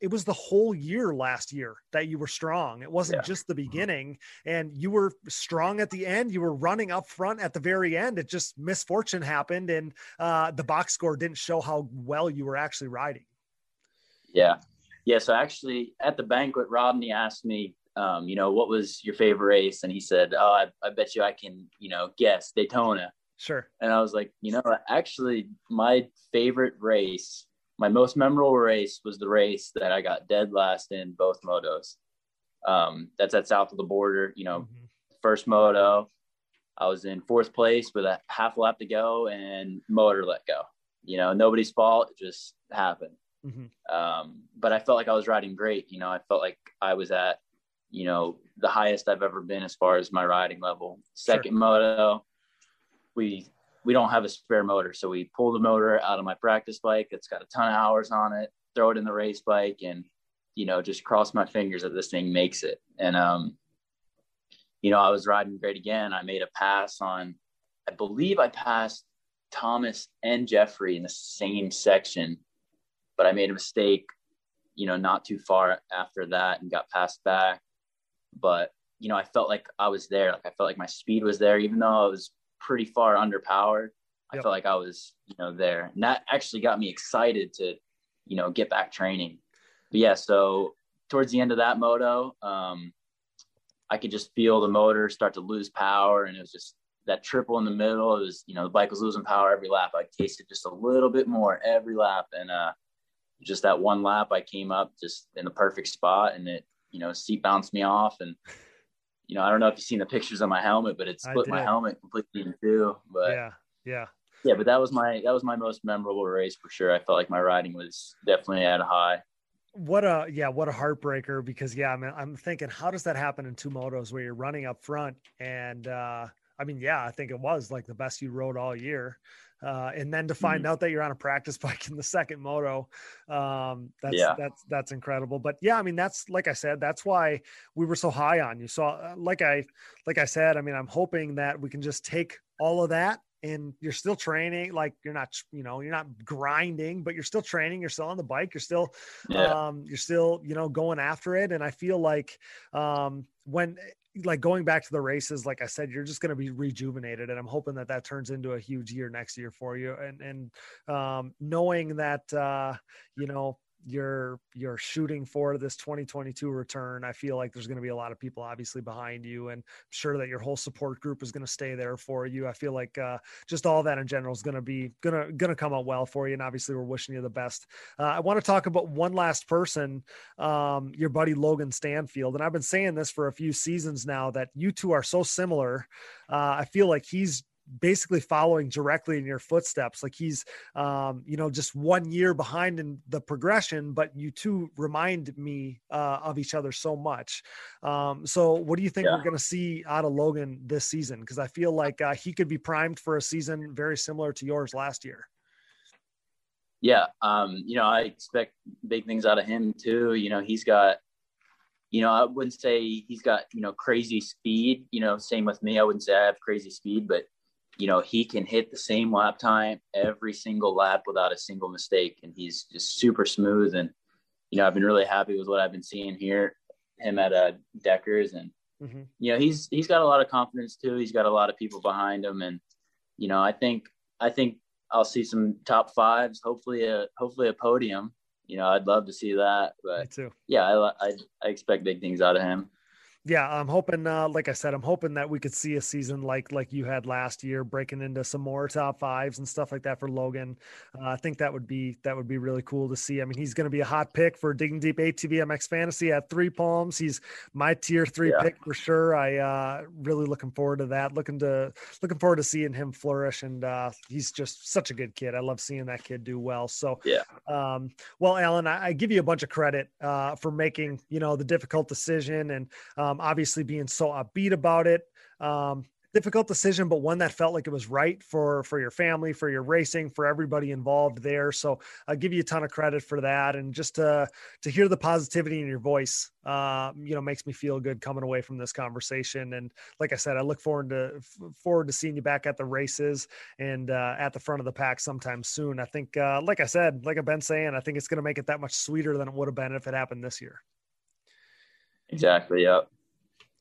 it was the whole year last year that you were strong. It wasn't yeah. just the beginning and you were strong at the end. You were running up front at the very end. It just misfortune happened and uh, the box score didn't show how well you were actually riding. Yeah. Yeah. So actually, at the banquet, Rodney asked me, um, you know, what was your favorite race? And he said, Oh, I, I bet you I can, you know, guess Daytona. Sure. And I was like, you know, actually, my favorite race, my most memorable race was the race that I got dead last in both motos. Um, that's at south of the border, you know, mm-hmm. first moto. I was in fourth place with a half lap to go and motor let go. You know, nobody's fault. It just happened. Mm-hmm. Um, but I felt like I was riding great. You know, I felt like I was at, you know, the highest I've ever been as far as my riding level. Second sure. moto, we we don't have a spare motor, so we pull the motor out of my practice bike. It's got a ton of hours on it. Throw it in the race bike, and you know, just cross my fingers that this thing makes it. And um, you know, I was riding great again. I made a pass on, I believe I passed Thomas and Jeffrey in the same section but I made a mistake, you know, not too far after that and got passed back. But, you know, I felt like I was there. Like I felt like my speed was there, even though I was pretty far underpowered. I yep. felt like I was, you know, there. And that actually got me excited to, you know, get back training. But yeah, so towards the end of that moto, um, I could just feel the motor start to lose power. And it was just that triple in the middle. It was, you know, the bike was losing power every lap. I tasted just a little bit more every lap. And uh, just that one lap I came up just in the perfect spot and it, you know, seat bounced me off and you know, I don't know if you've seen the pictures of my helmet, but it split my helmet completely in two. But yeah, yeah. Yeah, but that was my that was my most memorable race for sure. I felt like my riding was definitely at a high. What a yeah, what a heartbreaker because yeah, I mean, I'm thinking how does that happen in two motos where you're running up front and uh I mean, yeah, I think it was like the best you rode all year. Uh, and then to find mm-hmm. out that you're on a practice bike in the second moto, um, that's yeah. that's that's incredible. But yeah, I mean, that's like I said, that's why we were so high on you. So, uh, like I like I said, I mean, I'm hoping that we can just take all of that and you're still training like you're not you know you're not grinding but you're still training you're still on the bike you're still yeah. um you're still you know going after it and i feel like um when like going back to the races, like I said, you're just going to be rejuvenated, and I'm hoping that that turns into a huge year next year for you. And and um, knowing that uh, you know you're you're shooting for this 2022 return i feel like there's going to be a lot of people obviously behind you and I'm sure that your whole support group is going to stay there for you. I feel like uh, just all that in general is going to be gonna gonna come out well for you and obviously we're wishing you the best. Uh, i want to talk about one last person um, your buddy logan stanfield and i've been saying this for a few seasons now that you two are so similar. Uh, i feel like he's basically following directly in your footsteps. Like he's, um, you know, just one year behind in the progression, but you two remind me uh, of each other so much. Um, so, what do you think yeah. we're going to see out of Logan this season? Because I feel like uh, he could be primed for a season very similar to yours last year. Yeah, um, you know, I expect big things out of him too. You know, he's got you know, I wouldn't say he's got, you know, crazy speed, you know, same with me. I wouldn't say I have crazy speed, but you know, he can hit the same lap time every single lap without a single mistake. And he's just super smooth. And, you know, I've been really happy with what I've been seeing here, him at uh, Deckers. And, mm-hmm. you know, he's, he's got a lot of confidence too. He's got a lot of people behind him. And, you know, I think, I think I'll see some top fives, hopefully a, hopefully a podium. You know, I'd love to see that, but yeah, I, I, I expect big things out of him yeah, I'm hoping, uh, like I said, I'm hoping that we could see a season like like you had last year, breaking into some more top fives and stuff like that for Logan. Uh, I think that would be that would be really cool to see. I mean, he's going to be a hot pick for digging deep ATV MX fantasy at three palms. He's my tier three yeah. pick for sure. I uh, really looking forward to that. Looking to looking forward to seeing him flourish, and uh, he's just such a good kid. I love seeing that kid do well. So yeah. Um, well, Alan, I, I, give you a bunch of credit uh, for making you know the difficult decision and. Um, obviously being so upbeat about it. Um, difficult decision, but one that felt like it was right for for your family, for your racing, for everybody involved there. So I give you a ton of credit for that, and just to to hear the positivity in your voice, uh, you know, makes me feel good coming away from this conversation. And like I said, I look forward to forward to seeing you back at the races and uh, at the front of the pack sometime soon. I think, uh, like I said, like I've been saying, I think it's going to make it that much sweeter than it would have been if it happened this year. Exactly. Yep.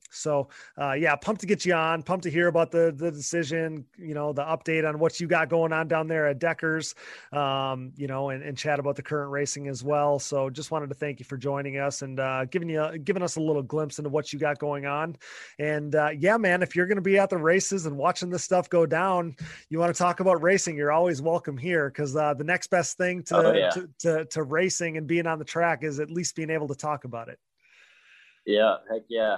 So uh, yeah, pumped to get you on. Pumped to hear about the the decision. You know, the update on what you got going on down there at Deckers. Um, you know, and, and chat about the current racing as well. So just wanted to thank you for joining us and uh, giving you giving us a little glimpse into what you got going on. And uh, yeah, man, if you're going to be at the races and watching this stuff go down, you want to talk about racing, you're always welcome here because uh, the next best thing to, oh, yeah. to, to to racing and being on the track is at least being able to talk about it. Yeah, heck yeah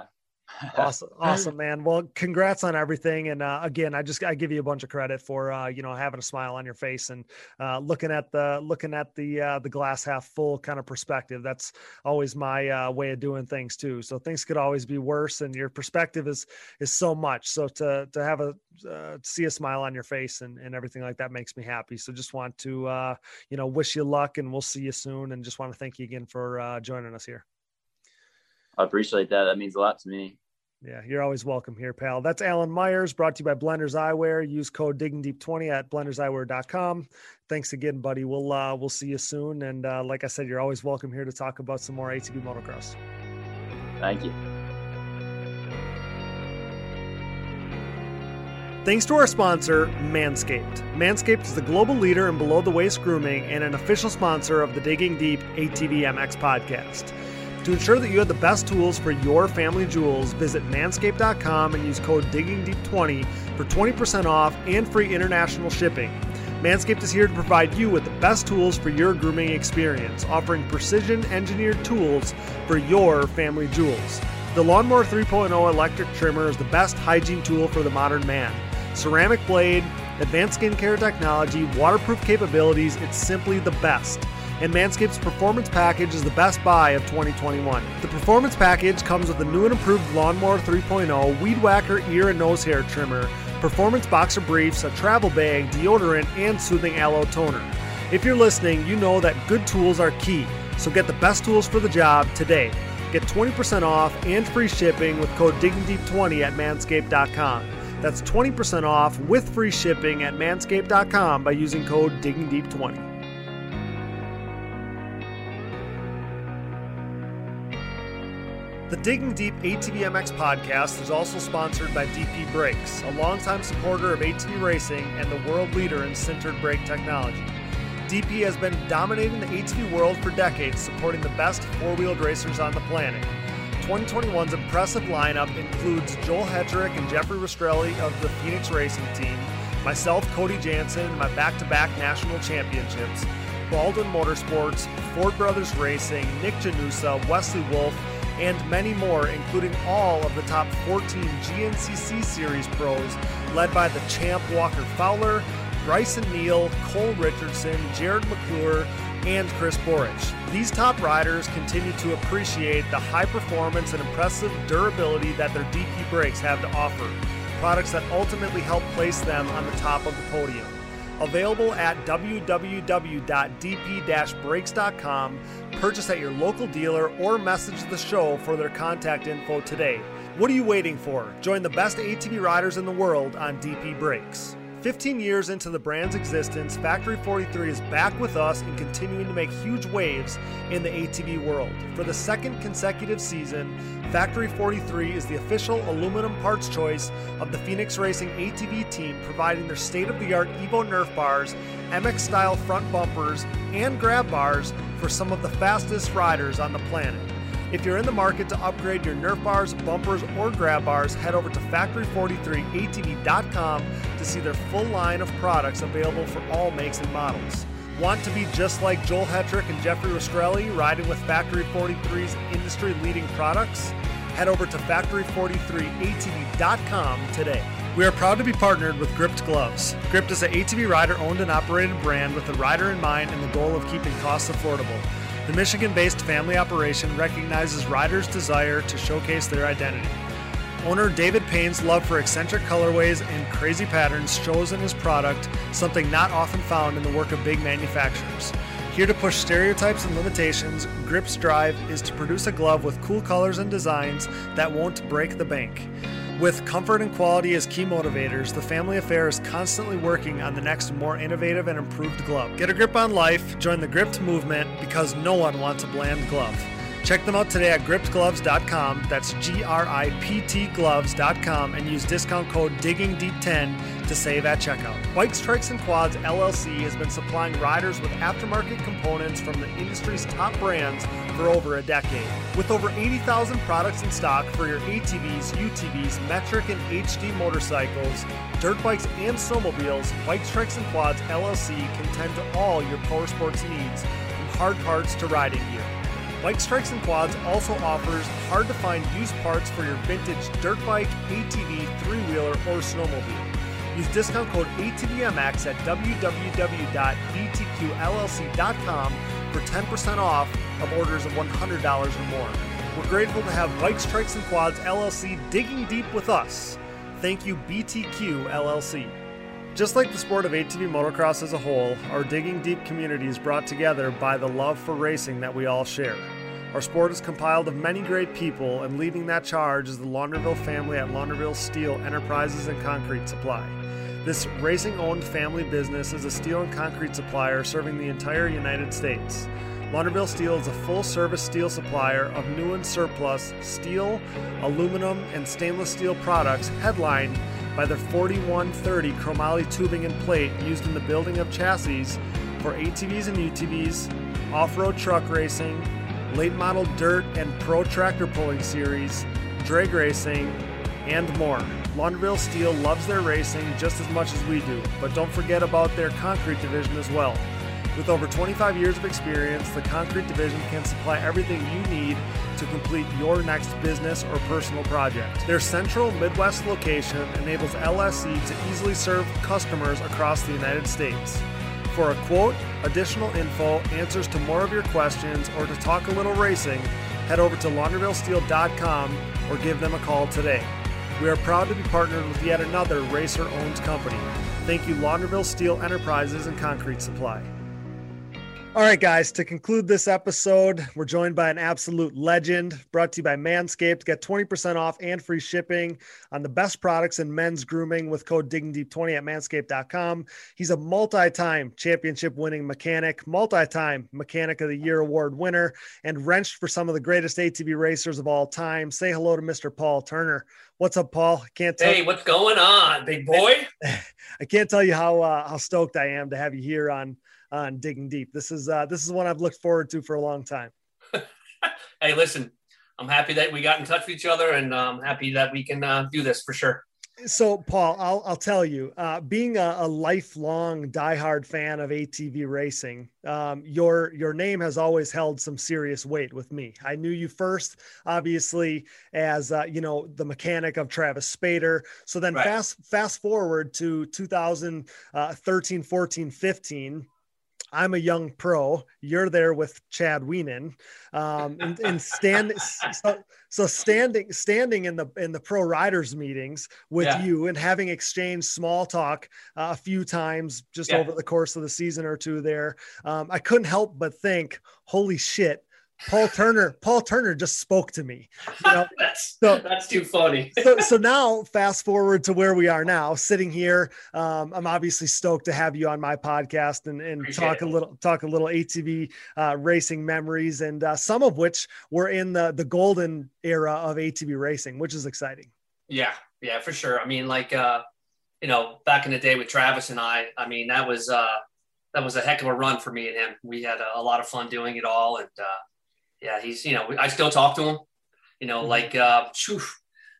awesome awesome man. Well congrats on everything and uh, again i just i give you a bunch of credit for uh, you know having a smile on your face and uh, looking at the looking at the uh, the glass half full kind of perspective. That's always my uh, way of doing things too. So things could always be worse and your perspective is is so much. So to to have a uh, see a smile on your face and, and everything like that makes me happy. So just want to you know wish you luck and we'll see you soon and just want to thank you again for joining us here. I appreciate that. That means a lot to me. Yeah, you're always welcome here, pal. That's Alan Myers, brought to you by Blenders Eyewear. Use code diggingdeep20 at blenderseyewear.com. Thanks again, buddy. We'll uh, we'll see you soon. And uh, like I said, you're always welcome here to talk about some more ATV motocross. Thank you. Thanks to our sponsor, Manscaped. Manscaped is the global leader in below the waist grooming and an official sponsor of the Digging Deep ATV MX podcast. To ensure that you have the best tools for your family jewels, visit manscaped.com and use code DIGGINGDEEP20 for 20% off and free international shipping. Manscaped is here to provide you with the best tools for your grooming experience, offering precision engineered tools for your family jewels. The Lawnmower 3.0 electric trimmer is the best hygiene tool for the modern man. Ceramic blade, advanced skincare technology, waterproof capabilities, it's simply the best and Manscaped's Performance Package is the best buy of 2021. The Performance Package comes with a new and improved Lawnmower 3.0, Weed Whacker ear and nose hair trimmer, performance boxer briefs, a travel bag, deodorant, and soothing aloe toner. If you're listening, you know that good tools are key, so get the best tools for the job today. Get 20% off and free shipping with code DIGGINGDEEP20 at manscaped.com. That's 20% off with free shipping at manscaped.com by using code DIGGINGDEEP20. The Digging Deep ATVMX podcast is also sponsored by DP Brakes, a longtime supporter of ATV racing and the world leader in sintered brake technology. DP has been dominating the ATV world for decades, supporting the best four wheeled racers on the planet. 2021's impressive lineup includes Joel Hetrick and Jeffrey Rastrelli of the Phoenix Racing Team, myself, Cody Jansen, my back to back national championships, Baldwin Motorsports, Ford Brothers Racing, Nick Janusa, Wesley Wolf, and many more, including all of the top 14 GNCC Series pros, led by the champ Walker Fowler, Bryson Neal, Cole Richardson, Jared McClure, and Chris Borich. These top riders continue to appreciate the high performance and impressive durability that their DP brakes have to offer, products that ultimately help place them on the top of the podium. Available at www.dp-brakes.com. Purchase at your local dealer or message the show for their contact info today. What are you waiting for? Join the best ATV riders in the world on DP Brakes. 15 years into the brand's existence, Factory 43 is back with us and continuing to make huge waves in the ATV world. For the second consecutive season, Factory 43 is the official aluminum parts choice of the Phoenix Racing ATV team, providing their state of the art Evo Nerf bars, MX style front bumpers, and grab bars for some of the fastest riders on the planet. If you're in the market to upgrade your Nerf bars, bumpers, or grab bars, head over to factory43atv.com to see their full line of products available for all makes and models. Want to be just like Joel Hetrick and Jeffrey Rastrelli riding with Factory 43's industry leading products? Head over to factory43atv.com today. We are proud to be partnered with Gript Gloves. Gript is an ATV rider owned and operated brand with the rider in mind and the goal of keeping costs affordable. The Michigan based family operation recognizes riders' desire to showcase their identity. Owner David Payne's love for eccentric colorways and crazy patterns shows in his product, something not often found in the work of big manufacturers. Here to push stereotypes and limitations, Gript's drive is to produce a glove with cool colors and designs that won't break the bank. With comfort and quality as key motivators, the family affair is constantly working on the next more innovative and improved glove. Get a grip on life, join the Gript movement because no one wants a bland glove. Check them out today at griptgloves.com. That's G R I P T gloves.com and use discount code DIGGINGDEEP10 to save at checkout. Bikes Trikes and Quads LLC has been supplying riders with aftermarket components from the industry's top brands for over a decade. With over 80,000 products in stock for your ATVs, UTVs, metric and HD motorcycles, dirt bikes, and snowmobiles, Bikes Trikes and Quads LLC can tend to all your power sports needs, from hard parts to riding gear. Bikes Trikes and Quads also offers hard to find used parts for your vintage dirt bike, ATV, three wheeler, or snowmobile. Use discount code ATVMX at www.btqllc.com for 10% off of orders of $100 or more. We're grateful to have Bikes Trikes and Quads LLC digging deep with us. Thank you, BTQ LLC. Just like the sport of ATV motocross as a whole, our Digging Deep community is brought together by the love for racing that we all share. Our sport is compiled of many great people, and leading that charge is the Launderville family at Launderville Steel Enterprises and Concrete Supply. This racing owned family business is a steel and concrete supplier serving the entire United States. Launderville Steel is a full service steel supplier of new and surplus steel, aluminum, and stainless steel products headlined by the 4130 chromoly tubing and plate used in the building of chassis for ATVs and UTVs, off road truck racing, late model dirt and pro tractor pulling series, drag racing, and more. Launderville Steel loves their racing just as much as we do, but don't forget about their concrete division as well. With over 25 years of experience, the Concrete Division can supply everything you need to complete your next business or personal project. Their central Midwest location enables LSC to easily serve customers across the United States. For a quote, additional info, answers to more of your questions, or to talk a little racing, head over to laundervillesteel.com or give them a call today. We are proud to be partnered with yet another racer owned company. Thank you, Launderville Steel Enterprises and Concrete Supply. All right, guys, to conclude this episode, we're joined by an absolute legend brought to you by Manscaped. Get 20% off and free shipping on the best products in men's grooming with code DIGGINGDEEP20 at manscaped.com. He's a multi time championship winning mechanic, multi time Mechanic of the Year award winner, and wrenched for some of the greatest ATV racers of all time. Say hello to Mr. Paul Turner. What's up, Paul? Can't tell. Hey, what's going on, big boy? I can't tell you how uh, how stoked I am to have you here on on digging deep. This is uh, this is one I've looked forward to for a long time. hey, listen, I'm happy that we got in touch with each other, and I'm um, happy that we can uh, do this for sure. So, Paul, I'll, I'll tell you, uh, being a, a, lifelong diehard fan of ATV racing, um, your your name has always held some serious weight with me. I knew you first, obviously, as uh, you know the mechanic of Travis Spader. So then, right. fast fast forward to 2013, 14, 15 I'm a young pro. You're there with Chad Wienen, um, and, and stand so, so, standing standing in the in the pro riders meetings with yeah. you and having exchanged small talk uh, a few times just yeah. over the course of the season or two. There, um, I couldn't help but think, "Holy shit!" Paul Turner, Paul Turner just spoke to me. You know? that's so, that's too funny. so, so now, fast forward to where we are now, sitting here. Um, I'm obviously stoked to have you on my podcast and, and talk it. a little talk a little ATV uh, racing memories, and uh, some of which were in the the golden era of ATV racing, which is exciting. Yeah, yeah, for sure. I mean, like uh, you know, back in the day with Travis and I, I mean, that was uh, that was a heck of a run for me and him. We had a, a lot of fun doing it all, and uh, yeah, he's you know I still talk to him. You know, mm-hmm. like uh, whew,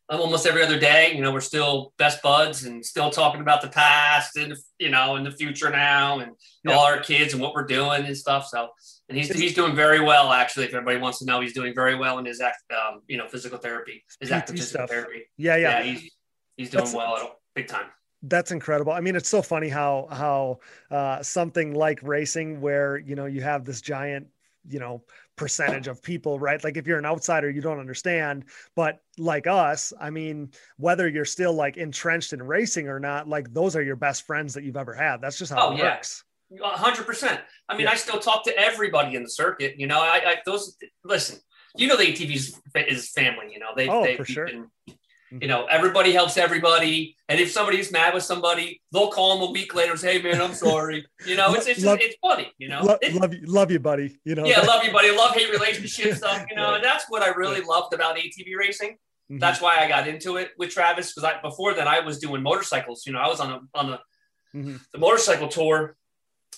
almost every other day. You know, we're still best buds and still talking about the past and you know in the future now and yeah. all our kids and what we're doing and stuff. So and he's he's doing very well actually. If everybody wants to know, he's doing very well in his act, um, you know, physical therapy, his PT active physical therapy. Yeah, yeah, yeah. He's he's doing That's, well, at, big time that's incredible. I mean, it's so funny how how uh, something like racing, where you know you have this giant you know percentage of people right like if you're an outsider you don't understand but like us i mean whether you're still like entrenched in racing or not like those are your best friends that you've ever had that's just how Oh, it yeah. works hundred percent. I mean, Yeah. I still talk to everybody in the circuit. You know, I, I those listen. You know, the ATV's fa- is family. You know, they, Oh, they for sure. been- you know, everybody helps everybody, and if somebody's mad with somebody, they'll call them a week later and say, "Hey, man, I'm sorry." You know, it's it's, Love- it's funny. You know, Lo- It- love you love you buddy you know yeah, love you, buddy. Love hate relationship stuff. You know, Yeah. and that's what I really loved about ATV racing. Mhm. That's why I got into it with Travis because I before then I was doing motorcycles. You know, I was on a on the Mhm. the motorcycle tour,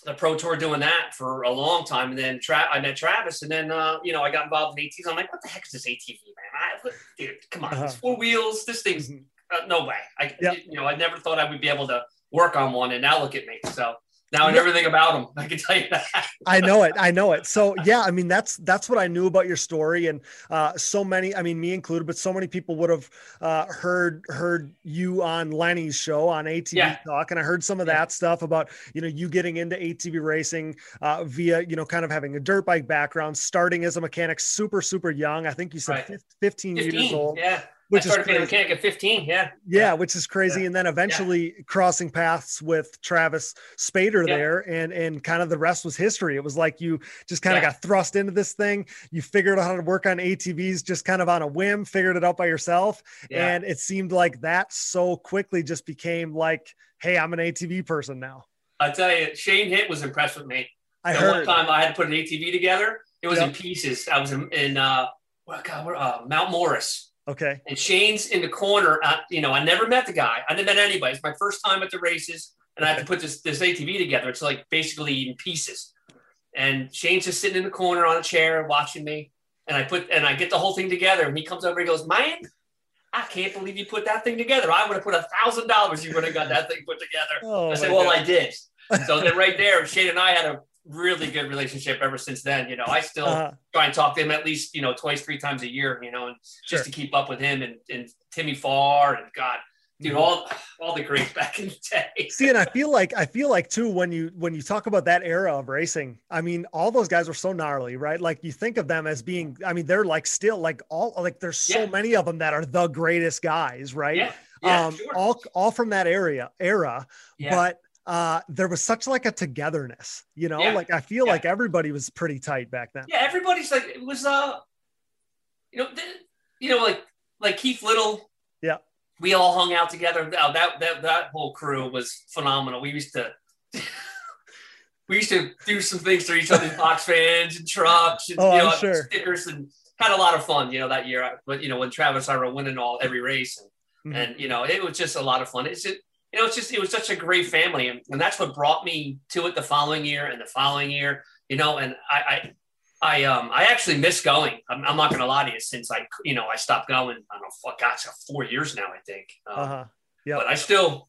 the pro tour, doing that for a long time. And then Tra- I met Travis, and then uh, you know I got involved in ATVs. I'm like, what the heck is this ATV, man? I, what, dude, come on, Uh-huh. it's four wheels. This thing's Mhm. uh, no way. I Yeah. you know I never thought I would be able to work on one, and now look at me. So now I know everything about them. I can tell you that. I know it. I know it. So yeah, I mean that's that's what I knew about your story, and uh, so many. I mean, me included, but so many people would have uh, heard heard you on Lenny's show on ATV Yeah. Talk, and I heard some of Yeah. that stuff about you know you getting into ATV racing uh, via you know kind of having a dirt bike background, starting as a mechanic, super super young. I think you said Right. fif- 15, years old. yeah. Which I is started being a crazy. mechanic at 15. Yeah. Yeah, which is crazy. And then eventually crossing paths with Travis Spader Yeah. there, and and kind of the rest was history. It was like you just kind of got thrust into this thing. You figured out how to work on ATVs just kind of on a whim, figured it out by yourself, Yeah. and it seemed like that so quickly just became like, hey, I'm an ATV person now. I tell you, Shane Hitt was impressed with me. I And heard. one time I had to put an ATV together. It was Yep. in pieces. I was in, in uh, God, where, uh, Mount Morris, Okay. and Shane's in the corner. Uh, you know, I never met the guy. I never met anybody. It's my first time at the races, and I had to put this this ATV together. It's like basically in pieces. And Shane's just sitting in the corner on a chair watching me, and I put and I get the whole thing together. And he comes over and goes, "Man, I can't believe you put that thing together. I would have put a thousand dollars. You would have got that thing put together." Oh, I said, well, God. I did. So then right there, Shane and I had a really good relationship ever since then. You know, I still Uh, try and talk to him at least, you know, twice, three times a year, you know, and Sure. just to keep up with him and, and Timmy Farr and God, dude, Mhm. all all the greats back in the day. See, and I feel like I feel like too when you when you talk about that era of racing, I mean, all those guys were so gnarly, right? Like you think of them as being, I mean, they're like still like all like there's so Yeah. many of them that are the greatest guys, right? Yeah, yeah, um, sure. all all from that area era, yeah. but uh, there was such like a togetherness, you know. Yeah. Like I feel Yeah. like everybody was pretty tight back then. yeah, everybody's like it was uh, you know, th- you know, like like Keith Little. Yeah. we all hung out together. Oh, that that that whole crew was phenomenal. We used to. We used to do some things to each other's box fans and trucks and Oh, you know, sure. stickers and had a lot of fun, you know, that year. But you know, when Travis and I were winning all every race and, Mhm. and you know, it was just a lot of fun. It's just, you know, it's just it was such a great family, and, and that's what brought me to it the following year and the following year, you know. And I, I, I, um, I actually miss going. I'm, I'm not gonna lie to you. Since I, you know, I stopped going. I don't know, gosh, four years now, I think. Um, Uh-huh. Yep. But I still,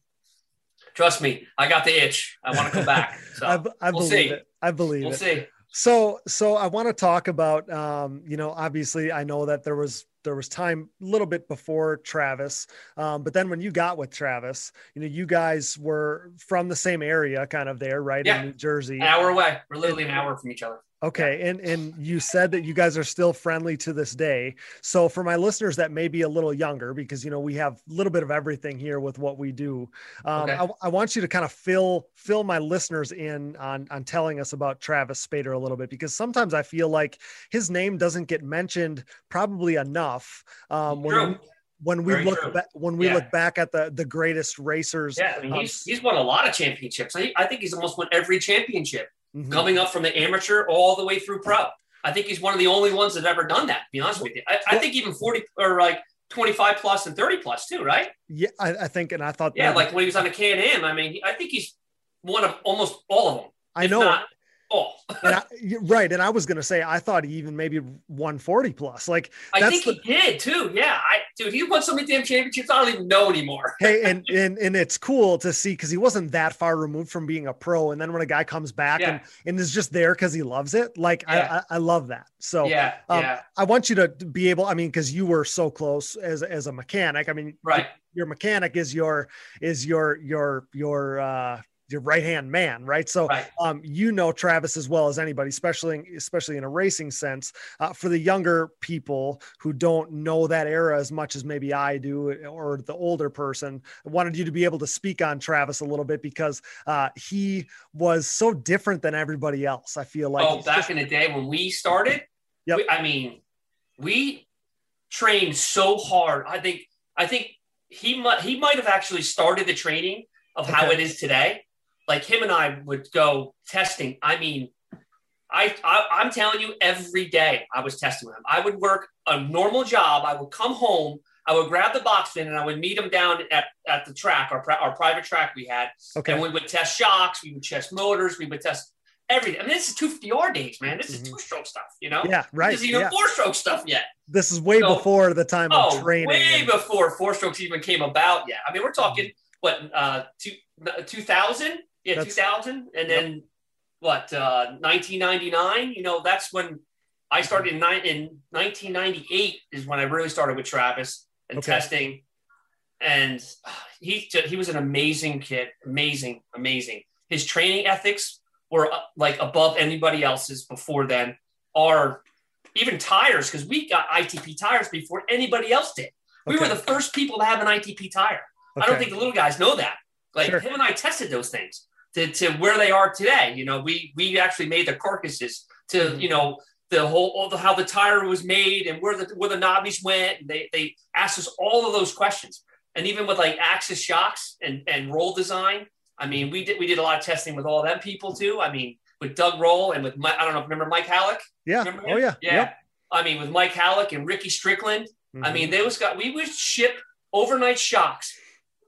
trust me, I got the itch. I want to come back. So I, b- I we'll believe see. it. I believe we'll it. see. So, so I want to talk about, um, you know, obviously I know that there was, there was time a little bit before Travis. Um, but then when you got with Travis, you know, you guys were from the same area kind of there, right? Yeah. In New Jersey. An hour away. We're literally an hour from each other. Okay. And, and you said that you guys are still friendly to this day. So for my listeners that may be a little younger, because, you know, we have a little bit of everything here with what we do. Um, Okay. I, I want you to kind of fill, fill my listeners in on, on telling us about Travis Spader a little bit, because sometimes I feel like his name doesn't get mentioned probably enough. Um, when, we- when we Very look back, when we Yeah. look back at the, the greatest racers, Yeah, I mean, Um, he's he's won a lot of championships. I, I think he's almost won every championship, Mhm. coming up from the amateur all the way through pro. I think he's one of the only ones that ever done that. To be honest with you, I, I think even forty or like twenty five plus and thirty plus too, right? yeah, I, I think, and I thought, Yeah, maybe- like when he was on the K and M. I mean, I think he's one of almost all of them. I know, not all. and I, right. And I was going to say, I thought he even maybe 140 plus. Like, I That's think he did too. Yeah, I dude, he won so many damn championships. I don't even know anymore. hey, and and and it's cool to see because he wasn't that far removed from being a pro. And then when a guy comes back and, and is just there because he loves it, like Yeah. I, I I love that. So yeah, um, yeah, I want you to be able. I mean, because you were so close as as a mechanic. I mean, right. your mechanic is your is your your your uh your right hand man, right? So Right. um, you know Travis as well as anybody, especially especially in a racing sense. Uh, for the younger people who don't know that era as much as maybe I do, or the older person, I wanted you to be able to speak on Travis a little bit because uh, he was so different than everybody else. I feel like oh, back just- in the day when we started, Yep. we- I mean, we trained so hard. I think I think he might he might have actually started the training of how Okay. it is today. Like him and I would go testing. I mean, I, I I'm telling you, every day I was testing with him. I would work a normal job. I would come home. I would grab the box bin and I would meet him down at, at the track, our, our private track we had. okay. And we would test shocks, we would test motors, we would test everything. I mean, this is 250R days, man. This is Mhm. two stroke stuff, you know? yeah, right. This is even Yeah. four stroke stuff yet. This is way So- before the time of Oh, training. way and- before four strokes even came about. Yeah. I mean, we're talking, what, uh, two, 2000? Yeah, That's- 2000. And then what, uh, 1999? You know, that's when I started in, ni- in 1998 is when I really started with Travis and Okay. testing. And uh, he, he was an amazing kid, amazing, amazing. His training ethics were uh, like above anybody else's before then. Our even tires, because we got ITP tires before anybody else did. We were the first people to have an ITP tire. I don't think the little guys know that. Like Sure. him and I tested those things to, to where they are today. You know, we we actually made the carcasses to Mhm. you know the whole all the, how the tire was made and where the where the knobbies went. And they they asked us all of those questions. And even with like axis shocks and and roll design, I mean, we did we did a lot of testing with all them people too. I mean, with Doug Roll and with Mike, I don't know, remember Mike Halleck? yeah. Oh yeah. yeah. Yep. I mean, with Mike Halleck and Ricky Strickland. I Mhm. mean, they was got we would ship overnight shocks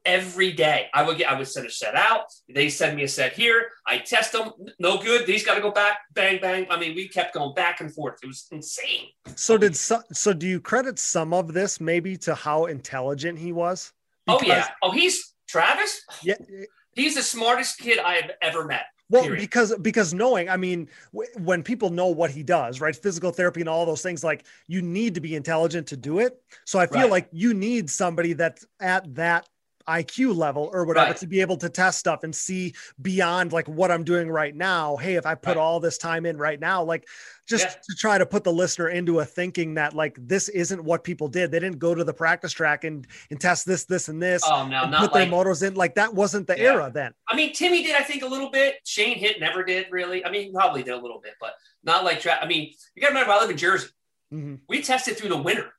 every day. I would get I would send a set out. They send me a set here. I test them. No good. These got to go back. Bang bang. I mean, we kept going back and forth. It was insane. So did so, so do you credit some of this maybe to how intelligent he was? oh yeah. Oh, he's Travis. Yeah. He's the smartest kid I have ever met. Well, Period. because because knowing, I mean, w- when people know what he does, right? Physical therapy and all those things, like you need to be intelligent to do it. So I feel Right. like you need somebody that's at that IQ level or whatever Right. to be able to test stuff and see beyond like what I'm doing right now. Hey, if I put Right. all this time in right now, like just Yeah. to try to put the listener into a thinking that like this isn't what people did. They didn't go to the practice track and and test this, this, and this. Oh no, and not put like. their motors in like that wasn't the Yeah. era then. I mean, Timmy did, I think, a little bit. Shane Hitt never did really. I mean, he probably did a little bit, but not like. Tra- I mean, you got to remember, I live in Jersey. Mhm. we tested through the winter.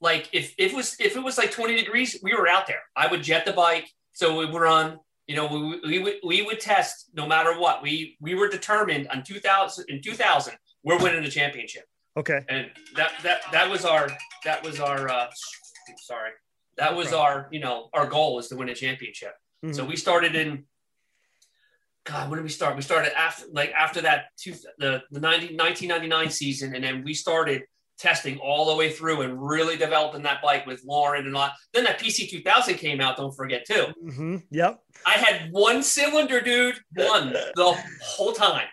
Like if, if it was if it was like 20 degrees, we were out there. I would jet the bike, so we would run. You know, we, we would we would test no matter what. We we were determined on 2000 in 2000 we're winning the championship, Okay. and that that that was our that was our uh, sorry that was our you know our goal was to win a championship. Mhm. So we started in. God, when did we start? We started after like after that two, the the 90, 1999 season, and then we started testing all the way through and really developing that bike with Lauren and all. Then that PC 2000 came out. Don't forget too. hmm Yep. I had one cylinder, dude, one the whole time.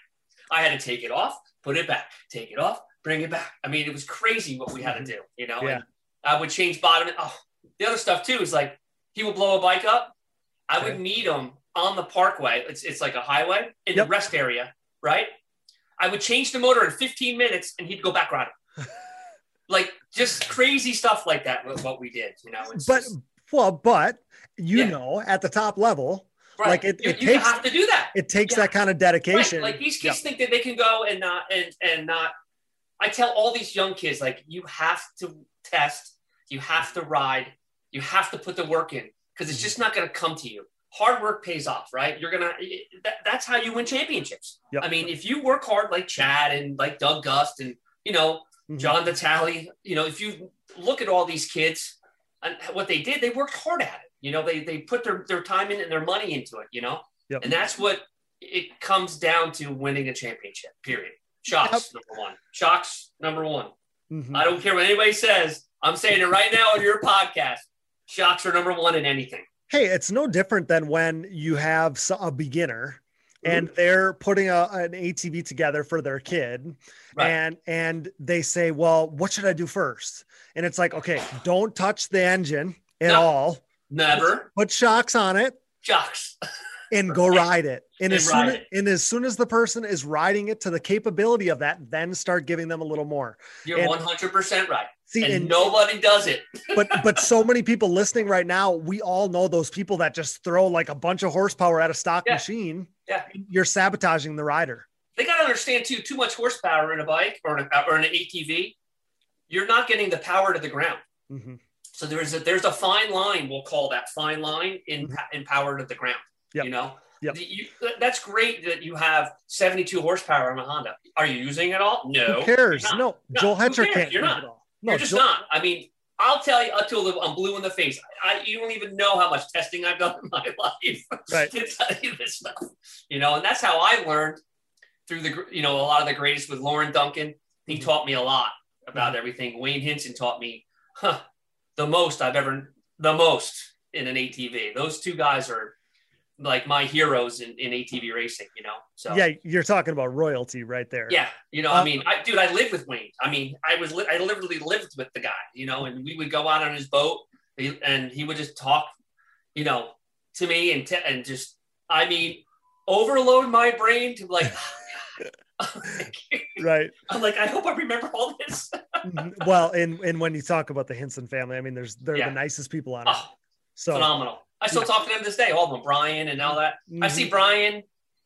I had to take it off, put it back, take it off, bring it back. I mean, it was crazy what we had to do, you know. Yeah. And I would change bottom. Oh, the other stuff too is like he would blow a bike up. I would Okay. meet him on the parkway. It's it's like a highway in Yep. the rest area, right? I would change the motor in 15 minutes, and he'd go back riding. like just crazy stuff like that. Was what we did, you know. It's but just- well, but you Yeah. know, at the top level, right. like, it- you, it you takes- have to do that. it takes Yeah. that kind of dedication. Right. Like these kids think that they can go and not and and not. I tell all these young kids like you have to test, you have to ride, you have to put the work in because it's just not going to come to you. Hard work pays off, right? You're gonna. That, that's how you win championships. Yep. I mean, if you work hard like Chad and like Doug Gust and you know Mhm. John Natali, you know, if you look at all these kids and what they did, they worked hard at it. You know, they they put their, their time in and their money into it, you know? Yep. And that's what it comes down to winning a championship, period. Shocks, number one. Shocks, number one. Mhm. I don't care what anybody says. I'm saying it right now on your podcast. Shocks are number one in anything. Hey, it's no different than when you have a beginner Mm-hmm. And they're putting a, an ATV together for their kid Right. and and they say, "Well, what should I do first? And it's like, "Okay, don't touch the engine at No. all. Never. Put shocks on it. Shocks. and go ride it. And, And as soon as, it. and as soon as the person is riding it to the capability of that, then start giving them a little more. You're And- 100% right. See, And, and, nobody does it. but but so many people listening right now, we all know those people that just throw like a bunch of horsepower at a stock Yeah. machine. Yeah. You're sabotaging the rider. They got to understand too, too much horsepower in a bike or in, a, or in an ATV, you're not getting the power to the ground. Mhm. So there's a there's a fine line. We'll call that fine line in pa- in power to the ground. Yep. You know, Yep. You, that's great that you have 72 horsepower on a Honda. Are you using it all? No. Who cares? No, No, Joel who Hetrick can't You're not. it all. No, You're just Joel- not. I mean, I'll tell you until I'm blue in the face. I, you don't even know how much testing I've done in my life Right. to tell you this stuff. You know, and that's how I learned through the you know a lot of the greatest with Lauren Duncan. He Mhm. taught me a lot about everything. Wayne Hinson taught me huh, the most I've ever the most in an ATV. Those two guys are like my heroes in, in ATV racing. You know, so Yeah, you're talking about royalty right there. yeah, you know, I Um, mean, I, dude, I lived with Wayne. I mean, I was, li- I literally lived with the guy, you know, and we would go out on his boat, and he would just talk, you know, to me and te- and just, I mean, overload my brain to like, Right. I'm like, I hope I remember all this. Well, and and when you talk about the Hinson family, I mean, there's they're Yeah. the nicest people on earth. Oh, So phenomenal. I still talk to them this day, all of them, Brian and all that. I see Mhm. Brian.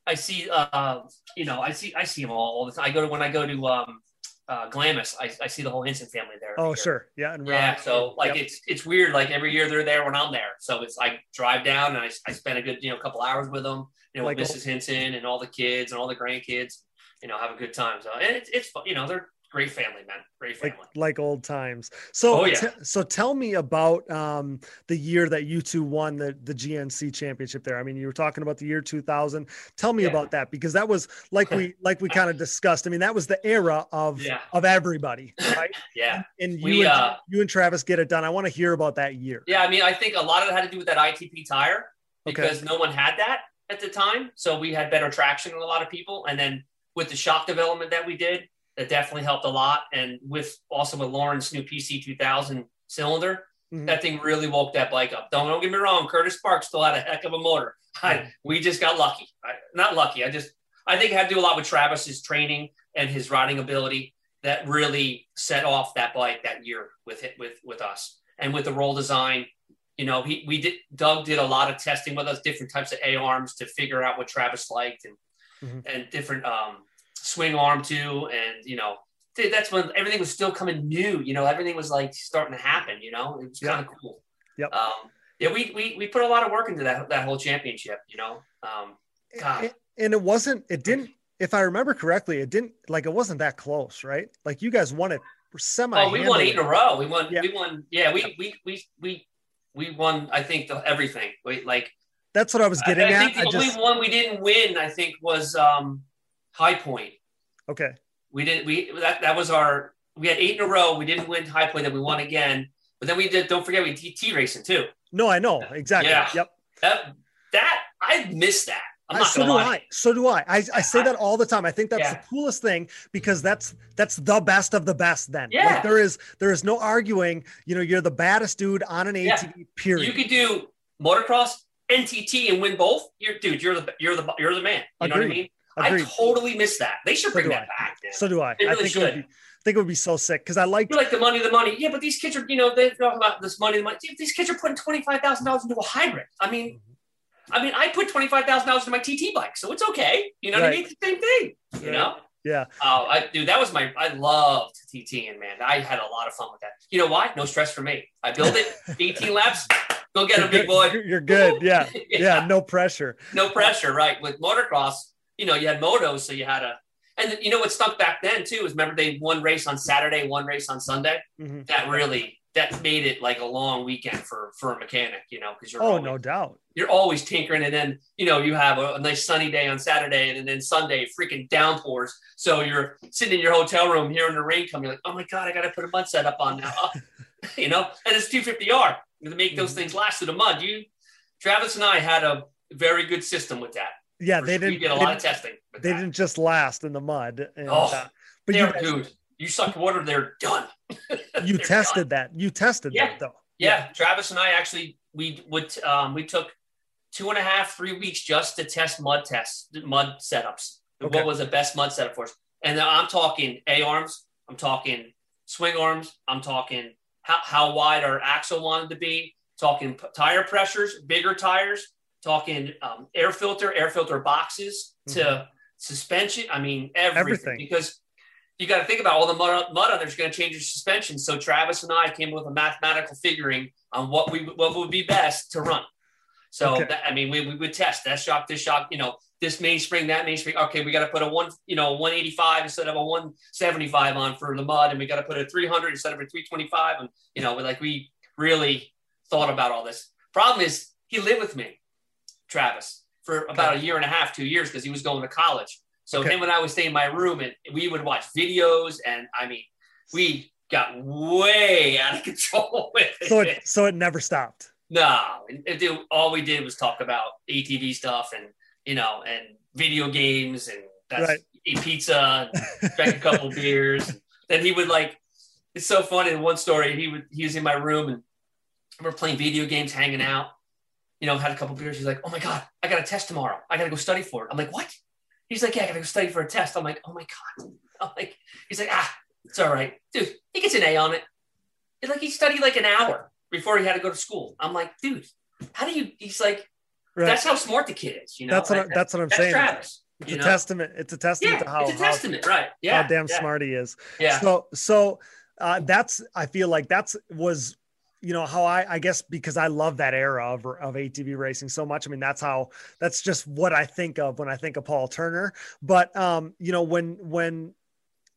I see, uh, you know, I see, I see them all, all the time. I go to when I go to um, uh, Glamis, I, I see the whole Hinson family there. Oh, sure. Yeah. And Yeah, so like Yep. it's it's weird. Like every year they're there when I'm there, so it's I drive down and I, I spend a good you know couple hours with them, you know, Like with Mrs. Hinson and all the kids and all the grandkids, you know, have a good time. So and it's it's you know they're great family, man, great family. like like old times. So Oh, yeah. te- so tell me about um the year that you two won the the GNC championship there. I mean, you were talking about the year 2000. Tell me Yeah. about that because that was like we like we kind of discussed. I mean, that was the era of Yeah. of everybody, right? yeah, And you We, and, uh, you and Travis get it done. I want to hear about that year. yeah. I mean, I think a lot of it had to do with that ITP tire Okay. because no one had that at the time, so we had better traction than a lot of people, and then with the shock development that we did, that definitely helped a lot, and with also with Lauren's new PC 2000 cylinder. Mhm. that thing really woke that bike up. Don't, don't get me wrong, Curtis Sparks still had a heck of a motor. I, we just got lucky. I, not lucky. I just I think it had to do a lot with Travis's training and his riding ability that really set off that bike that year with it with with us and with the roll design. You know, he we did Doug did a lot of testing with us, different types of A arms to figure out what Travis liked and Mhm. and different um, swing arm too, and you know dude, that's when everything was still coming new. You know, everything was like starting to happen. You know, it was Yep. kind of cool. Yep. Um, yeah, we, we we put a lot of work into that that whole championship. You know. Um, God. And, and it wasn't it didn't if I remember correctly, it didn't like it wasn't that close, right? Like you guys won it semi oh, we won eight in a row. We won. Yeah. We won. Yeah, we we we we we won. I think the, everything. We like. That's what I was getting I, I at. think the I only just one we didn't win, I think, was um, High Point. okay. We didn't. We that that was our. We had eight in a row. We didn't win High Point. Then we won again. But then we did. Don't forget, we did T racing too. No, I know exactly. Yeah. Yep. That that I missed that. I'm I- so do lie. I. So do I. I, I say that all the time. I think that's Yeah. the coolest thing because that's that's the best of the best. Then, Yeah. like there is there is no arguing. You know, you're the baddest dude on an Yeah. ATV. Period. You could do motocross, NTT, and win both. You're dude. You're the you're the you're the man. You know what I mean? Agreed. I totally missed that. They should bring do that I. back. Man. so do I. They I really think it would be. I think it would be so sick because I like. You're like the money, the money. Yeah, but these kids are, you know, they talk about this money, the money. These kids are putting twenty five thousand dollars into a hybrid. I mean, Mm-hmm. I mean, I put twenty five thousand dollars into my TT bike, so it's okay. You know what I mean? It's the same thing. You Right. know? Yeah. Oh, I dude, that was my. I loved TTing, man. I had a lot of fun with that. You know why? No stress for me. I built it, eighteen laps. Go get him, big boy. You're, you're good. Yeah. yeah. No pressure. no pressure, right? With motocross, you know, you had motos, so you had a. And you know what stuck back then too is remember they one race on Saturday, one race on Sunday. Mhm. That really that made it like a long weekend for for a mechanic, you know, because you're Oh, always, no doubt. you're always tinkering, and then you know you have a, a nice sunny day on Saturday, and then Sunday freaking downpours. So you're sitting in your hotel room hearing the rain come. You're like, oh my god, I got to put a mud set up on now, you know. And it's 250R to make those Mhm. things last through the mud. You, Travis, and I had a very good system with that. Yeah. They didn't. did a they lot of didn't- testing. They that. didn't just last in the mud. And, Oh, uh, but you, dude, you suck water, they're done. you They're tested that. You tested Yeah. that though. Yeah, Travis and I actually we would um, we took two and a half, three weeks just to test mud tests, mud setups. Okay. What was the best mud setup for us? And then I'm talking A arms, I'm talking swing arms, I'm talking how, how wide our axle wanted to be, talking p- tire pressures, bigger tires, talking um, air filter, air filter boxes to suspension. I mean, everything, Everything. because you got to think about all the mud, mud on there's going to change your suspension. So Travis and I came up with a mathematical figuring on what we what would be best to run. So Okay. that, I mean, we, we would test that shock, this shock, you know, this mainspring, that mainspring. Okay, we got to put a one, you know, 185 instead of a 175 on for the mud, and we got to put a 300 instead of a 325. And you know, like we really thought about all this. Problem is, he lived with me, Travis, for about a year and a half, two years, because he was going to college. So Okay. him and I would stay in my room, and we would watch videos, and I mean, we got way out of control with it. So it so it never stopped. No, and, and dude, all we did was talk about ATV stuff and you know and video games and that's Right. eat pizza, and drank a couple beers. Then he would like. It's so funny. In one story, he would he was in my room and we're playing video games, hanging out. You know, had a couple beers. He's like, "Oh my god, I got a test tomorrow. I got to go study for it." I'm like, "What?" He's like, "Yeah, I got to go study for a test." I'm like, "Oh my god." I'm like, he's like, "Ah, it's all right, dude. He gets an A on it." It's like he studied like an hour before he had to go to school. I'm like, dude, how do you? He's like, Right. that's how smart the kid is. You know, that's what I, that's what I'm that's saying. Travis. It's a know? testament. It's a testament Yeah, to how, it's a how- testament, right? Yeah, how damn yeah, smart he is. Yeah, So so uh, that's I feel like that's was you know how I I guess because I love that era of of ATV racing so much. I mean that's how that's just what I think of when I think of Paul Turner. But um you know when when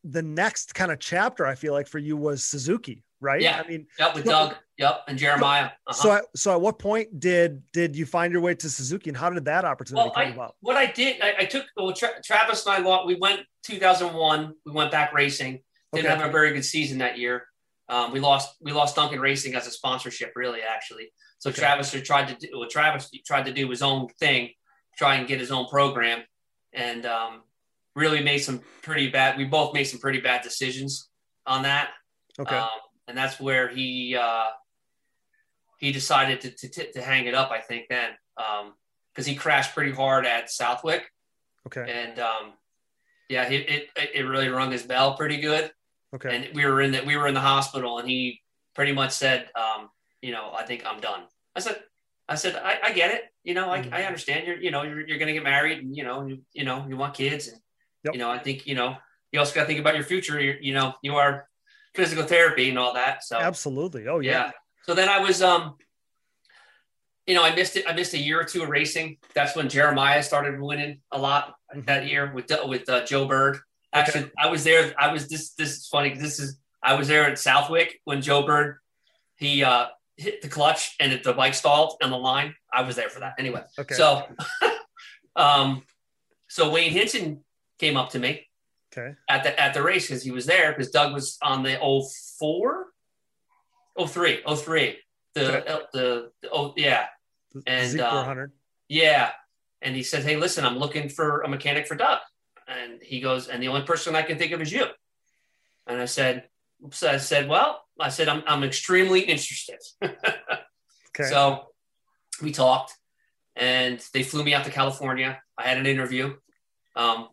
the next kind of chapter I feel like for you was Suzuki, right? Yeah. I mean yep, with Doug, yep, and Jeremiah. Uh-huh. so at, so at what point did did you find your way to Suzuki and how did that opportunity Well, come I, about? what I did, I, I took well, Tra- Travis and I. We went 2001. We went back racing. Didn't Okay. have a very good season that year. Um, we lost. We lost Duncan Racing as a sponsorship, really, actually. So Okay. Travis tried to do. Well, Travis tried to do his own thing, try and get his own program, and um, really made some pretty bad. We both made some pretty bad decisions on that. Okay. Um, and that's where he uh, he decided to, to, to hang it up. I think then because he crashed pretty hard at Southwick, okay. and um, yeah, it, it it really rung his bell pretty good. Okay. And we were in the we were in the hospital, and he pretty much said, um, you know, I think I'm done. I said. I said, I, I get it. You know, I, Mhm. I understand. You're, you know, you're, you're going to get married, and you know, you, you know, you want kids, and Yep. you know, I think you know, you also got to think about your future. You're, you know, you are physical therapy and all that. So Absolutely. Oh yeah. yeah. So then I was, um, you know, I missed it. I missed a year or two of racing. That's when Jeremiah started winning a lot Mhm. that year with with uh, Joe Bird. Actually, I was there. I was this. This is funny. This is I was there at Southwick when Joe Bird he uh, hit the clutch and it, the bike stalled on the line. I was there for that. Anyway, Okay. so um, so Wayne Hinson came up to me okay. at the at the race because he was there because Doug was on the 04, 03, 03. The Okay. uh, the, the oh yeah And, uh, yeah, and he said, "Hey, listen, I'm looking for a mechanic for Doug," and he goes, "And the only person I can think of is you." And I said, so I said, "Well, I said I'm I'm extremely interested." Okay. So we talked, and they flew me out to California. I had an interview. Um,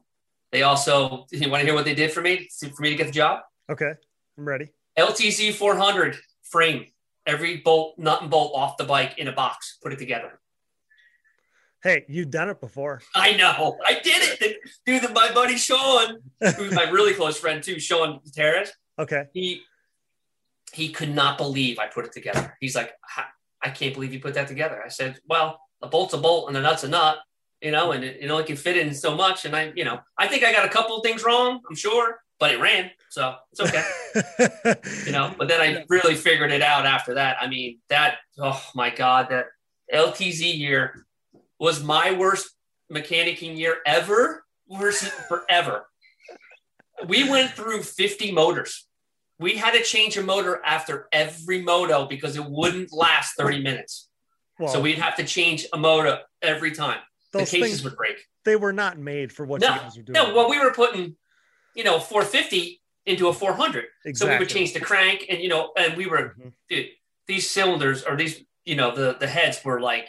they also, you want to hear what they did for me for me to get the job? okay. I'm ready. LTZ 400 frame, every bolt, nut and bolt off the bike in a box, put it together. Hey, you've done it before. I know, I did it, dude. My buddy Sean, who's my really close friend too, Sean Gutierrez, Okay. he he could not believe I put it together. He's like, I can't believe you put that together. I said, well, a bolt's a bolt and a nut's a nut, you know, and it, it only can fit in so much. And I, you know, I think I got a couple of things wrong, I'm sure, but it ran, so it's okay, you know. But then I really figured it out after that. I mean, that, oh my god, that LTZ year was my worst mechanicking year ever, worst forever. We went through 50 motors we had to change a motor after every moto because it wouldn't last 30 minutes. so we'd have to change a motor every time. those the cases things would break. they were not made for what No, you guys were doing. No, well, we were putting, you know, 450 into a 400. Exactly. So we would change the crank and, you know, and we were, Mhm. dude, these cylinders or these, you know, the, the heads were like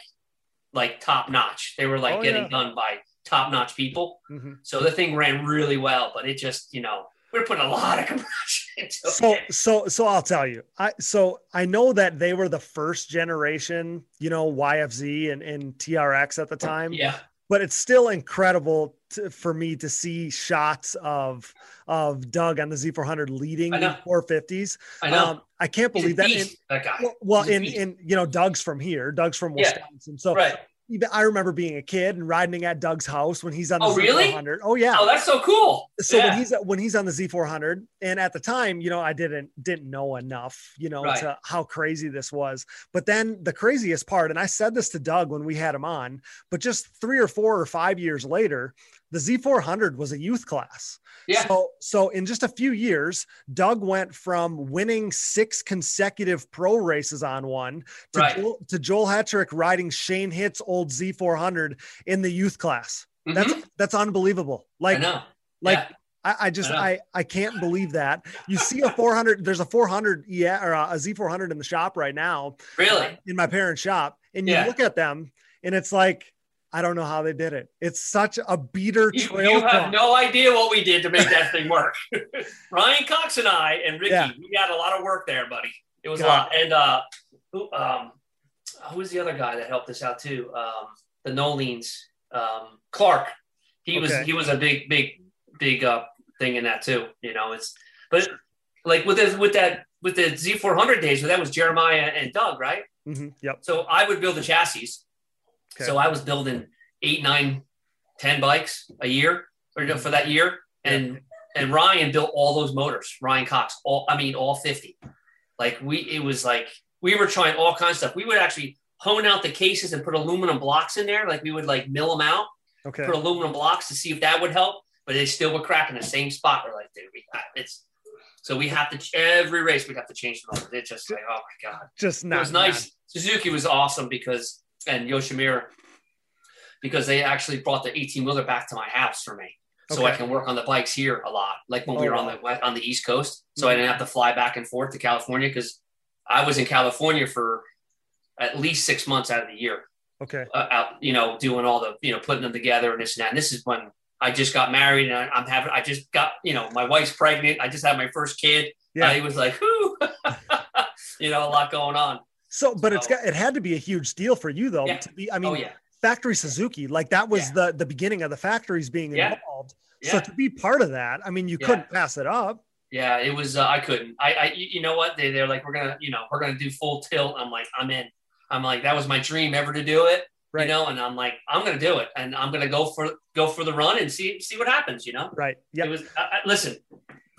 like top notch. They were like Oh, getting yeah. done by top notch people. Mhm. So the thing ran really well, but it just, you know, we are putting a lot of compression into So it. so so I'll tell you. I so I know that they were the first generation, you know, YFZ and, and TRX at the time. Yeah. But it's still incredible to, for me to see shots of of Doug on the Z400 leading the 450s. I know. Um, I can't believe that. And- that guy. well, He's in in you know, Doug's from here. Doug's from Yeah. Wisconsin. So right. I remember being a kid and riding at Doug's house when he's on the Oh. Z400. Oh yeah. Oh, that's so cool. so yeah. when he's when he's on the Z400, and at the time, you know, I didn't didn't know enough, you know, Right. to how crazy this was. But then the craziest part, and I said this to Doug when we had him on, but just three or four or five years later, the Z400 was a youth class. yeah. So, so in just a few years, Doug went from winning six consecutive pro races on one to, Right. Joel, to Joel Hetrick riding Shane Hitt's old Z400 in the youth class. That's Mhm. that's unbelievable. I Like, know. like Yeah. I, I just I. I, I can't believe that you see a 400. There's a 400 yeah or a Z400 in the shop right now really. in my parents' shop, and you Yeah. look at them, and it's like I don't know how they did it. It's such a beater You, trail. you have no idea what we did to make that thing work. Ryan Cox and I and Ricky, Yeah. we had a lot of work there, buddy. It was a lot. And uh, who, um, who was the other guy that helped us out too? Um, the Nolines, um, Clark. He was he was a big big big uh, thing in that too. You know, it's but like with the, with that with the Z400 days, that was Jeremiah and Doug, right? Mm-hmm. Yep. So I would build the chassis. Okay. So I was building eight, nine, ten bikes a year or for that year, and and Ryan built all those motors. Ryan Cox, all I mean, all fifty. Like we, it was like we were trying all kinds of stuff. We would actually hone out the cases and put aluminum blocks in there. Like we would like mill them out, Okay. put aluminum blocks to see if that would help, but they still would crack in the same spot. We're like, dude, we, it's so we have to every race we'd have to change the them. It's just like, oh my god Just not it was nice. Suzuki was awesome because and Yoshimura because they actually brought the 18 wheeler back to my house for me. So I can work on the bikes here a lot, like when Oh, we were on the on the East Coast. So I didn't have to fly back and forth to California because I was in California for at least six months out of the year, Okay. uh, out you know doing all the you know putting them together and this and that. And this is when I just got married and I, I'm having I just got you know my wife's pregnant. I just had my first kid. Yeah. I was like, whoo, you know, a lot going on. So, but it's got it had to be a huge deal for you though Yeah. to be. I mean, oh yeah, factory Suzuki, like that was Yeah. the the beginning of the factories being involved. So to be part of that, I mean, you couldn't pass it up. Yeah, it was. Uh, I couldn't. I, I, you you know what? They, they're like, we're gonna, you know, we're gonna do full tilt. I'm like, I'm in. I'm like, that was my dream ever to do it, Right. you know. And I'm like, I'm gonna do it, and I'm gonna go for go for the run and see see what happens, you know. Right. Yeah. It was. I, I, listen,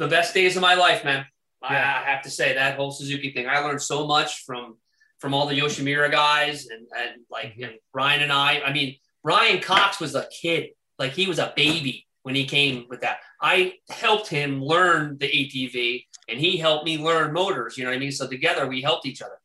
the best days of my life, man. I, I have to say that whole Suzuki thing. I learned so much from from all the Yoshimura guys and and like Mhm. and Ryan and I. I mean, Ryan Cox was a kid, like he was a baby when he came with that. I helped him learn the ATV, and he helped me learn motors. You know what I mean? So together we helped each other.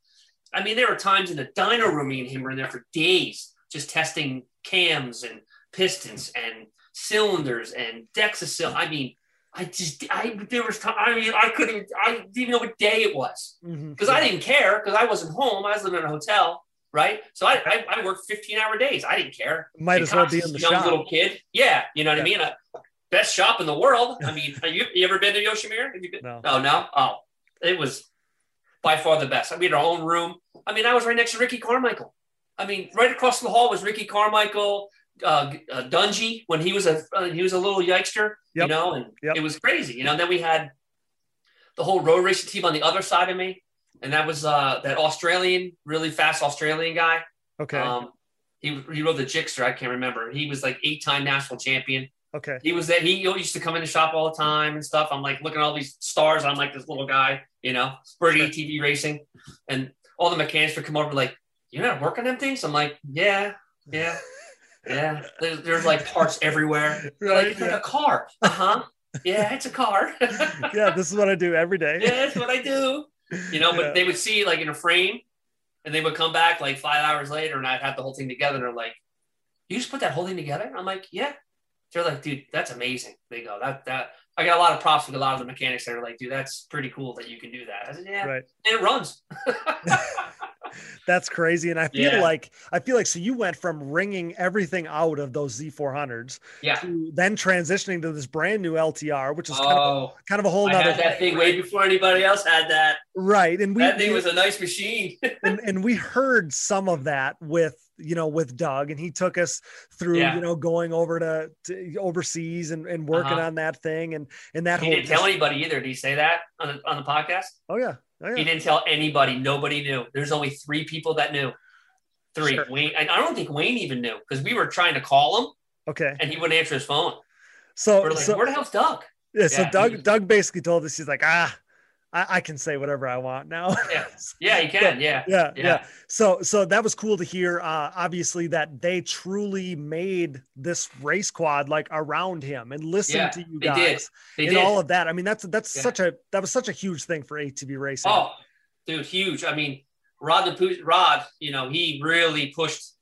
I mean, there were times in the dyno room, me and him were in there for days, just testing cams and pistons and cylinders and Dexasil. I mean, I just, I there was time. I mean, I couldn't, I didn't even know what day it was because I didn't care because I wasn't home. I was living in a hotel, right? So I, I, I worked 15 hour days. I didn't care. might And as well be in the young shop. little kid. Yeah, you know what I mean. Uh, best shop in the world. I mean, have you, you ever been to Yoshimura? Have you been? No. Oh no. Oh, it was by far the best. I mean, our own room. I mean, I was right next to Ricky Carmichael. I mean, right across the hall was Ricky Carmichael, uh, uh, Dungey when he was a uh, he was a little yikester, you know, and Yep. it was crazy. You know, And then we had the whole road racing team on the other side of me, and that was uh, that Australian, really fast Australian guy. Okay. Um, he he rode the Gixxer. I can't remember. He was like eight time national champion. okay. He was that he used to come in the shop all the time and stuff. I'm like looking at all these stars. I'm like this little guy, you know, we're Sure. ATV racing, and all the mechanics would come over like, "You're not working them things." I'm like, "Yeah, yeah, yeah." There's, there's like parts everywhere. They're like Right. it's like a car. Uh huh. yeah, it's a car. yeah. This is what I do every day. yeah, that's what I do. You know, but Yeah. they would see like in a frame, and they would come back like five hours later, and I'd have the whole thing together. And they're like, "You just put that whole thing together?" I'm like, "Yeah." They're like, "Dude, that's amazing." They go, "That that." I got a lot of props with a lot of the mechanics that are like, "Dude, that's pretty cool that you can do that." I said, "Yeah," Right. and it runs. That's crazy. And I feel Yeah. like I feel like so you went from wringing everything out of those Z400s Yeah. to then transitioning to this brand new LTR, which is kind of Oh, a, kind of a whole I nother had that thing way before anybody else had that. right. And we That thing was a nice machine. and, and we heard some of that with you know with Doug, and he took us through Yeah. you know going over to, to overseas and, and working Uh-huh. on that thing and and that he whole didn't tell anybody either. Did he say that on the, on the podcast? oh yeah oh He didn't tell anybody. Nobody knew. There's only three people that knew. Three. Sure. Wayne. And I don't think Wayne even knew because we were trying to call him okay and he wouldn't answer his phone. so We're like, so where the hell's Doug? yeah so Yeah, he Doug was- Doug basically told us he's like ah I, I can say whatever I want now Yeah. Yeah, he can. Yeah. yeah, yeah, Yeah. So, so that was cool to hear. Uh, obviously, that they truly made this race quad like around him and listened Yeah, to you guys they did. They and did. all of that. I mean, that's that's Yeah. such a that was such a huge thing for ATV racing. Oh, dude, huge. I mean, Rod the Rod, you know, he really pushed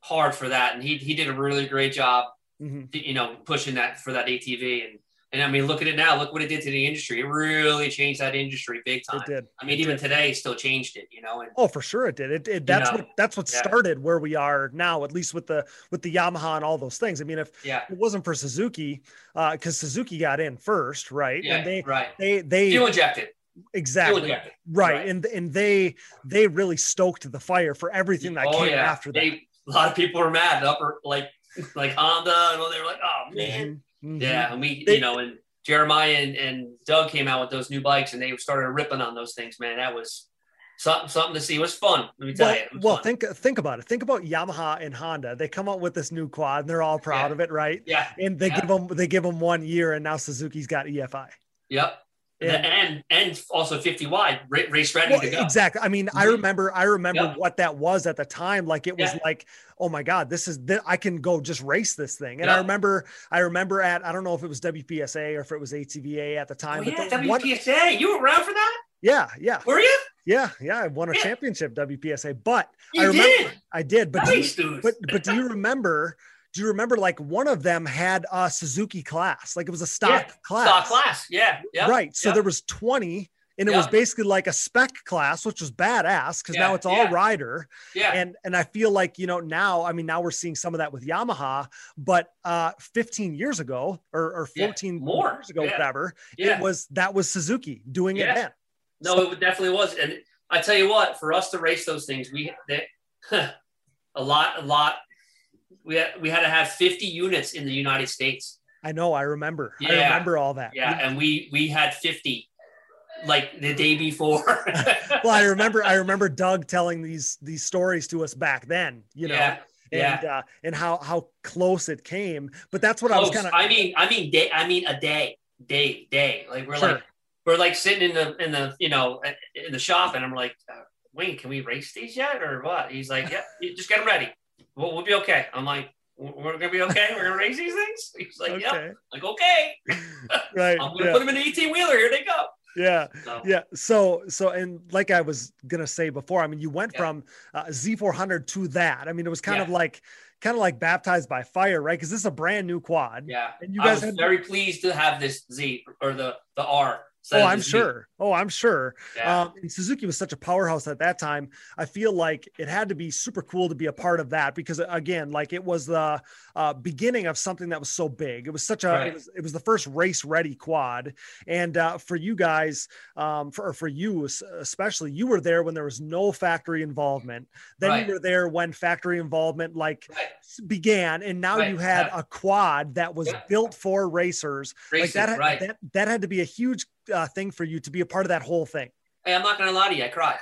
hard for that, and he he did a really great job, Mhm. you know, pushing that for that ATV. And and I mean, look at it now. Look what it did to the industry. It really changed that industry big time. It did. I mean, even today, it still changed it. You know, and Oh, for sure it did. It, it that's know, what that's what yeah. started where we are now, at least with the with the Yamaha and all those things. I mean, if yeah, it wasn't for Suzuki, uh, because Suzuki got in first, right? yeah, and they right. they they Fuel injected. Exactly right. Right. and and they they really stoked the fire for everything that oh came yeah. after that. They, a lot of people were mad. Upper like like Honda, and they were like, oh man. Mm-hmm. Mhm, mhm. Yeah, and we, They- you know, and Jeremiah and, and Doug came out with those new bikes, and they started ripping on those things. Man, that was something something to see. It was fun. Let me tell Well, you. Well fun. think think about it. Think about Yamaha and Honda. They come out with this new quad, and they're all proud Yeah. of it, right? yeah, And they Yeah. give them they give them one year, and now Suzuki's got EFI. yep, and And- and, also fifty wide race ready Well, to go. exactly. I mean, I Mhm. remember, I remember Yeah. what that was at the time. Like it was Yeah. like, oh my god, this is th- I can go just race this thing. And I remember, I remember at I don't know if it was WPSA or if it was ATVA at the Oh time. yeah, the one- WPSA. you were around for that? yeah, yeah, Were you? yeah, yeah. I won a Yeah. championship WPSA, but You I remember did. I did. But do you- but but do you remember? Do you remember like one of them had a Suzuki class, like it was a stock Yeah, class, Stock class. Yeah. Yeah. right? So yeah. there was twenty, and it was basically like a spec class, which was badass because now it's all yeah. rider. Yeah. And and I feel like you know now, I mean now we're seeing some of that with Yamaha, but uh 15 years ago or, or Yeah, 14 more. years ago, Yeah. whatever, yeah. it was that was Suzuki doing it Yeah. then. No, it definitely was. And I tell you what, for us to race those things, we they, a lot, a lot. We had, we had to have 50 units in the United States. I know, I remember. I remember all that. Yeah, and we we had 50 like the day before. well, I remember I remember Doug telling these these stories to us back then, you know, yeah, yeah. and uh, and how how close it came. But that's what I was kind of I mean, I mean, day. I mean, a day, day, day. Like we're Sure. like we're like sitting in the in the you know in the shop, and I'm like, uh, Wayne, can we race these yet or what? He's like, yeah, just get them ready. We'll, we'll be okay. I'm like, we're gonna be okay. We're gonna race these things. He's like, yeah. Like okay, right, I'm gonna yeah, put them in the 18 wheeler. Here they go. yeah. So, Yeah. So, so, and like I was gonna say before, I mean, you went Yeah. from uh, Z400 to that. I mean, it was kind Yeah. of like, kind of like baptized by fire, right? Because this is a brand new quad. yeah. And you I guys was had- very pleased to have this Z or the the R. instead Oh, I'm sure. Oh, I'm sure. Yeah. Um, and Suzuki was such a powerhouse at that time. I feel like it had to be super cool to be a part of that because, again, like it was the uh, beginning of something that was so big. It was such a. Right. It, was, it was the first race ready quad, and uh, for you guys, um, for for you especially, you were there when there was no factory involvement. Then Right. you were there when factory involvement like Right. began, and now you had yeah. a quad that was Yeah. built for racers. like that, that that had to be a huge uh, thing for you to be a part of that whole thing. Hey, I'm not gonna lie to you. I cried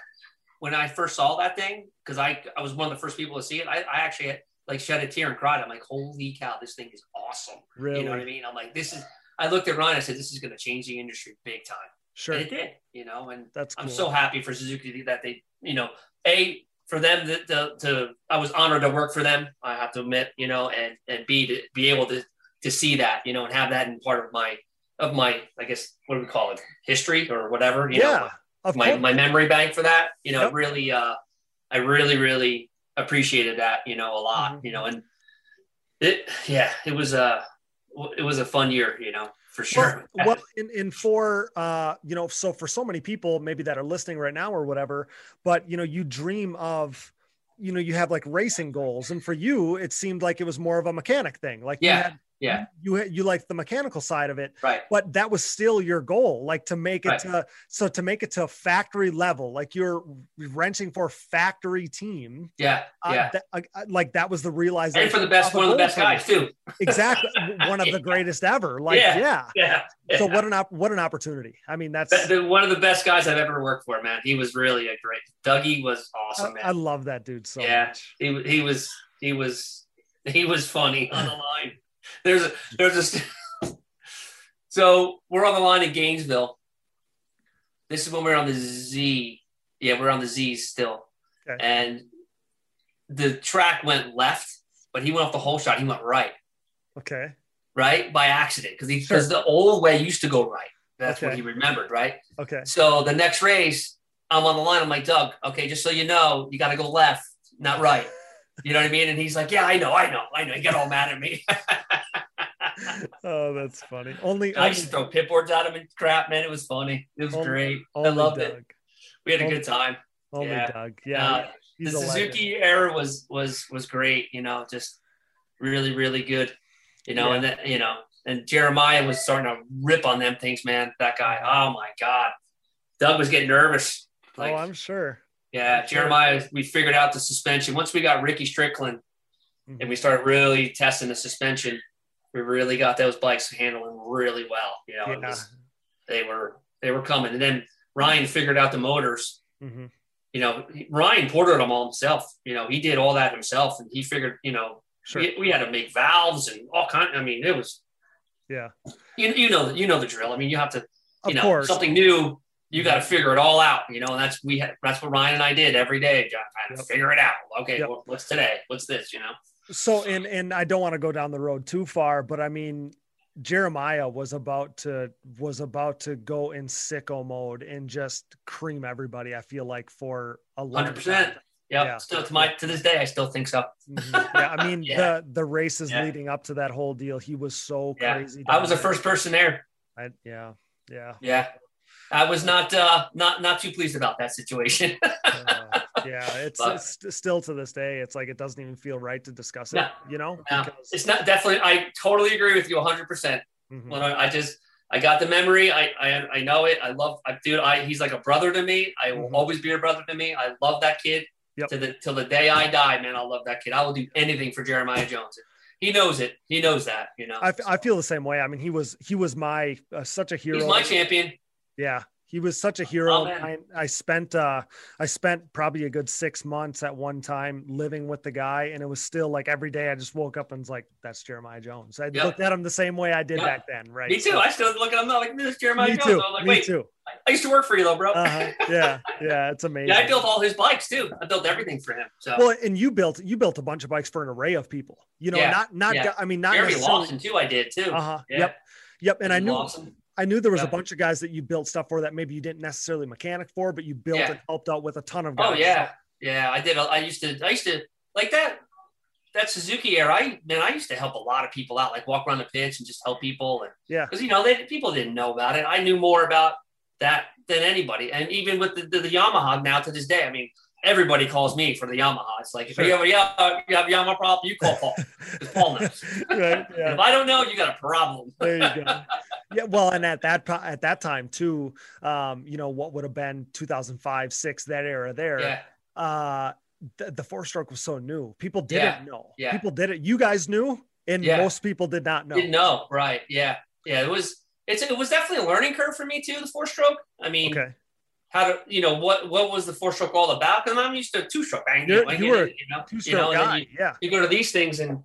when I first saw that thing because I I was one of the first people to see it. I, I actually had, like shed a tear and cried. I'm like, holy cow, this thing is awesome. Really, You know what I mean? I'm like, this is. I looked at Ryan. I said, this is gonna change the industry big time, sure. and it did. You know, and That's cool. I'm so happy for Suzuki that they, you know, a for them to, to, to I was honored to work for them. I have to admit, you know, and and b to be able to to see that, you know, and have that in part of my of my I guess what do we call it history or whatever, you yeah, know, of my my memory bank for that. You know, Yep. really, uh, I really really appreciated that, you know, a lot. Mhm. You know, and it yeah, it was a it was a fun year, you know, for sure. Well, well in, in for uh, you know, so for so many people maybe that are listening right now or whatever, but you know, you dream of you know, you have like racing goals, and for you, it seemed like it was more of a mechanic thing. Like, you Yeah. had yeah, you you like the mechanical side of it right. but that was still your goal like to make it Right. to so to make it to factory level like you're wrenching for factory team Yeah, uh, yeah. that, uh, uh, like that was the realization And for the best, one of the best guys too. exactly one of the greatest ever like yeah, Yeah. Yeah. so what an op- what an opportunity i mean that's The- the- one of the best guys I've ever worked for, man. He was really a great. Dougie was awesome, man. I love that dude so Yeah. much he he was he was he was funny on the line. There's a there's a so we're on the line in Gainesville. This is when we're on the Z. Yeah, we're on the Z still, Okay. and the track went left, but he went off the hole shot. He went right, okay right by accident because he Sure. because the old way used to go right. That's what he remembered, right? okay So the next race, I'm on the line. I'm like, Doug, okay, just so you know, you got to go left, not right. You know what I mean? And he's like, Yeah, I know, I know, I know. He got all mad at me. oh that's funny only I only, used to throw pit boards at him and crap, man. It was funny. It was Only- great. I loved Doug. it. We had a Only- good time. only Yeah. doug yeah Uh, the legend. Suzuki era was was was great. You know, just really really good. You know, Yeah. and then you know, and Jeremiah was starting to rip on them things, man. That guy, oh my god, Doug was getting nervous. Like, oh i'm sure Yeah. Jeremiah, we figured out the suspension. Once we got Ricky Strickland Mhm. and we started really testing the suspension, we really got those bikes handling really well. You know, yeah was, they were they were coming. And then Ryan figured out the motors. Mhm. You know, Ryan ported them all himself. You know, he did all that himself, and he figured. You know, sure we, we had to make valves and all kind. I mean, it was yeah you you know you know the drill. I mean, you have to you of know course something new you got to figure it all out you know and that's we had that's what ryan and i did every day john Yep. figure it out okay Yep. what- what's today what's this you know so and and i don't want to go down the road too far but i mean jeremiah was about to was about to go in sicko mode and just cream everybody i feel like for a 100% yep. Yeah. still to my to this day i still think so Mhm. yeah i mean Yeah. the the races Yeah. leading up to that whole deal he was so yeah crazy i was the first person there there. I, yeah yeah yeah i was not uh not not too pleased about that situation uh, yeah it's, But- it's still to this day it's like it doesn't even feel right to discuss it No. you know No, Because- it's not definitely i totally agree with you 100% Mhm. when I, I just I got the memory. I, I I know it. I love I dude. I he's like a brother to me. I will Mhm. always be a brother to me. I love that kid. Yep. To the till the day I die, man. I love that kid. I will do anything for Jeremiah Jones. He knows it. He knows that. You know. i feel the same way i mean he was he was my uh, such a hero he's my champion. Yeah, he was such a hero. I, I spent uh I spent probably a good six months at one time living with the guy, and it was still like every day I just woke up and was like, "That's Jeremiah Jones." I Yeah. looked at him the same way I did Yeah. back then, right? Me too. So- I still look at him like this is Jeremiah me Jones. too. I was like, me wait, too. I used to work for you though, bro. Uh-huh. Yeah, yeah, it's amazing. yeah, I built all his bikes too. I built everything for him. So Well, and you built you built a bunch of bikes for an array of people. You know, Yeah, not not. I mean not Jeremy. Lawson too. I did too. Uh huh. Yep. Yep. And I knew Lawson. I knew there was a bunch of guys that you built stuff for that maybe you didn't necessarily mechanic for, but you built Yeah. and helped out with a ton of oh, guys. Oh yeah, yeah. I did. I used to. I used to like that. That Suzuki era. I man, I used to help a lot of people out, like walk around the pitch and just help people, and Yeah. because you know they people didn't know about it. I knew more about that than anybody, and even with the, the, the Yamaha now to this day. I mean, everybody calls me for the Yamaha. It's like if Sure. you have a Yamaha, you have a Yamaha problem, you call Paul. Paul knows. right. Yeah. If I don't know, you got a problem. there you go yeah well and at that at that time too um you know what would have been 2005 6 that era there yeah, uh the, the four stroke was so new people didn't know yeah. people did it you guys knew and Yeah. most people did not know didn't know. Right? Yeah, yeah. It was. It's it was definitely a learning curve for me too. The four stroke. I mean, okay how to you know what what was the four stroke all about? Because I'm used to two stroke. Bang, you you were know, two you know, stroke and then guy you, yeah you go to these things and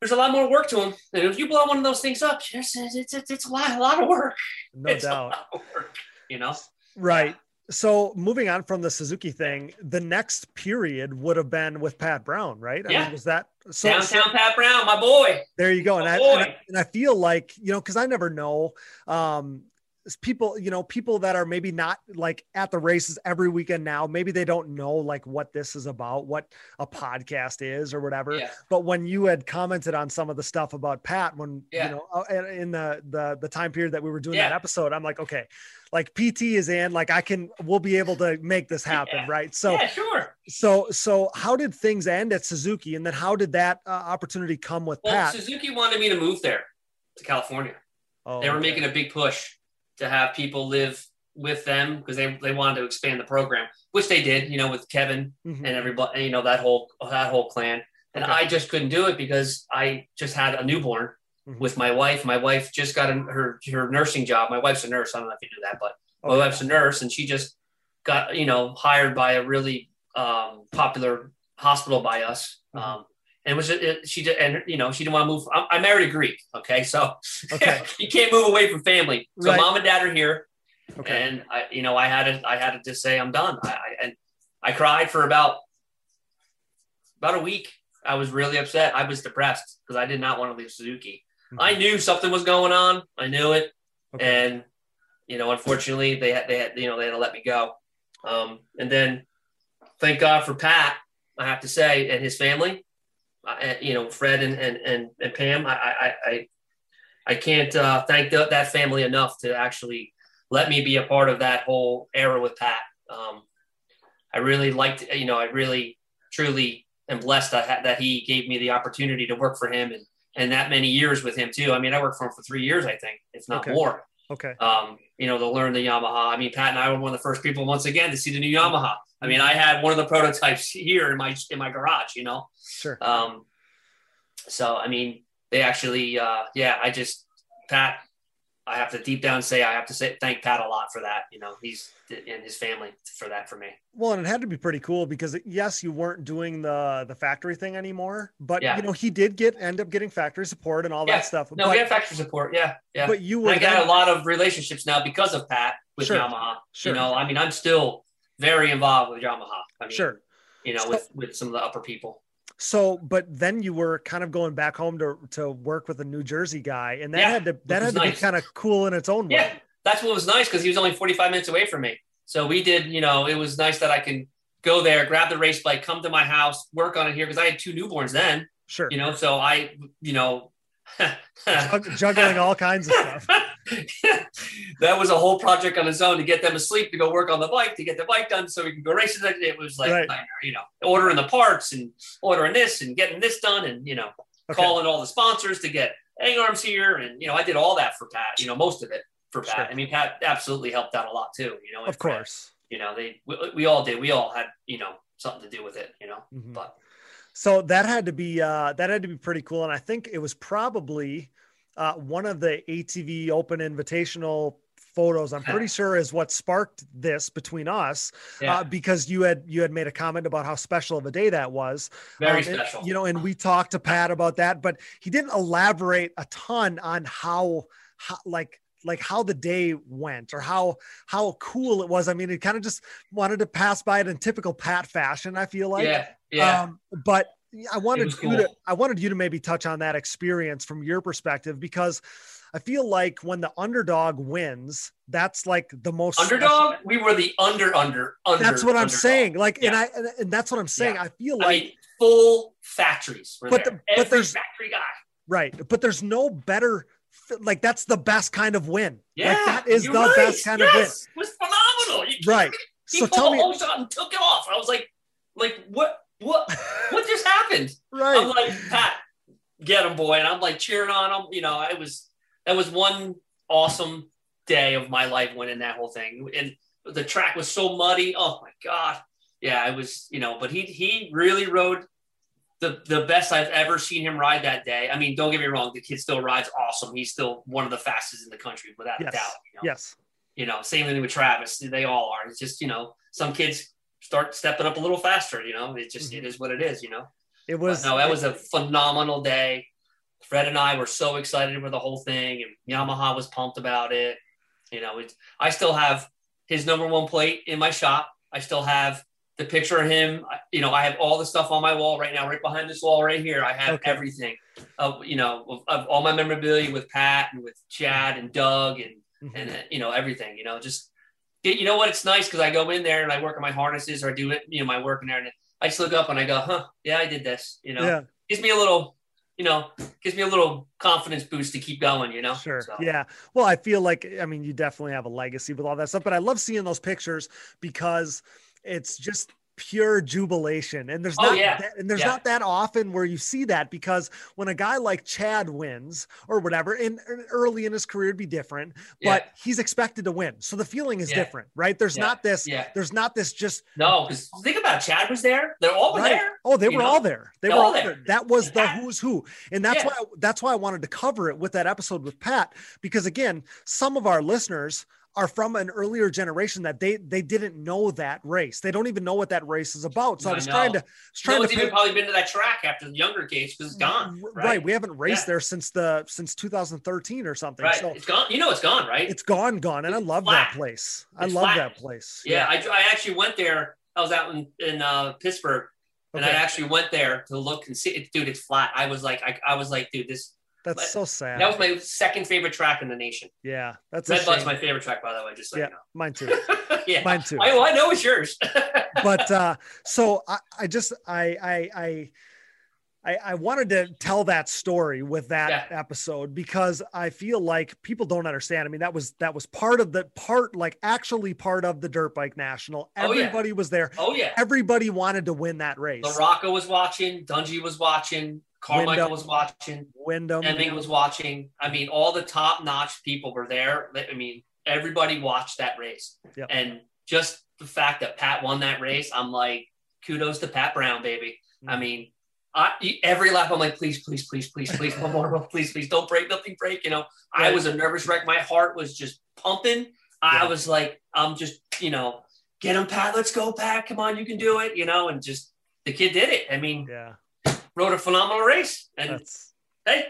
there's a lot more work to them. And if you blow one of those things up, it's it's, it's, it's a lot a lot of work. no it's doubt a lot of work. You know. right so moving on from the suzuki thing the next period would have been with pat brown right i Yeah. mean was that so, Downtown so- Pat Brown, my boy. There you go. And I, and I and I feel like, you know, because I never know. Um, people, you know, people that are maybe not like at the races every weekend now, maybe they don't know like what this is about, what a podcast is or whatever. Yeah. But when you had commented on some of the stuff about Pat, when Yeah. you know, uh, in- the the the time period that we were doing that episode, I'm like, okay, like PT is in, like I can, we'll be able to make this happen, Yeah. right? So, yeah, sure. so, so how did things end at Suzuki, and then how did that uh, opportunity come with Well, Pat? Suzuki wanted me to move there to California. Oh, they were okay. making a big push to have people live with them because they, they wanted to expand the program, which they did, you know, with Kevin Mhm. and everybody, you know, that whole that whole clan. And Okay. I just couldn't do it because I just had a newborn Mhm. with my wife. My wife just got her her nursing job. My wife's a nurse. I don't know if you knew that, but my wife's a nurse, and she just got you know hired by a really um, popular hospital by us. Mhm. Um, and it was it, she did, and you know she didn't want to move. I, I married a Greek, okay, so Okay. you can't move away from family. So Right. mom and dad are here, Okay. and I, you know, I had to, I had to just say I'm done. I, I and I cried for about about a week. I was really upset. I was depressed because I did not want to leave Suzuki. Mhm. I knew something was going on. I knew it, Okay. and you know, unfortunately, they had, they had, you know, they had to let me go. Um, and then, thank God for Pat. I have to say, and his family. Uh, you know, Fred and and and, and Pam. I I I, I can't uh, thank the, that family enough to actually let me be a part of that whole era with Pat. Um, I really liked, you know, I really truly am blessed that, that he gave me the opportunity to work for him and, and that many years with him too. I mean, I worked for him for three years, I think, if not Okay. more. okay. Um, you know, to learn the Yamaha. I mean, Pat and I were one of the first people once again to see the new Yamaha. I mean, I had one of the prototypes here in my in my garage. You know, Sure. um, so I mean, they actually, uh, yeah, I just Pat. I have to deep down say I have to say thank Pat a lot for that. You know, he's and his family for that for me. Well, and it had to be pretty cool because yes, you weren't doing the the factory thing anymore, but Yeah. you know he did get end up getting factory support and all Yeah. that stuff. No, but, we have factory support. Yeah, yeah. but you were I got then- a lot of relationships now because of Pat with Sure. Yamaha. Sure. You know, I mean, I'm still very involved with Yamaha. I mean, sure. You know, So- with with some of the upper people. So, but then you were kind of going back home to to work with a New Jersey guy, and that Yeah, had to that had to be kind of cool in its own way. Yeah, that's what was nice because he was only 45 minutes away from me. So we did, you know, it was nice that I can go there, grab the race bike, come to my house, work on it here because I had two newborns then, Sure. you know. So I, you know, Juggling all kinds of stuff. that was a whole project on its own to get them asleep to go work on the bike to get the bike done so we can go racing. It was like, Right. you know, ordering the parts and ordering this and getting this done and you know, Okay. calling all the sponsors to get hang arms here and you know, I did all that for Pat. You know, most of it for Pat. Sure. I mean, Pat absolutely helped out a lot too. You know, Of course. You know, they we, we all did. We all had you know something to do with it. You know, Mhm. but So that had to be uh, that had to be pretty cool, and I think it was probably uh, one of the ATV Open Invitational photos. I'm pretty sure is what sparked this between us yeah, uh, because you had you had made a comment about how special of a day that was. very Um, and, special. you know, and we talked to Pat about that, but he didn't elaborate a ton on how, how like like how the day went or how how cool it was. I mean, it kind of just wanted to pass by it in typical Pat fashion. I feel like, yeah, yeah. um, but I wanted was you to. I wanted you to maybe touch on that experience from your perspective because I feel like when the underdog wins, that's like the most underdog. We were the under under under. That's what I'm underdog. saying. Like, and I and, and that's what I'm saying. Yeah. I feel I like mean, full factories. But there. the- but there's- factory guy. Right. But there's no better, like, that's the best kind of win. Yeah, Like, that is the right. best kind of win. yes, It was phenomenal. You- Right. He So pulled tell the me, hole shot and took it off. I was like, like what, what, what just happened? Right. I'm like, Pat, get him, boy. And I'm like cheering on him. You know, it was that was one awesome day of my life winning that whole thing. And the track was so muddy. Oh my God. Yeah, it was, you know, but he he really rode the the best I've ever seen him ride that day. I mean, don't get me wrong, the kid still rides awesome. He's still one of the fastest in the country without Yes. a doubt. You know? Yes. You know, same thing with Travis. They all are. It's just, you know, some kids start stepping up a little faster, you know. It just Mhm. it is what it is, you know. It But was, no, that was a phenomenal day. Fred and I were so excited for the whole thing, and Yamaha was pumped about it. You know, it, I still have his number one plate in my shop. I still have the picture of him. You know, I have all the stuff on my wall right now, right behind this wall right here. I have Okay. everything of you know of, of all my memorabilia with Pat and with Chad and Doug and Mhm. and uh, you know everything. You know, just you know what? It's nice because I go in there and I work on my harnesses or I do it, you know, my work in there, and I just look up and I go, huh, yeah, I did this. You know, Yeah. gives me a little, you know, gives me a little confidence boost to keep going. You know, Sure. So, Yeah. Well, I feel like I mean you definitely have a legacy with all that stuff, but I love seeing those pictures because it's just pure jubilation and there's Oh, not yeah. that, and there's Yeah. not that often where you see that because when a guy like Chad wins or whatever in early in his career it'd be different but Yeah. he's expected to win so the feeling is different right there's not this Yeah. there's not this just No, because think about it, Chad was there. They're all Right. there. Oh, they were know? all there. They They're were all there. there. That was the who's who, and that's why that's why I wanted to cover it with that episode with Pat because again, some of our listeners are from an earlier generation that they they didn't know that race. They don't even know what that race is about. So I I was trying to I was No trying one's to even put- probably been to that track after the younger kids because it's gone. right. Right. We haven't raced Yeah. there since the since 2013 or something. Right. So it's gone. You know, it's gone. Right. it's gone, gone, and I love flat. that place. I It's love flat. that place. yeah, I, I actually went there. I was out in in uh, Pittsburgh, and I actually went there to look and see. it. Dude, it's flat. I was like, I, I was like, dude, this that's but so sad. that was my second favorite track in the nation. yeah, that's Red my favorite track, by the way. Just so yeah, you mine too. yeah, Mine too. I, I know it's yours. but uh so I, I just I I I I, I wanted to tell that story with that Yeah. episode because I feel like people don't understand. I mean, that was that was part of the part, like actually part of the Dirt Bike National. Oh, yeah. Everybody was there. oh yeah, Everybody wanted to win that race. LaRocco was watching. Dungey was watching. Carmichael Windham. was watching. Windham, Hemming was watching. I mean, all the top notch people were there. I mean, everybody watched that race. Yep. And just the fact that Pat won that race, I'm like, kudos to Pat Brown, baby. I Mhm. mean, I, every lap, I'm like, please, please, please, please, please, one more, please, please, don't break, nothing break. You know, I was a nervous wreck. My heart was just pumping. I Yeah. was like, I'm just, you know, get him, Pat. Let's go, Pat. Come on, you can do it. You know, and just the kid did it. I mean, yeah, rode a phenomenal race, and that's hey,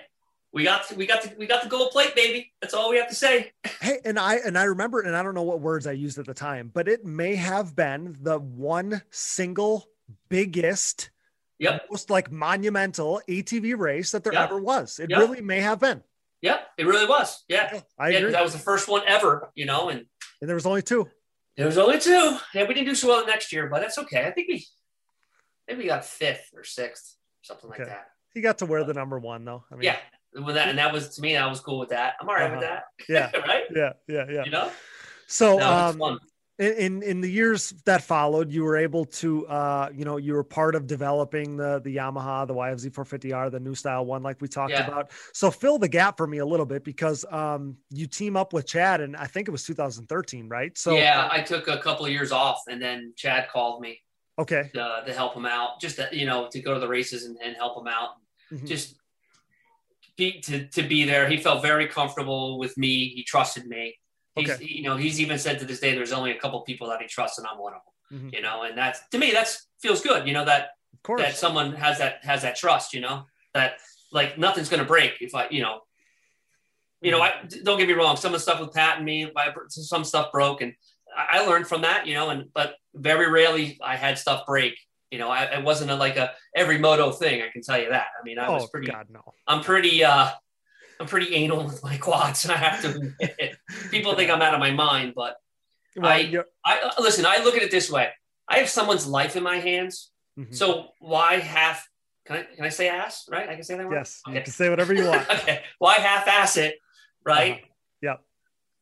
we got we got the, we got the gold plate, baby. That's all we have to say. hey, and I and I remember, and I don't know what words I used at the time, but it may have been the one single biggest Yep, most like monumental ATV race that there Yeah. ever was. It Yeah. really may have been. yep, it really was. Yeah, I yeah, agree. that was the first one ever. You know, and and there was only two. there was only two. Yeah, we didn't do so well the next year, but that's okay. I think we maybe we got fifth or sixth, something like that. He got to wear the number one though. I mean, Yeah, with that, and that was to me, I was cool with that. I'm all right with Uh-huh. that. yeah, right? yeah, yeah, yeah. You know, So, no, um, in, in the years that followed, you were able to, uh, you know, you were part of developing the the Yamaha, the YFZ 450R, the new style one, like we talked Yeah. about. So, fill the gap for me a little bit because um, you team up with Chad, and I think it was 2013, right? So, yeah, I took a couple of years off, and then Chad called me okay, to, to help him out, just to, you know, to go to the races and, and help him out. Mhm. Just be to, to be there. He felt very comfortable with me. He trusted me. He's, Okay. you know, he's even said to this day, there's only a couple people that he trusts, and I'm one of them. Mhm. You know, and that's to me, that's feels good. You know that that someone has that has that trust. You know that like nothing's gonna break if I, you know, you know. I don't get me wrong. Some of the stuff with Pat and me, I, some stuff broke, and I learned from that. You know, and but very rarely I had stuff break. You know, I, it wasn't a, like a every moto thing. I can tell you that. I mean, I was oh pretty. God, no. I'm pretty. uh I'm pretty anal with my quads. And I have to. People think I'm out of my mind, but Well, I- I uh, listen. I look at it this way. I have someone's life in my hands. mhm. So why half? Can I can I say ass? Right? I can say that word. yes, you Okay. can say whatever you want. okay. Why half-ass it? Right. Uh-huh.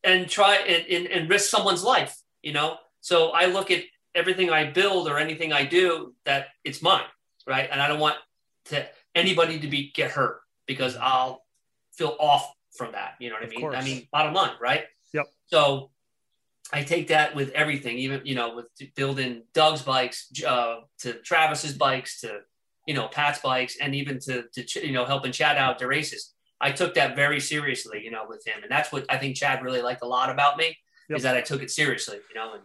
And try and, and, and risk someone's life. You know. So I look at everything I build or anything I do that it's mine, right? And I don't want to anybody to be get hurt because I'll feel off from that. You know what I mean? course. I mean, bottom line, right? Yep. So I take that with everything, even you know, with building Doug's bikes, uh, to Travis's bikes, to you know Pat's bikes, and even to to Ch- you know helping Chad out to races. I took that very seriously, you know, with him, and that's what I think Chad really liked a lot about me Yep. is that I took it seriously, you know. And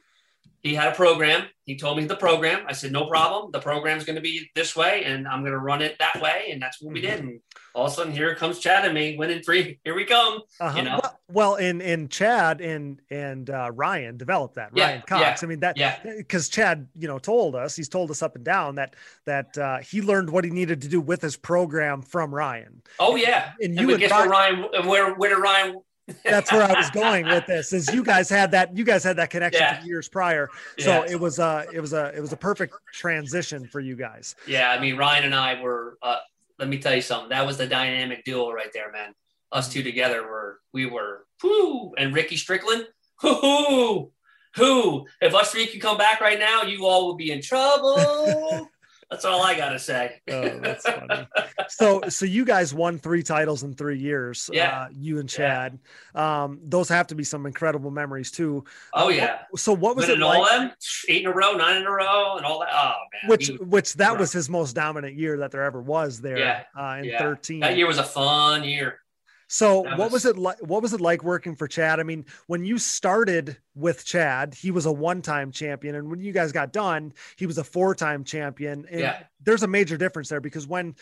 he had a program. He told me the program. I said, no problem. The program's going to be this way, and I'm going to run it that way, and that's what we Mm-hmm. did. And all of a sudden, here comes Chad and me winning three. Here we come. Uh-huh. You know? well, well, and and Chad and and uh, Ryan developed that. Yeah, Ryan Cox. I mean that Yeah. because Chad, you know, told us he's told us up and down that that uh, he learned what he needed to do with his program from Ryan. Oh yeah. And And, you we and guess Ryan- where Ryan and where where did Ryan that's where I was going with this. Is you guys had that you guys had that connection Yeah. years prior, so Yeah. it was a it was a it was a perfect transition for you guys. Yeah, I mean Ryan and I were. Uh, let me tell you something. That was the dynamic duo right there, man. Us two together were we were whoo, and Ricky Strickland, whoo, who. If us three could come back right now, you all would be in trouble. That's all I gotta say. Oh, that's funny. so so you guys won three titles in three years. Yeah. uh, you and Yeah. Chad. Um, those have to be some incredible memories too. Oh yeah, So what was it winning all like? them eight in a row, nine in a row, and all that. Oh man, Which He- which that was his most dominant year that there ever was there Yeah. uh, in Yeah. 13. that year was a fun year. So That what was was- it like what was it like working for Chad? I mean, when you started with Chad, he was a one-time champion and when you guys got done, he was a four-time champion. And Yeah. there's a major difference there because when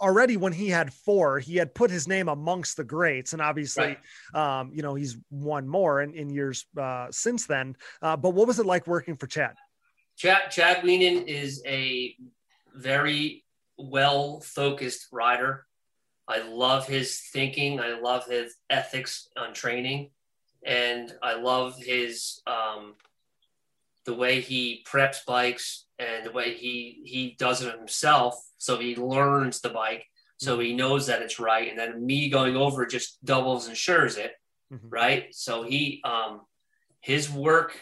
already when he had four, he had put his name amongst the greats and obviously um, you know, he's won more in, in years uh, since then. Uh, but what was it like working for Chad? Chad Chad Wienen is a very well focused rider. I love his thinking. I love his ethics on training, and I love his um, the way he preps bikes and the way he he does it himself. So he learns the bike, so he knows that it's right, and then me going over just doubles and ensures it, Mhm. right? So he um, his work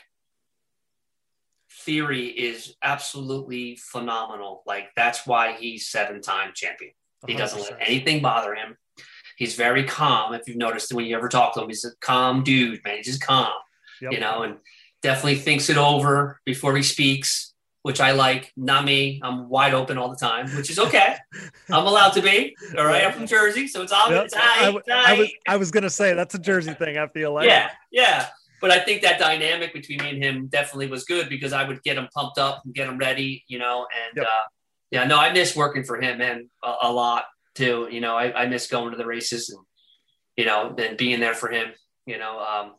theory is absolutely phenomenal. Like that's why he's seven time champion. He doesn't let 100%. anything bother him. He's very calm. If you've noticed when you ever talk to him, he's a calm dude, man. He's just calm, Yep. you know, and definitely thinks it over before he speaks, which I like. Not me. I'm wide open all the time, which is okay. I'm allowed to be. All right. I'm from Jersey, so it's Yep. obvious. It's I, aight, was. I was gonna say that's a Jersey thing. I feel like Yeah, yeah. But I think that dynamic between me and him definitely was good because I would get him pumped up and get him ready, you know. And Yep. uh, yeah, no, I miss working for him, man, a, a lot too. You know, I, I miss going to the races and you know, and being there for him. You know, um,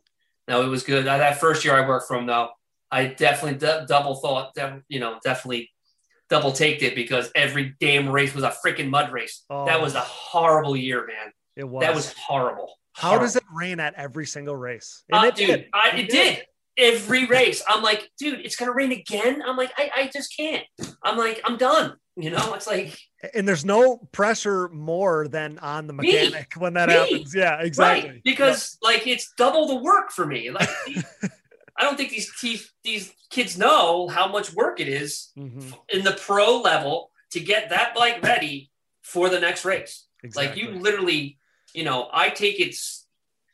no, it was good. That first year I worked for him, though, I definitely d- double thought, you know, definitely double taked it because every damn race was a freaking mud race. Oh, That was a horrible year, man. it was. That was horrible. How does it rain at every single race? And Uh, it dude, did. I, It it did. Every race. I'm like, dude, it's gonna rain again. I'm like, I, I just can't. I'm like, I'm done. You know, it's like And there's no pressure more than on the Me. mechanic when that Me. happens. Yeah, exactly. right because like it's double the work for me. Like I don't think these these these kids know how much work it is. Mhm. in the pro level to get that bike ready for the next race. Exactly. Like you literally, you know, I take it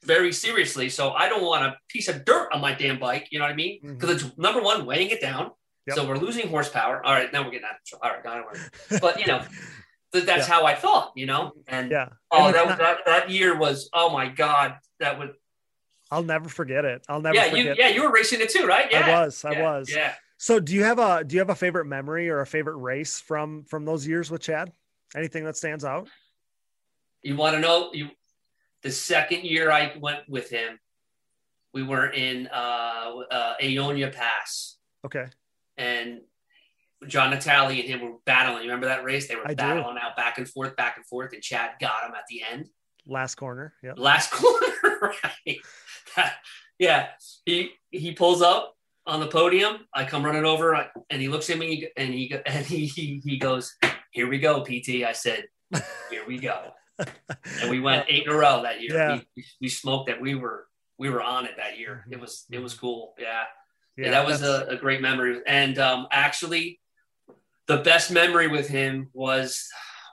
very seriously. So I don't want a piece of dirt on my damn bike. You know what I mean? Because it's number one, weighing it down. Yep. So we're losing horsepower. All right, now we're getting out of control. All right, got it. But you know, th- that's Yeah. how I thought. You know, and yeah. oh, And that, not- that that year was oh my god, that was I'll never forget it. I'll never yeah you yeah you were racing it too, right? Yeah, I was. I Yeah, was. Yeah. So do you have a do you have a favorite memory or a favorite race from from those years with Chad? Anything that stands out? You want to know you the second year I went with him, we were in uh, uh, Aonia Pass. Okay. And John Natali and him were battling. You remember that race? They were I do. battling out back and forth, back and forth, and Chad got him at the end, Last corner. Yep. last corner. right? yeah, he he pulls up on the podium. I come running over, and he looks at me, and he and he he, he goes, "Here we go, PT." I said, "Here we go," and we went eight in a row that year. Yeah. We, we smoked that. We were we were on it that year. Mhm. It was it was cool. Yeah yeah, Yeah, that was a, a great memory. And um, actually, the best memory with him was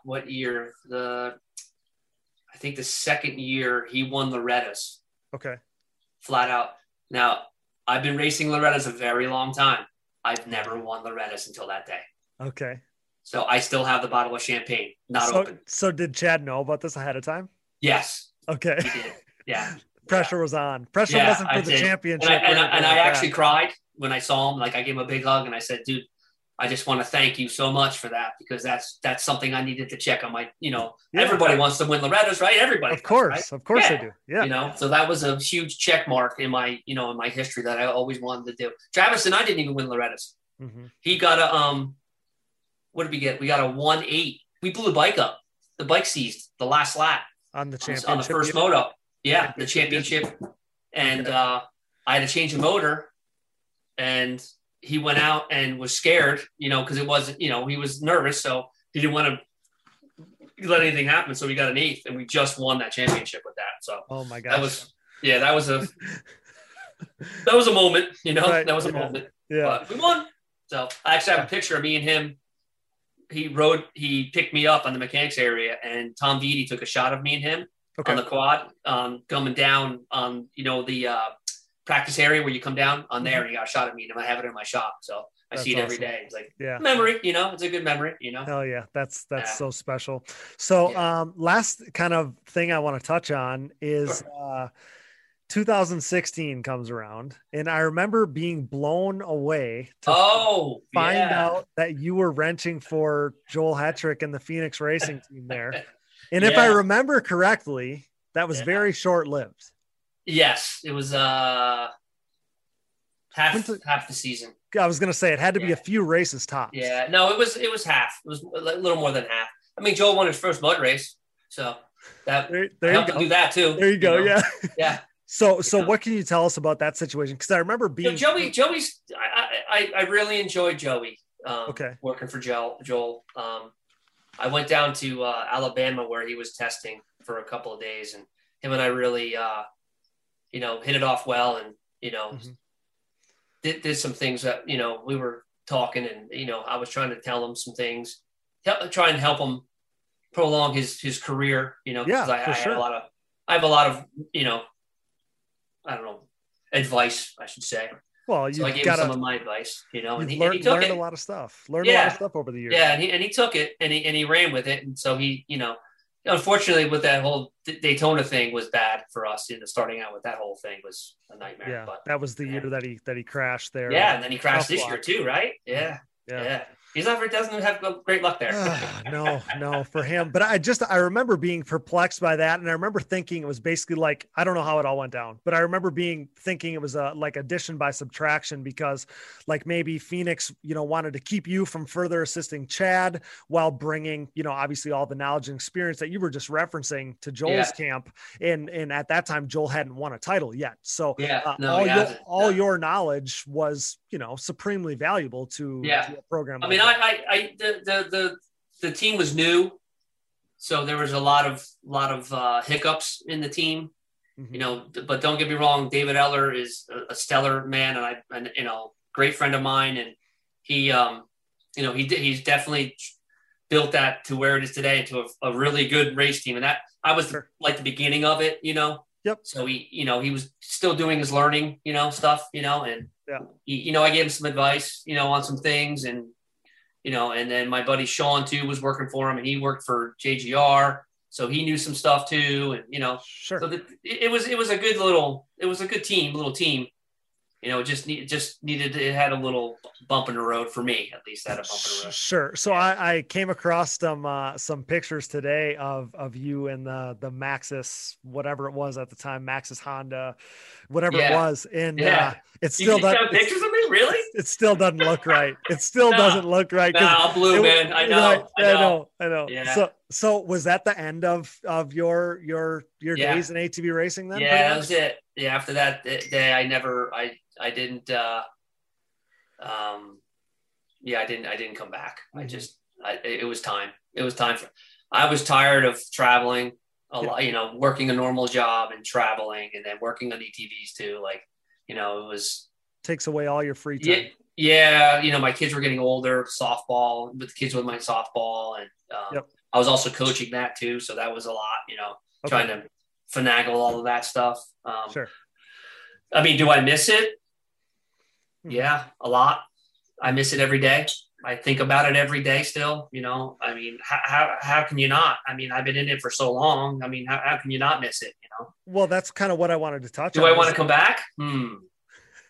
what year? The I think the second year he won Loretta's okay. flat out. Now I've been racing Loretta's a very long time. I've never won Loretta's until that day. Okay. So I still have the bottle of champagne not so, open. so did Chad know about this ahead of time? Yes, Okay. he Yeah. Pressure was on. Pressure Yeah, wasn't for I the did. championship. and I, and, I, and I actually cried when I saw him. Like I gave him a big hug and I said, "Dude, I just want to thank you so much for that because that's that's something I needed to check on my. You know, Yeah. everybody wants to win Loretta's, right? Everybody, Of does, course, right? of course they do. Yeah. You know, so that was a huge check mark in my you know in my history that I always wanted to do. Travis and I didn't even win Loretta's. Mhm. He got a um, what did we get? We got a one eight. We blew the bike up. The bike seized the last lap On the on the- championship. on the first moto. Yeah, the championship, and uh, I had to change a motor, and he went out and was scared, you know, because it wasn't, you know, he was nervous, so he didn't want to let anything happen. So we got an eighth, and we just won that championship with that. So Oh my god, that was, yeah, that was a that was a moment, you know, Right, that was a yeah. moment. yeah. But we won. So I actually have a picture of me and him. He rode, he picked me up on the mechanics area, and Tom Vitti took a shot of me and him Okay. on the quad, um, coming down on you know the uh, practice area where you come down on there, and he got a shot at me, and I have it in my shop, so I Mm-hmm. That's see it every awesome. day. It's like yeah. memory, you know, it's a good memory, you know. Hell yeah, that's that's Yeah. so special. So, Yeah. um, last kind of thing I want to touch on is uh, 2016 comes around, and I remember being blown away to Oh, find yeah. out that you were wrenching for Joel Hetrick and the Phoenix Racing team there. And if I remember correctly, that was Yeah. very short lived. Yes, it was uh half the- half the season. I was gonna say it had to be a few races tops. Yeah, no, it was it was half. It was a little more than half. I mean, Joel won his first mud race, so that There, there you helped him do that too. There you go. know? Yeah. yeah. So, so know. what can you tell us about that situation? Because I remember being Joey, Joey's. I, I I really enjoyed Joey. Um, Okay. Working for Joel. Joel. Um, I went down to uh, Alabama where he was testing for a couple of days, and him and I really, uh, you know, hit it off well, and you know, Mhm. did, did some things that you know we were talking, and you know, I was trying to tell him some things, help, try and help him prolong his his career. You know, Yeah, I, I sure. had a lot of, I have a lot of, you know, I don't know, advice, I should say. Well, So I you've gave got him some of my advice, you know, and he, and learned, he took learned it. a lot of stuff. Learned a lot of stuff over the years. Yeah, and he, and he took it and he and he ran with it, and so he, you know, unfortunately, with that whole Daytona thing was bad for us. You know, starting out with that whole thing was a nightmare. Yeah, but that was the yeah. year that he that he crashed there. yeah, and then he crashed this Tough year too, right? Yeah, yeah. yeah. He's not doesn't have great luck there. Ah, no, no, for him. But I just I remember being perplexed by that, and I remember thinking it was basically like I don't know how it all went down, but I remember being thinking it was a like addition by subtraction because like maybe Phoenix, you know, wanted to keep you from further assisting Chad while bringing you know obviously all the knowledge and experience that you were just referencing to Joel's camp, and and at that time Joel hadn't won a title yet, so. yeah, Uh, no, all he your all No. your knowledge was you know supremely valuable to, Yeah. to a program. I mean, that. I, I, I the, the the the team was new, so there was a lot of lot of uh, hiccups in the team. Mhm. You know, but don't get me wrong, David Eller is a, a stellar man, and I, and you know, great friend of mine, and he, um, you know, he did, he's definitely built that to where it is today to a, a really good race team, and that I was Sure. like the beginning of it, you know. Yep. So he, you know, he was still doing his learning, you know, stuff, you know, and Yeah. he, you know, I gave him some advice, you know, on some things, and you know, and then my buddy Sean too was working for him, and he worked for JGR, so he knew some stuff too, and you know, sure. so the, it it was it was a good little it was a good team, little team. You know, it just need, it just needed it had a little bump in the road for me at least. Had a bump in the road. Sure. So I, I came across some uh, some pictures today of of you and the the Maxxis whatever it was at the time Maxxis Honda, whatever it was, and Yeah. uh, it still you doesn't pictures of me, really? it still doesn't look right. It still No. doesn't look right. I'm blue, it- man. I know. right, I know. I know. Yeah. So so was that the end of of your your your Yeah. days in ATV racing then? Yeah, that was it. Yeah, after that day, I never, I, I didn't, uh, um, yeah, I didn't, I didn't come back. I Mhm. just, I, it was time. It was time for. I was tired of traveling a Yeah. lot, you know, working a normal job and traveling, and then working on ATVs too. Like, you know, it was, Takes away all your free time. yeah, yeah. You know, my kids were getting older. Softball with the kids with my softball, and um, Yep. I was also coaching that too, so that was a lot. You know, Okay. trying to finagle all of that stuff. Um, Sure. I mean, do I miss it? Mhm. Yeah, a lot. I miss it every day. I think about it every day still. You know, I mean, how, how, how can you not? I mean, I've been in it for so long. I mean, how, how can you not miss it? You know, Well, that's kind of what I wanted to touch do on. I want to come back? Hmm.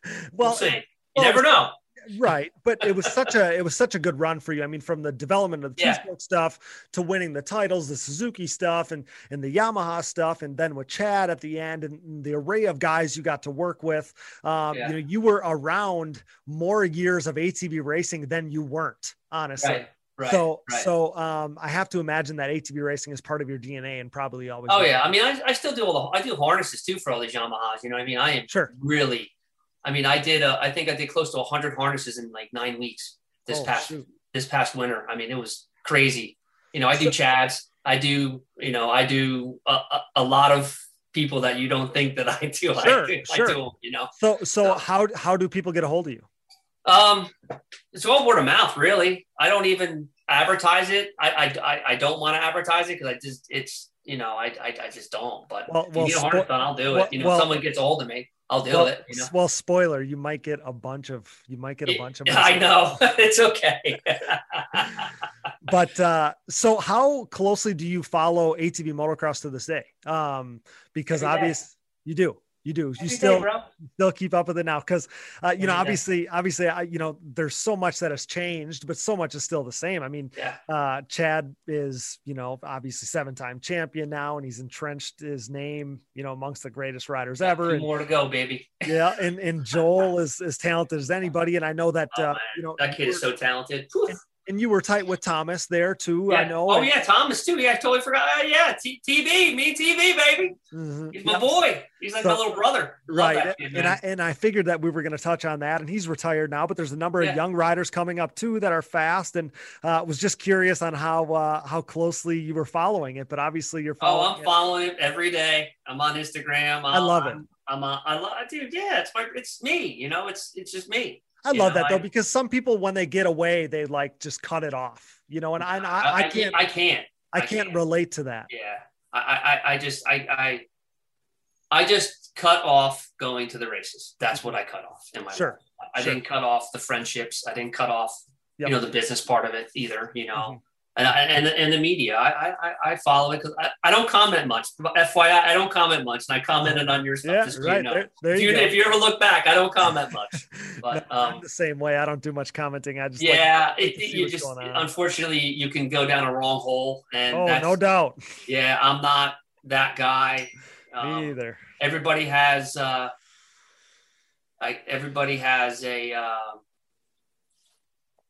We'll, Well, see. You well, never know. Right but it was such a it was such a good run for you i mean from the development of the Yeah. two-stroke stuff to winning the titles the suzuki stuff and and the yamaha stuff and then with chad at the end and the array of guys you got to work with um Yeah. you know you were around more years of atv racing than you weren't honestly Right. Right. so right. so um, I have to imagine that ATV racing is part of your DNA and probably always. Oh yeah, I mean, I, I still do all the I do harnesses too for all these Yamahas. You know, what I mean, I am Sure. really. I mean, I did. Uh, I think I did close to 100 harnesses in like nine weeks this Oh, past shoot. this past winter. I mean, it was crazy. You know, I do chads. I do. You know, I do a, a, a lot of people that you don't think that I do. Sure, I do. sure. I do you know. So so So- how how do people get a hold of you? Um, it's all word of mouth, really. I don't even advertise it. I I, I, I don't want to advertise it because I just it's you know I, I I just don't. But Well, if you need a spo- harness done, I'll do well- it. You know, well- if someone gets old of me, I'll do well, it. You know. well, spoiler, you might get a bunch of you might get a bunch of. I know. it's okay. But uh, so how closely do you follow ATV motocross to this day? Um, because obviously you do, you do, you still bro. still keep up with it now because uh, you know day. obviously obviously I, you know there's so much that has changed but so much is still the same i mean Yeah. uh chad is you know obviously seven time champion now and he's entrenched his name you know amongst the greatest riders ever Two and more to go, baby. yeah and, and joel is as talented as anybody and i know that Oh, uh you know That kid is so talented. And you were tight with thomas there too Yeah. i know Oh and- yeah, Thomas too. Yeah, I totally forgot. Uh, yeah, T- TV, me TV, baby. Mhm. He's my boy. He's like So- my little brother. Love right kid, and i and i figured that we were going to touch on that and he's retired now but there's a number Yeah. of young riders coming up too that are fast and uh was just curious on how uh how closely you were following it but obviously you're following. Oh, following I'm it. following him every day. I'm on Instagram. I love it. I'm, I'm on, I love, dude. Yeah, it's my, it's me. You know, it's, it's just me. I you love know, that though I- because some people when they get away they like just cut it off you know and i i, I can't I can't. i can't can't. relate to that Yeah, I, I, I just, I, I, I just cut off going to the races. That's what I cut off in my Sure, life. I sure. didn't cut off the friendships. I didn't cut off, Yep. you know, the business part of it either. You know, Mhm. And, and and the media. I I, I follow it because I, I don't comment much. FYI, I don't comment much, and I commented on your stuff. yeah just right you know. there, there if, you you, if you ever look back, I don't comment much. But No, um, the same way i don't do much commenting i just yeah, like it, you just unfortunately you can go down a wrong hole, and oh no doubt yeah, I'm not that guy. me Um, either everybody has uh like everybody has a uh,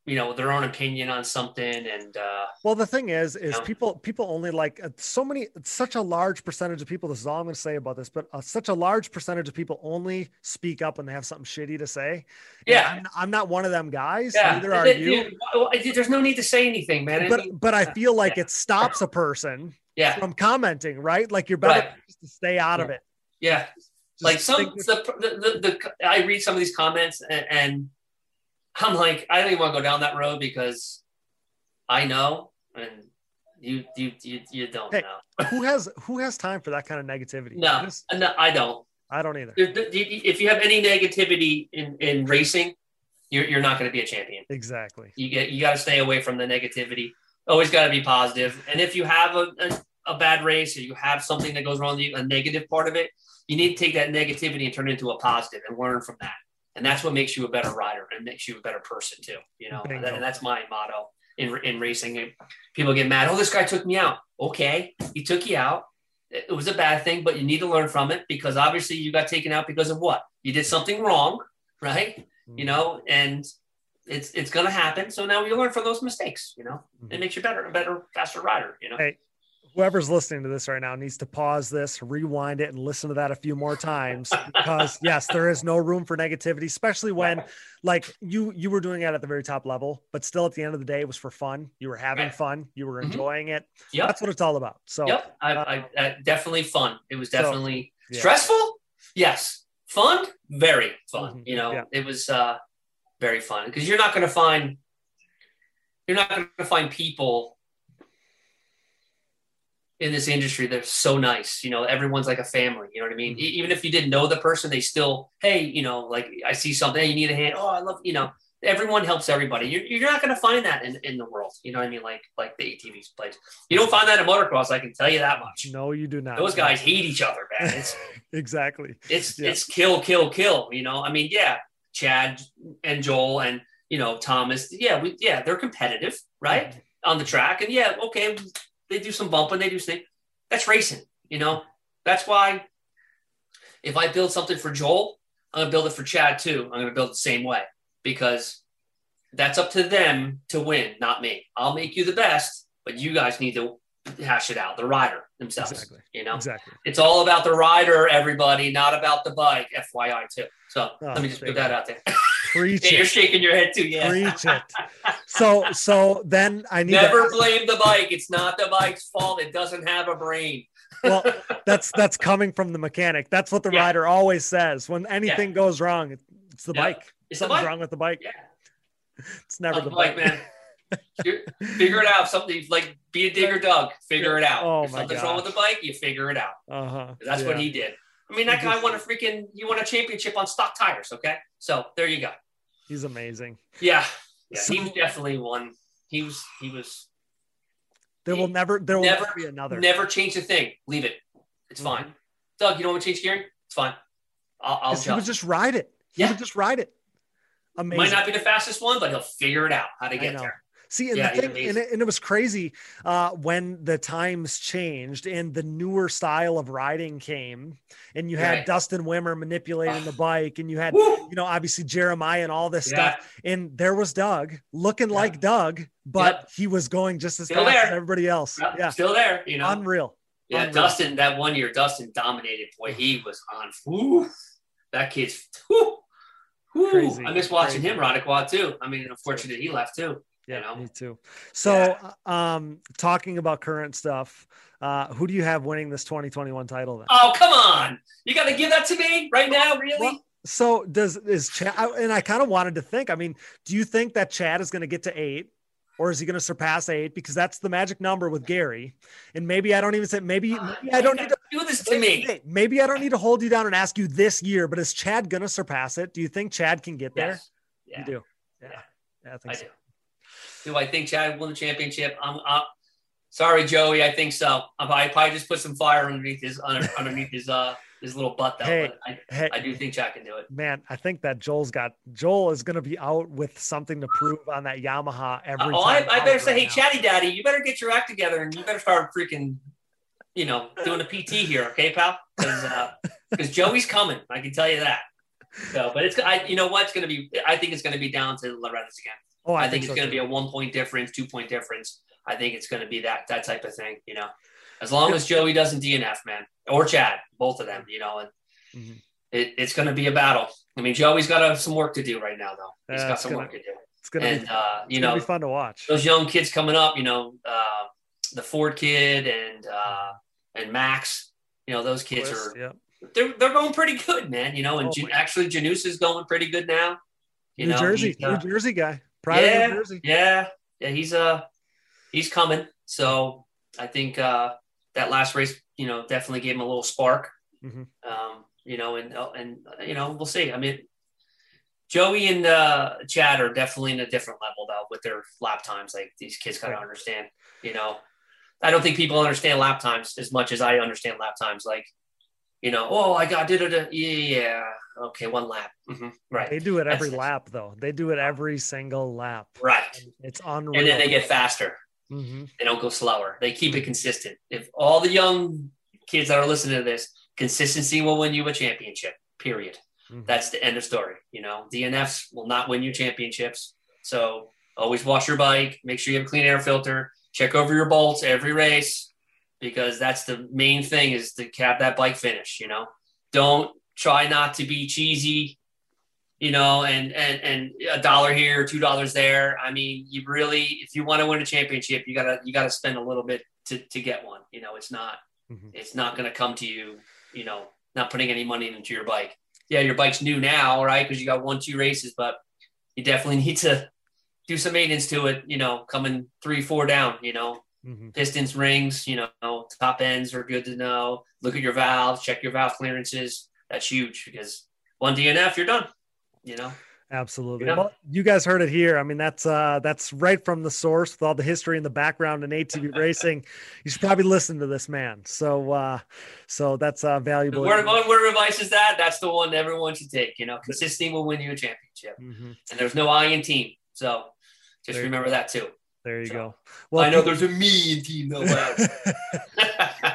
you know their own opinion on something and uh Well, the thing is, is know? people people only like uh, so many, such a large percentage of people. This is all I'm going to say about this, but uh, such a large percentage of people only speak up when they have something shitty to say. Yeah. I'm, I'm not one of them guys. yeah Neither are Th- you. th- well, there's no need to say anything man I But mean, but I feel like Yeah. it stops a person yeah from commenting, right? Like you're better Right. to stay out of it. yeah Just like some the, the, the, the i read some of these comments and, and i'm like i don't even want to go down that road because i know and you you you, you don't Hey, know who has who has time for that kind of negativity? no, Just- no i don't I don't either. If you have any negativity in, in racing, you're, you're not going to be a champion. Exactly. You get you got to stay away from the negativity. Always got to be positive. And if you have a, a, a bad race or you have something that goes wrong, you, a negative part of it, you need to take that negativity and turn it into a positive and learn from that. And that's what makes you a better rider and makes you a better person too. You know, Bingo. and that's my motto in in racing. People get mad. Oh, this guy took me out. Okay, he took you out. It was a bad thing, but you need to learn from it because obviously you got taken out because of what you did something wrong, right? Mm-hmm. You know, and it's it's gonna happen. So now you learn from those mistakes. You know, it mm-hmm. makes you better, a better, faster rider. You know. Hey, whoever's listening to this right now needs to pause this, rewind it, and listen to that a few more times because yes, there is no room for negativity, especially when like you you were doing it at the very top level, but still at the end of the day, it was for fun. You were having Right. fun, you were Mhm. enjoying it. Yeah, That's what it's all about. So Yep. I, I, I definitely fun. It was So, definitely yeah. stressful. Yes. Fun. Very fun. Mhm. You know, Yeah. it was uh, very fun because you're not going to find you're not going to find people in this industry they're so nice. You know, everyone's like a family. You know what I mean? Mhm. E- Even if you didn't know the person, they still, hey, you know, like I see something, hey, you need a hand. Oh, I love, you know, everyone helps everybody. You're, you're not going to find that in, in the world. You know what I mean? Like like the ATV's place. You don't find that in motocross. I can tell you that much. no, you do not. Those guys hate each other, man. It's exactly. it's Yeah. it's kill, kill, kill. You know, I mean, yeah, Chad and Joel and you know Thomas. Yeah, we yeah they're competitive, right, Mm-hmm. on the track, and yeah, okay, they do some bumping, they do things. That's racing, you know. That's why if I build something for Joel, I'm gonna build it for Chad too. I'm gonna build it the same way because That's up to them to win, not me. I'll make you the best, but you guys need to hash it out. The rider themselves. Exactly. You know, Exactly. it's all about the rider, everybody, not about the bike. FYI, too. So Oh, let me just put that out there. Preach Yeah, you're shaking your head too. Yeah. Preach it. So so then I need Never to, blame the bike. It's not the bike's fault. It doesn't have a brain. well that's that's coming from the mechanic. That's what the Yeah. rider always says. When anything goes wrong, it's the Yeah. bike. It's the Something's bike. wrong with the bike. Yeah. It's never Not the bike, bike. man. Figure it out. Something like be a digger, Doug. Figure it out. Oh, if something's wrong with the bike, you figure it out. Uh-huh. That's what he did. I mean, that guy won a freaking. You won a championship on stock tires. Okay, so there you go. He's amazing. Yeah, yeah. So- he was definitely one. He was. He was. There will never there will Never- be another. Never change the thing. Leave it. It's Mhm. fine. Doug, you don't want to change gearing? It's fine. I'll, I'll he would just ride it. He Yeah. would just ride it. Amazing. Might not be the fastest one, but he'll figure it out how to get there. See, and Yeah, the thing, and it, and it was crazy uh, when the times changed and the newer style of riding came, and you had Right. Dustin Wimmer manipulating the bike, and you had, Woo! you know, obviously Jeremiah and all this Yeah. stuff, and there was Doug looking Yeah. like Doug, but Yep. he was going just as Still fast there. as everybody else. Yep, Yeah, Still there, you know. unreal. Yeah, Unreal. Dustin, that one year, Dustin dominated. Boy, he was on. Whew, that kid's. Whew. Crazy, I miss watching crazy. him, Roddiquat, too. I mean, unfortunately, he left, too. Yeah, know? me too. So, um, talking about current stuff, uh, who do you have winning this 2021 title then? Oh, come on. You got to give that to me right now? Really? Well, So does is Chad? I- And I kind of wanted to think. I mean, do you think that Chad is going to get to eight, or is he going to surpass eight? Because that's the magic number with Gary. And maybe I don't even say maybe. maybe I don't need to. do this to me. Maybe I don't need to hold you down and ask you this year. But is Chad going to surpass it? Do you think Chad can get there? Yes. Yeah, You do. Yeah. Yeah. Yeah, I think I so. do. Do I think Chad won the championship? I'm uh, sorry, Joey. I think so. I probably, just put some fire underneath his underneath his uh his little butt though. Hey, but I, Hey, I do think Chad can do it. man, I think that Joel's got Joel is going to be out with something to prove on that Yamaha every oh, I. I better say, right hey, now. Chatty Daddy, you better get your act together and you better start freaking, you know, doing a PT here, okay, pal? Because because Joey's coming. I can tell you that. So, but it's I, you know what? It's going to be. I think it's going to be down to Loretta's again. Oh, I, think, so it's going to be a one point difference, two point difference. I think it's going to be that that type of thing. You know, as long as Joey doesn't DNF, man, or Chad, both of them. You know, and Mhm. it, it's going to be a battle. I mean, Joey's got uh, some work to do right now, though. He's Yeah, got some gonna- work to do. It's going to And be, uh, you know, be fun to watch. those young kids coming up, you know, uh, the Ford kid and uh, and Max, you know, those kids Bliss, are yeah. they're they're going pretty good, man. You know, and Oh, Jan- actually Janus is going pretty good now. You New know, Jersey, uh, New Jersey guy. Proud yeah, New Jersey. yeah, yeah. He's uh he's coming. So I think uh, that last race, you know, definitely gave him a little spark. Mhm. Um, you know, and and uh, you know, we'll see. I mean, Joey and uh, Chad are definitely in a different level though with their lap times. Like these kids gotta Right. understand. You know, I don't think people understand lap times as much as I understand lap times. Like, you know, oh, I got did it. Yeah, okay, one lap. hmm Right, They do it every That's- lap, though. They do it every single lap. right. It's unreal. And then they get faster. Mhm. they don't go slower. They keep it consistent. If all the young kids that are listening to this, consistency will win you a championship. Period. Mhm. That's the end of story. You know, DNFs will not win you championships. So always wash your bike. Make sure you have a clean air filter. Check over your bolts every race because that's the main thing is to have that bike finish. You know, don't try not to be cheesy. You know, and and and a dollar here, two dollars there. I mean, you really, if you want to win a championship, you gotta you gotta spend a little bit to to get one. You know, it's not Mhm. it's not gonna come to you. You know, not putting any money into your bike. Yeah, your bike's new now, right? Because you got one, two races, but you definitely need to do some maintenance to it. You know, coming three, four down. You know, Mhm. pistons, rings. You know, top ends are good to know. Look at your valves. Check your valve clearances. That's huge because one DNF, you're done. You know. Absolutely. Well, you guys heard it here. I mean, that's uh that's right from the source with all the history and the background in ATV racing. You should probably listen to this man. So uh so that's uh valuable. Word, word, of advice is that that's the one everyone should take. You know, consistency will win you a championship, Mhm. and there's no I in team. So just There remember that too. There you So, go. Well, I know there's a me in team though.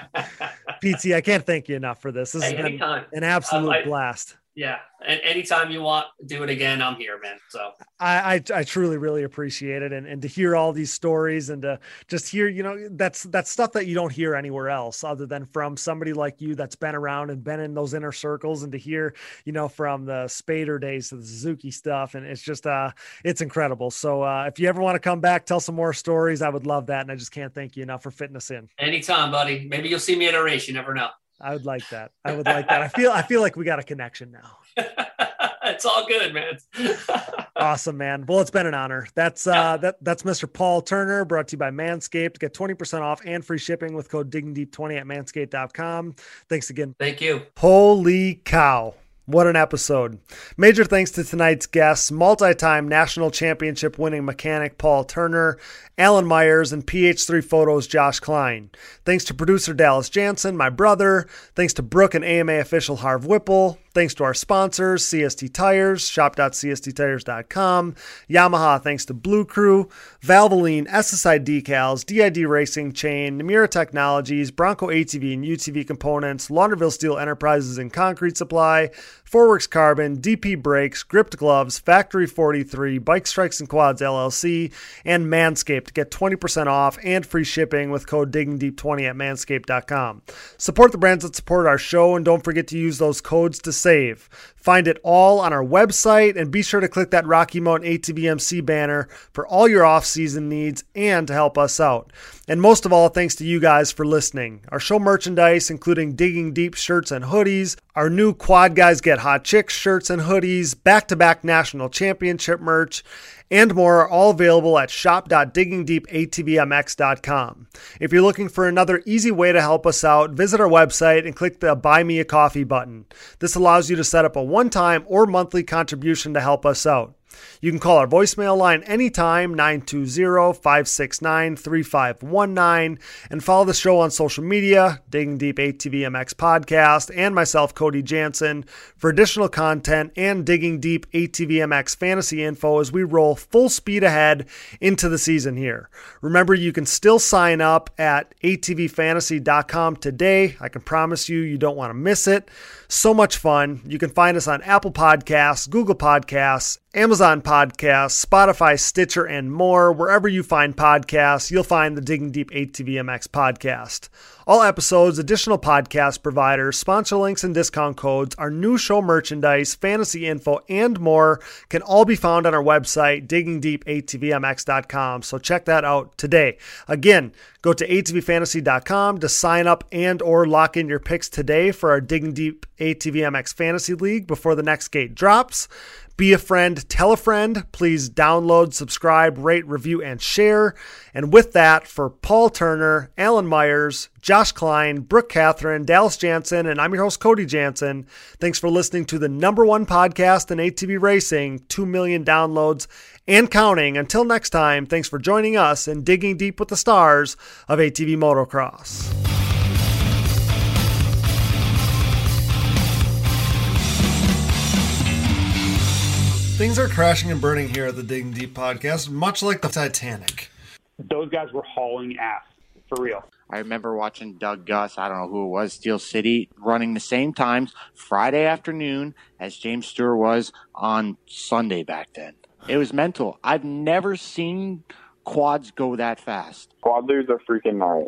PT, I can't thank you enough for this. This has hey, been an absolute I- blast. Yeah. And anytime you want, do it again. I'm here, man. So I, I, I truly really appreciate it, and and to hear all these stories and to just hear, you know, that's that's stuff that you don't hear anywhere else other than from somebody like you that's been around and been in those inner circles, and to hear, you know, from the Spader days to the Suzuki stuff, and it's just uh, it's incredible. So uh, if you ever want to come back, tell some more stories, I would love that, and I just can't thank you enough for fitting us in. Anytime, buddy. Maybe you'll see me at a race. You never know. I would like that. I would like that. I feel I feel like we got a connection now. it's all good, man. awesome, man. Well, it's been an honor. That's uh that that's Mr. Paul Turner, brought to you by Manscaped. Get 20% off and free shipping with code diggingdeep20 at manscaped.com. Thanks again. Thank you. Holy cow. What an episode. Major thanks to tonight's guests, multi time national championship winning mechanic Paul Turner, Alan Myers, and PH3 Photos Josh Klein. Thanks to producer Dallas Jansen, my brother. Thanks to Brooke and AMA official Harv Whipple. Thanks to our sponsors, CST Tires, shop.csttires.com, Yamaha, thanks to Blue Crew, Valvoline, SSI Decals, DID Racing Chain, Namura Technologies, Bronco ATV and UTV Components, Launderville Steel Enterprises and Concrete Supply, Forworks Carbon, DP Brakes, Gript Gloves, Factory 43, Bikes Trikes and Quads LLC, and Manscaped to get 20% off and free shipping with code DiggingDeep20 at manscaped.com. Support the brands that support our show and don't forget to use those codes to save. Find it all on our website and be sure to click that Rocky Mountain ATVMC banner for all your off-season needs and to help us out. And most of all, thanks to you guys for listening. Our show merchandise, including Digging Deep shirts and hoodies, our new Quad Guys Get Hot Chicks shirts and hoodies, back-to-back national championship merch, and more are all available at shop.diggingdeepatvmx.com. If you're looking for another easy way to help us out, visit our website and click the Buy Me a Coffee button. This allows you to set up a one time or monthly contribution to help us out. You can call our voicemail line anytime, 920 569 3519, and follow the show on social media, Digging Deep ATVMX Podcast, and myself, Cody Jansen, for additional content and Digging Deep ATVMX fantasy info as we roll full speed ahead into the season here. Remember, you can still sign up at atvfantasy.com today. I can promise you, you don't want to miss it. So much fun. You can find us on Apple Podcasts, Google Podcasts, Amazon Podcasts, Spotify, Stitcher, and more. Wherever you find podcasts, you'll find the Digging Deep ATVMX podcast. All episodes, additional podcast providers, sponsor links, and discount codes, our new show merchandise, fantasy info, and more can all be found on our website, diggingdeepatvmx.com. So check that out today. Again, go to atvfantasy.com to sign up and or lock in your picks today for our Digging Deep ATVMX Fantasy League before the next gate drops. Be a friend, tell a friend. Please download, subscribe, rate, review, and share. And with that, for Paul Turner, Alan Myers, Josh Klein, Brooke Catherine, Dallas Jansen, and I'm your host, Cody Jansen. Thanks for listening to the number one podcast in ATV racing, 2 million downloads and counting. Until next time, thanks for joining us and digging deep with the stars of ATV Motocross. Things are crashing and burning here at the Digging Deep podcast, much like the Titanic. Those guys were hauling ass for real. I remember watching Doug Gust, I don't know who it was, Steel City, running the same times Friday afternoon as James Stewart was on Sunday back then. It was mental. I've never seen quads go that fast. Quad are freaking nice.